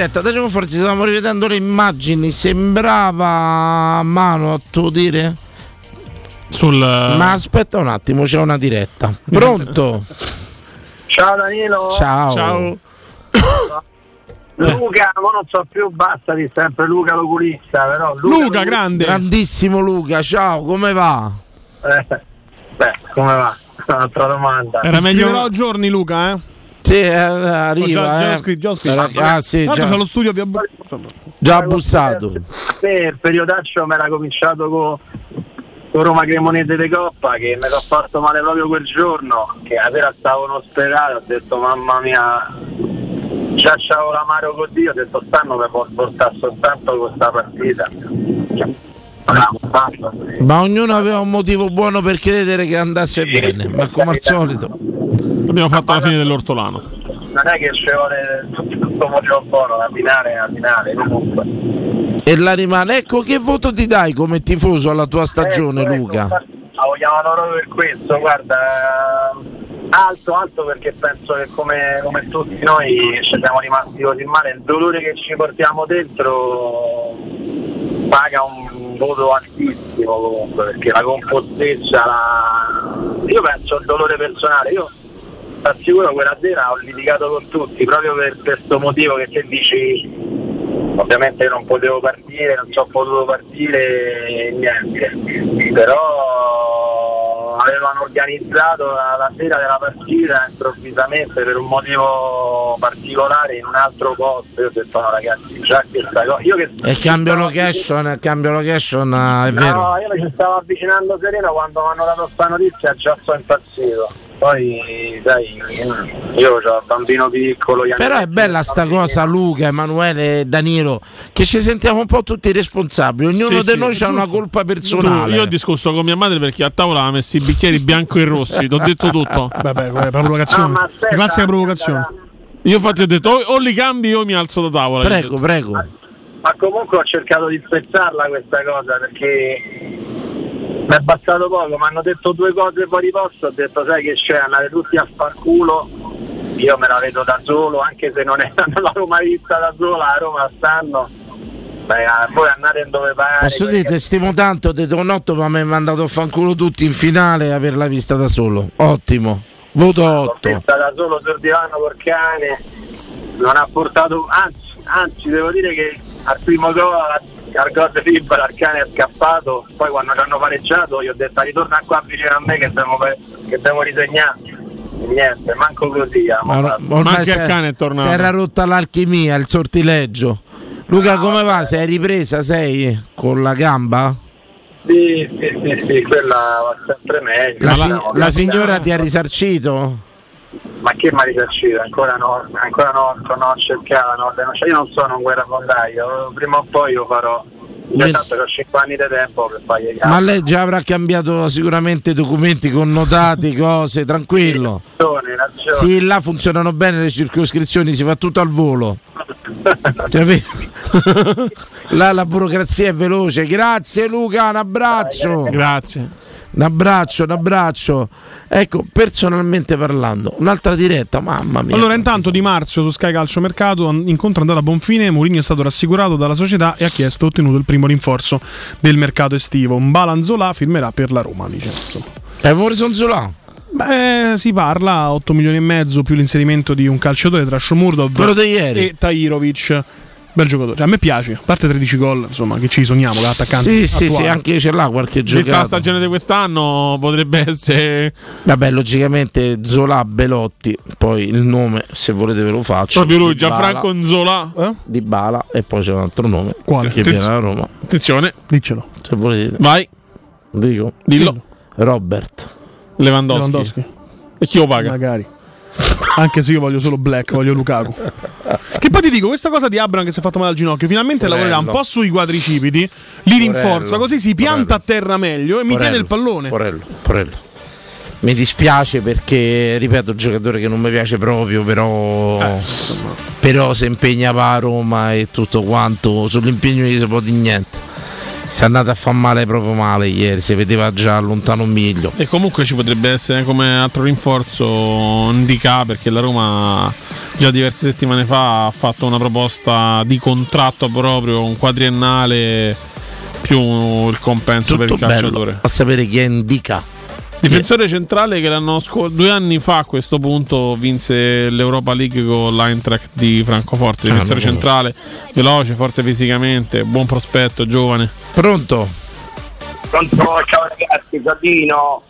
Diretta. Da forse stavamo rivedendo le immagini. Sembrava a mano a tuo dire. Sul... Ma aspetta un attimo, c'è una diretta. Pronto? Ciao Danilo. Ciao. Ciao. Luca, ma non so più, basta di sempre Luca l'oculista, però Luca, Grandissimo Luca, ciao, come va? Eh, beh, come va? Un'altra domanda. Era meglio giorni Luca, eh? Sì, eh, arriva. Già, già eh. scritto, già scritto. Era- ah, sì, già. c'è lo studio via Già bussato. Sì, il periodaccio mi era cominciato con, con Roma Cremonese de Coppa che mi sono fatto male proprio quel giorno, che la sera stavo in ospedale, ho detto mamma mia, già c'avevo l'amaro così, ho detto stanno mi può portare soltanto questa partita. Fatto. Ma ognuno aveva un motivo buono per credere che andasse bene, ma come al solito. Abbiamo fatto la fine dell'ortolano. Non è che ci vuole tutto motivo buono, la finale è la finale, comunque. E la rimane. Ecco, che voto ti dai come tifoso alla tua stagione, Ecco, Luca? ecco, La vogliamo proprio per questo, guarda, eh, alto, alto perché penso che come, come tutti noi ci siamo rimasti così male, il dolore che ci portiamo dentro paga un voto altissimo comunque, perché la compostezza, la... io penso al dolore personale, io assicuro quella sera ho litigato con tutti proprio per questo motivo che te dici ovviamente non potevo partire, non sono potuto partire niente, però avevano organizzato la, la sera della partita improvvisamente per un motivo particolare in un altro posto, io ho detto no ragazzi già questa cosa, io che E cambio location, il cambio location è vero. No, io mi ci stavo avvicinando sereno quando mi hanno dato questa notizia già sono impazzito. Poi sai, io ho un bambino piccolo. Però è bella sta cosa, Luca, Emanuele e Danilo, che ci sentiamo un po' tutti responsabili. Ognuno Sì, di sì, noi ha una colpa personale. Tu- io ho discusso con mia madre perché a tavola aveva messo i bicchieri bianco e rossi, ti ho detto tutto. Vabbè, vabbè, provocazione. No, ma aspetta, Classica provocazione. Io infatti ho detto o, o li cambi o mi alzo da tavola. Prego, prego. Ma comunque ho cercato di spezzarla questa cosa perché mi è bastato poco, mi hanno detto due cose fuori posto, ho detto sai che c'è, andate tutti a far culo, io me la vedo da solo, anche se non, è, mai vista da sola, a Roma stanno. Beh, a voi andate in dove pare. Posso dire, ti stimo tanto, ti do un 8, ma mi hai mandato a fanculo tutti in finale e averla vista da solo. Ottimo. Voto 8. vista da solo sul divano col cane, non ha portato, anzi, anzi devo dire che al primo gol di Fibra il cane è scappato, poi quando ci hanno pareggiato gli ho detto ritorna qua vicino a me che siamo, pe- che siamo risegnati. E Niente, manco così. eh, Ma ma- or- ormai si è- Si era rotta l'alchimia, il sortileggio. Luca, come va? Sei ripresa? Sei con la gamba? Sì, sì, sì, sì, quella va sempre meglio. La, si- la signora ti ha risarcito? Ma che mi ha risarcito? Ancora no, ancora no, no, cioè io non sono un guerrafondaio, prima o poi io farò. Bene. Intanto ho 5 anni di tempo per fargli i Ma lei già avrà cambiato sicuramente documenti connotati, cose, tranquillo. ragione, ragione. Sì, là funzionano bene le circoscrizioni, si fa tutto al volo. Capito? là la burocrazia è veloce. Grazie Luca, un abbraccio. Grazie. Un abbraccio, un abbraccio. Ecco, personalmente parlando, un'altra diretta, mamma mia. Allora, intanto Di Marzio su Sky Calcio Mercato, incontro andato a buon fine, Mourinho è stato rassicurato dalla società e ha chiesto e ottenuto il primo rinforzo del mercato estivo. Un Balanzola firmerà per la Roma, dice. È Morisonzola? Beh, si parla 8 milioni e mezzo più l'inserimento di un calciatore tra Shomurdov e Tahirovic. Bel giocatore, Cioè, a me piace, a parte 13 gol, insomma, che ci sogniamo, l'attaccante. Sì, sì, sì, attuale. anche ce l'ha qualche la giocata. stagione di quest'anno potrebbe essere Vabbè, logicamente Zola Belotti, poi il nome, se volete ve lo faccio. proprio lui, Gianfranco Nzola. Di Bala e poi c'è un altro nome Quale? che viene da Roma. Attenzione, Diccelo. Se volete. vai, Dico. dillo. Robert. Lewandowski. Lewandowski. E chi lo paga? Magari. Anche se io voglio solo Black, voglio Lukaku. Che poi ti dico, questa cosa di Abram che si è fatto male al ginocchio, finalmente Porello. lavorerà un po' sui quadricipiti, li rinforza, così si pianta a terra meglio e mi tiene il pallone. Porello, Porello. Mi dispiace perché, ripeto, un giocatore che non mi piace proprio, però, Eh, però se impegnava a Roma e tutto quanto, sull'impegno gli si può di niente. Si è andato a far male proprio male ieri, si vedeva già lontano un miglio. E comunque ci potrebbe essere come altro rinforzo Ndika perché la Roma già diverse settimane fa ha fatto una proposta di contratto proprio, un quadriennale più il compenso per il Tutto calciatore. A sapere chi è Indica. Difensore centrale che l'anno scorso, due anni fa a questo punto vinse l'Europa League con l'Eintracht di Francoforte. Ah, Difensore lo centrale, veloce, forte fisicamente, buon prospetto, giovane. Pronto? Pronto, ciao ragazzi, Sadino.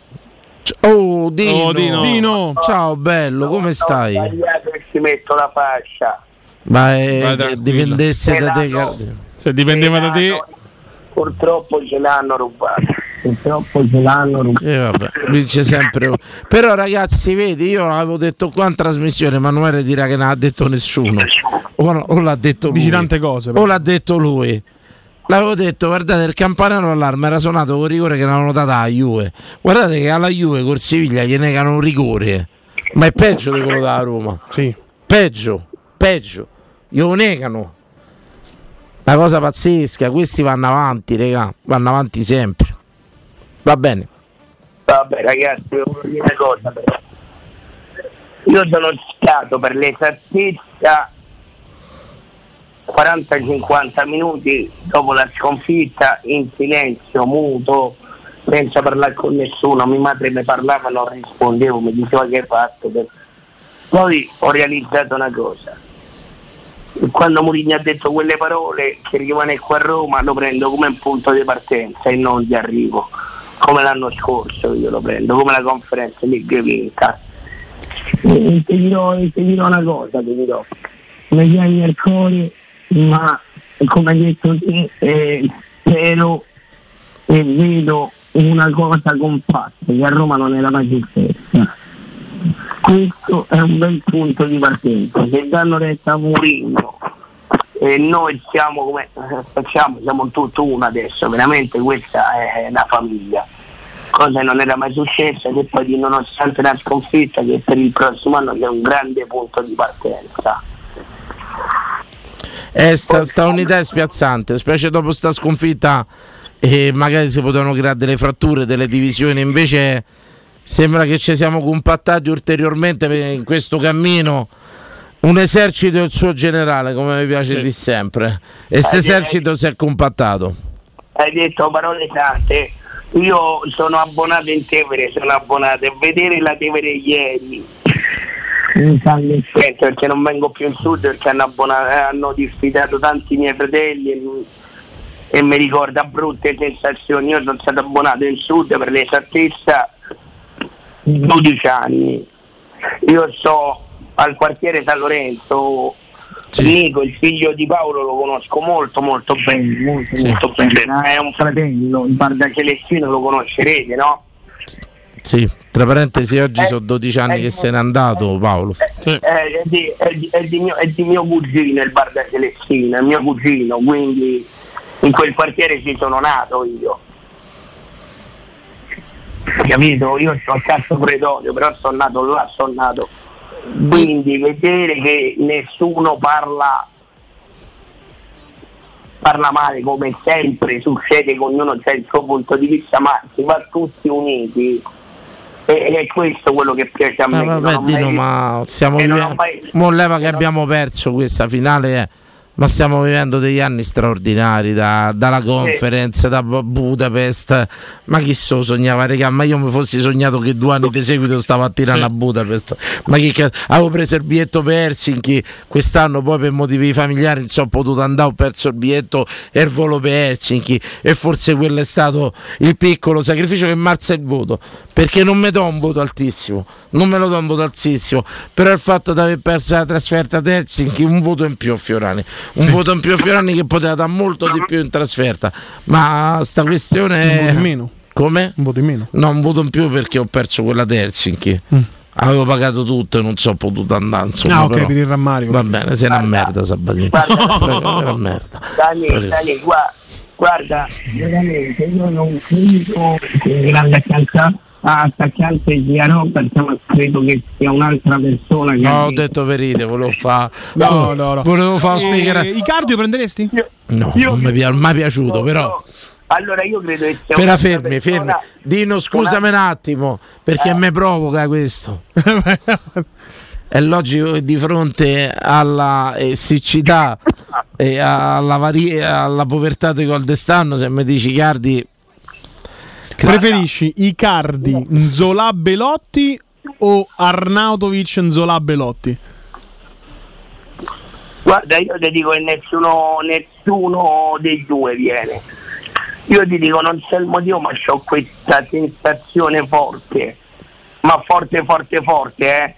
Oh Dino. Oh, Dino. Ciao bello, come stai? Sbagliato che ci metto la fascia. Ma eh, Vai che tranquillo. dipendesse da te. Se dipendeva da te, Purtroppo ce l'hanno rubato. Purtroppo ce l'hanno rubato. Eh, vabbè, vince sempre. Però ragazzi, vedi, io l'avevo detto qua in trasmissione, Emanuele dirà che non ha detto nessuno. O, no- o l'ha detto lui. Dici tante cose. O l'ha detto lui. L'avevo detto, guardate, il campanello allarme era suonato con rigore che l'hanno data alla Juve. Guardate che alla Juve col Siviglia gli negano un rigore. Ma è peggio di quello della Roma. Sì. Peggio, peggio. Glielo negano. Una cosa pazzesca, questi vanno avanti, raga, vanno avanti sempre. Va bene. Vabbè ragazzi, una cosa però. Io sono stato per l'esattezza 40-50 minuti dopo la sconfitta in silenzio, muto, senza parlare con nessuno, mia madre mi parlava, non rispondevo, mi diceva che hai fatto. Poi ho realizzato una cosa. Quando Mourinho ha detto quelle parole che rimane qua a Roma lo prendo come un punto di partenza e non di arrivo, come l'anno scorso io lo prendo, come la conferenza League vinta. E ti dirò, dirò una cosa, ti dirò. Mi il cuore, ma come hai detto te, eh, spero e vedo una cosa compatta, che a Roma non era mai successa. Questo è un bel punto di partenza. Se danno retta a Mourinho e noi siamo come facciamo, siamo tutto uno adesso, veramente questa è una famiglia. Cosa che non era mai successa, che poi di nonostante la sconfitta che per il prossimo anno c'è un grande punto di partenza. Eh, sta, sta unità è spiazzante, specie dopo sta sconfitta e magari si potevano creare delle fratture, delle divisioni, invece sembra che ci siamo compattati ulteriormente in questo cammino. Un esercito e il suo generale, come mi piace Sì. di sempre. E questo Eh, esercito si è compattato. Hai detto parole tante. Io sono abbonato in Tevere, sono abbonato e vedere la Tevere ieri l'effetto perché non vengo più in sud perché hanno, abbonato, eh, hanno diffidato tanti miei fratelli e, e mi ricorda brutte sensazioni. Io sono stato abbonato in sud per l'esattezza 12 anni. Io sto al quartiere San Lorenzo, Nico, il figlio di Paolo lo conosco molto molto bene, molto, Sì. molto bene. È un fratello, il Barda Celestino lo conoscerete, no? Sì, tra parentesi, Eh, oggi sono 12 anni che se n'è andato Paolo. Eh, è, di, è di- è di mio, è di mio cugino il Barda Celestino, è mio cugino, quindi in quel quartiere ci sono nato io. Capito? Io sono a Cazzo Pretorio, però sono nato là, sono nato. Quindi vedere che nessuno parla parla male come sempre succede che ognuno c'è il suo punto di vista ma si va tutti uniti e e è questo quello che piace a me Ah, non vabbè, Dino, mai- ma non ho vivendo. mai- leva che abbiamo perso questa finale, eh, ma stiamo vivendo degli anni straordinari da- dalla conference, da Bu- Budapest. Ma chi se lo sognava, regà? Ma io mi fossi sognato che due anni di seguito stavo a tirare a Budapest. Ma che ca- avevo preso il biglietto per Helsinki quest'anno, poi per motivi familiari non sono potuto andare, ho perso il biglietto e il volo per Helsinki. E forse quello è stato il piccolo sacrificio che marza il voto. Perché non mi do un voto altissimo, non me lo do un voto altissimo, però il fatto di aver perso la trasferta ad Helsinki, un voto in più a Fiorani, un voto in più a Fiorani che poteva dare molto di più in trasferta, ma sta questione Un è... voto in meno. Come? Un voto in meno. No, un voto in più perché ho perso quella di Helsinki. Avevo pagato tutto e non sono potuto andare. Insomma, Mm. ah, ok, però- per il rammarico. Va bene, sei una merda. Prego, sei una merda. Dani, Dani, gua- guarda, veramente io non credo che il grande attaccante, attaccante sia Robert, ma credo che sia un'altra persona che No, ho detto verite, volevo fare. No, no, no. Volevo fare Eh, spiegare. I cardio prenderesti? No, non mi è mai piaciuto, però. allora io credo che sia una fermi, fermi. persona- Dino, scusami un attimo, perché Eh. mi provoca questo. È logico che di fronte alla eh, siccità e alla, vari- alla povertà di Goldestano, se mi dici Cardi, Preferisci Icardi, Nzola Belotti o Arnautovic Nzola Belotti? Guarda, io ti dico che nessuno, nessuno dei due viene. Io ti dico, non c'è il motivo, ma ho questa sensazione forte, ma forte, forte, forte, eh.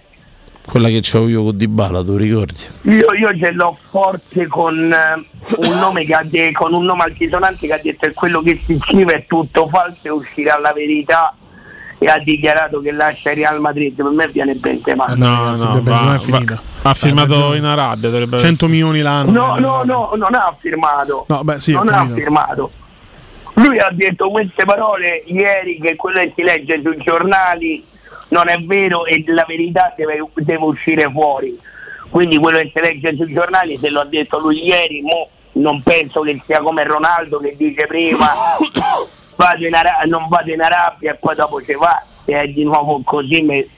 Quella che c'ho io con Dybala, tu ricordi? Io, io ce l'ho forte con eh, un nome che ha de- con un nome altisonante che ha detto che quello che si scrive è tutto falso e uscirà la verità e ha dichiarato che lascia il Real Madrid. Per me viene Benzema. Eh, No, no, Benzema va- è finita. va- ha firmato Benzema- in Arabia. dovrebbe- 100 milioni l'anno. No, no, no, non ha firmato. No, beh, sì, non ha firmato. Lui ha detto queste parole ieri che quello che si legge sui giornali non è vero e la verità deve, deve uscire fuori. Quindi quello che si legge sui giornali, se lo ha detto lui ieri, mo non penso che sia come Ronaldo che dice prima vado Ara- non vado in Arabia e poi dopo ci va e è di nuovo così. me-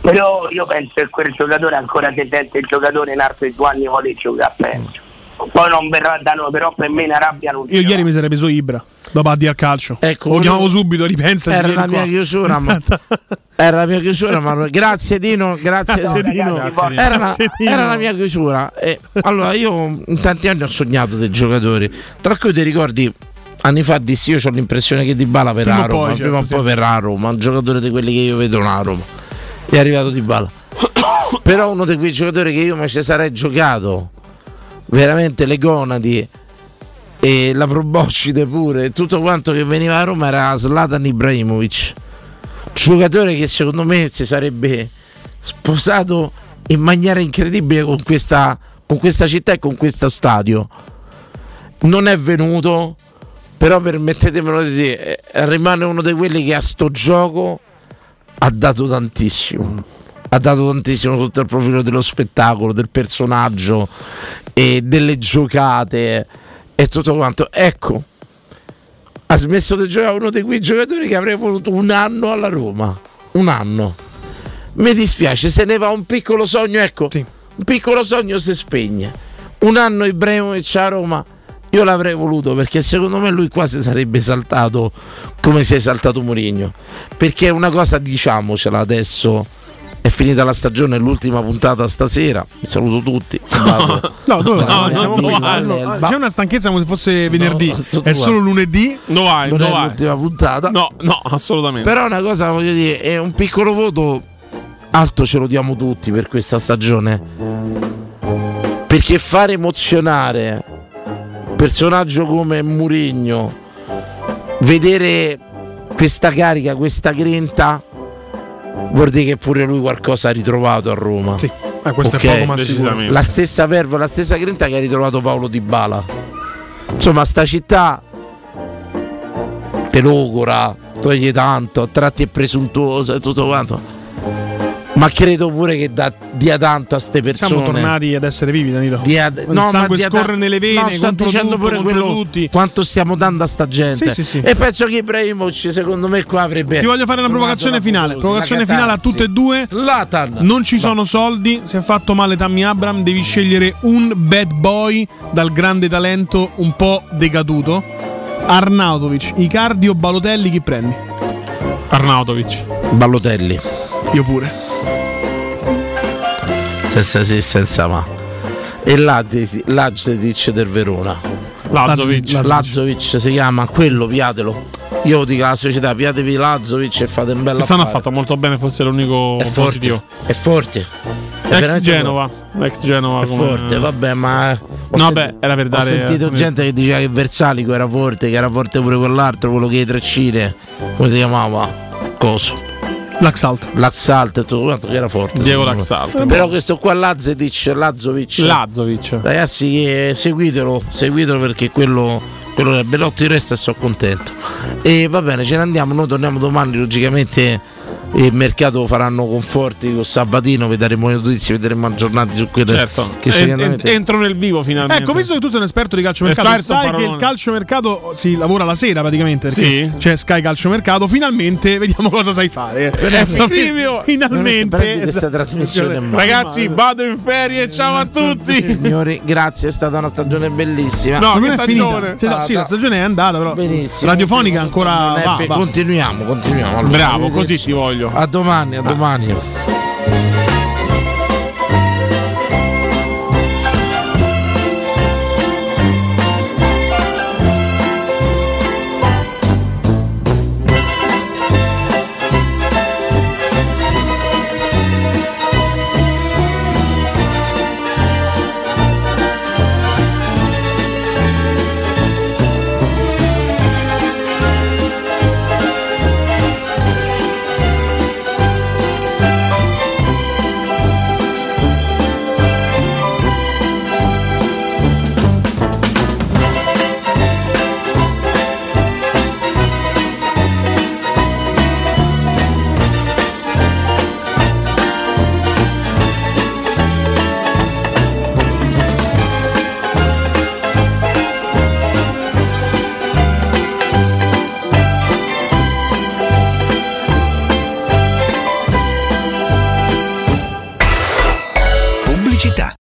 Però io penso che quel giocatore ancora si sente il giocatore in altri due anni vuole giocare, penso. Poi non verrà da noi, però per me in Arabia non Io ieri mi sarei preso Ibra. Dopo addio al calcio. Ecco, lo chiamavo subito, ripensa. Era la mia qua. chiusura, ma era la mia chiusura, ma grazie Dino, grazie, Grazie, Dino. Grazie, Dino. Era, la, era la mia chiusura. E, allora, io in tanti anni ho sognato dei giocatori, tra cui ti ricordi anni fa dissi io ho l'impressione che Di Bala per Prima o a Roma, poi, prima o certo, poi sì. per a Roma, un giocatore di quelli che io vedo a Roma. È arrivato Di Bala. Però uno di quei giocatori che io mi ci sarei giocato veramente le gonadi e la proboscide pure. Tutto quanto che veniva a Roma era Zlatan Ibrahimovic giocatore che secondo me si sarebbe sposato in maniera incredibile con questa, con questa città e con questo stadio. Non è venuto però permettetemelo di dire eh, rimane uno di quelli che a sto gioco ha dato tantissimo ha dato tantissimo sotto il profilo dello spettacolo, del personaggio e delle giocate e tutto quanto. Ecco, ha smesso di giocare uno di quei giocatori che avrei voluto un anno alla Roma. Un anno. Mi dispiace, se ne va un piccolo sogno, ecco, un piccolo sogno si spegne. Un anno Ibrahimovic a Roma. Io l'avrei voluto perché secondo me lui quasi sarebbe saltato come si è saltato Mourinho. Perché è una cosa, diciamocela adesso, è finita la stagione, l'ultima puntata stasera. Vi saluto tutti. Vado. No, dove Dalla no, qua, no, all'Elba. C'è una stanchezza come se fosse venerdì. è solo lunedì. No vai, Non no è vai. l'ultima puntata. No, no, assolutamente. Però una cosa voglio dire, è un piccolo voto alto ce lo diamo tutti per questa stagione. Perché fare emozionare un personaggio come Murigno, vedere questa carica, questa grinta, vuol dire che pure lui qualcosa ha ritrovato a Roma. Sì, eh, questo Ok? è poco ma. La stessa verve, la stessa grinta che ha ritrovato Paolo Di Bala. Insomma, sta città te logora, toglie tanto, a tratti è presuntuosa e tutto quanto. Ma credo pure che da- dia tanto a ste persone. Siamo tornati ad essere vivi, Danilo. Dia- Il no, ma sangue scorre nelle vene, no, sto dicendo tutto, pure quello tutti. quanto stiamo dando a sta gente. Sì, sì, sì. E penso che Ibrahimovic secondo me qua avrebbe Ti voglio fare una provocazione finale. famosa, Provocazione finale a tutte e due. Zlatan. Non ci sono soldi. Si è fatto male Tammy Abram. Devi scegliere un bad boy dal grande talento un po' decaduto. Arnautovic, Icardi o Balotelli, chi prendi? Arnautovic. Ballotelli. Io pure. Senza sì, senza ma. E Lazic del Verona. Lazovic. Lazovic si chiama, quello piatelo. Io dico alla società, piatevi Lazovic e fate un bel Quest'anno ha fatto molto bene, forse l'unico È forte, positivo. è forte. È Ex Genova. Ex Genova. È come- forte, vabbè, ma ho No, senti- beh, era per Ho dare- sentito gente che diceva che Versalico era forte, che era forte pure quell'altro, quello che è treccine. Come si chiamava? Coso. L'Axalt. L'Axalt e tutto quanto che era forte. Diego. Laxalt. Però questo qua Lazetic, Lazovic. Lazovic. Ragazzi, che- seguitelo, seguitelo perché quello, quello è Belotti resta e sono contento. E va bene, ce ne andiamo, noi torniamo domani logicamente e il mercato faranno conforti con Sabatino, vi daremo le notizie, vedremo aggiornati su quelle Certo. che En- me- en- entro nel vivo finalmente. Ecco, visto che tu sei un esperto di calciomercato, Esperto, sai che parolone. il calciomercato si lavora la sera praticamente Sì. c'è Sky Calciomercato. Finalmente vediamo cosa sai fare. Finalmente. Eh, Scrivio, finalmente. Prendi questa trasmissione. Ragazzi, vado in ferie, ciao a tutti. Signori, grazie, è stata una stagione bellissima. No, è finita. Cioè, sì, la stagione è andata, però. Benissimo. Radiofonica ancora va, va. Continuiamo, continuiamo. Allora, Bravo, così ti voglio. A domani, a domani.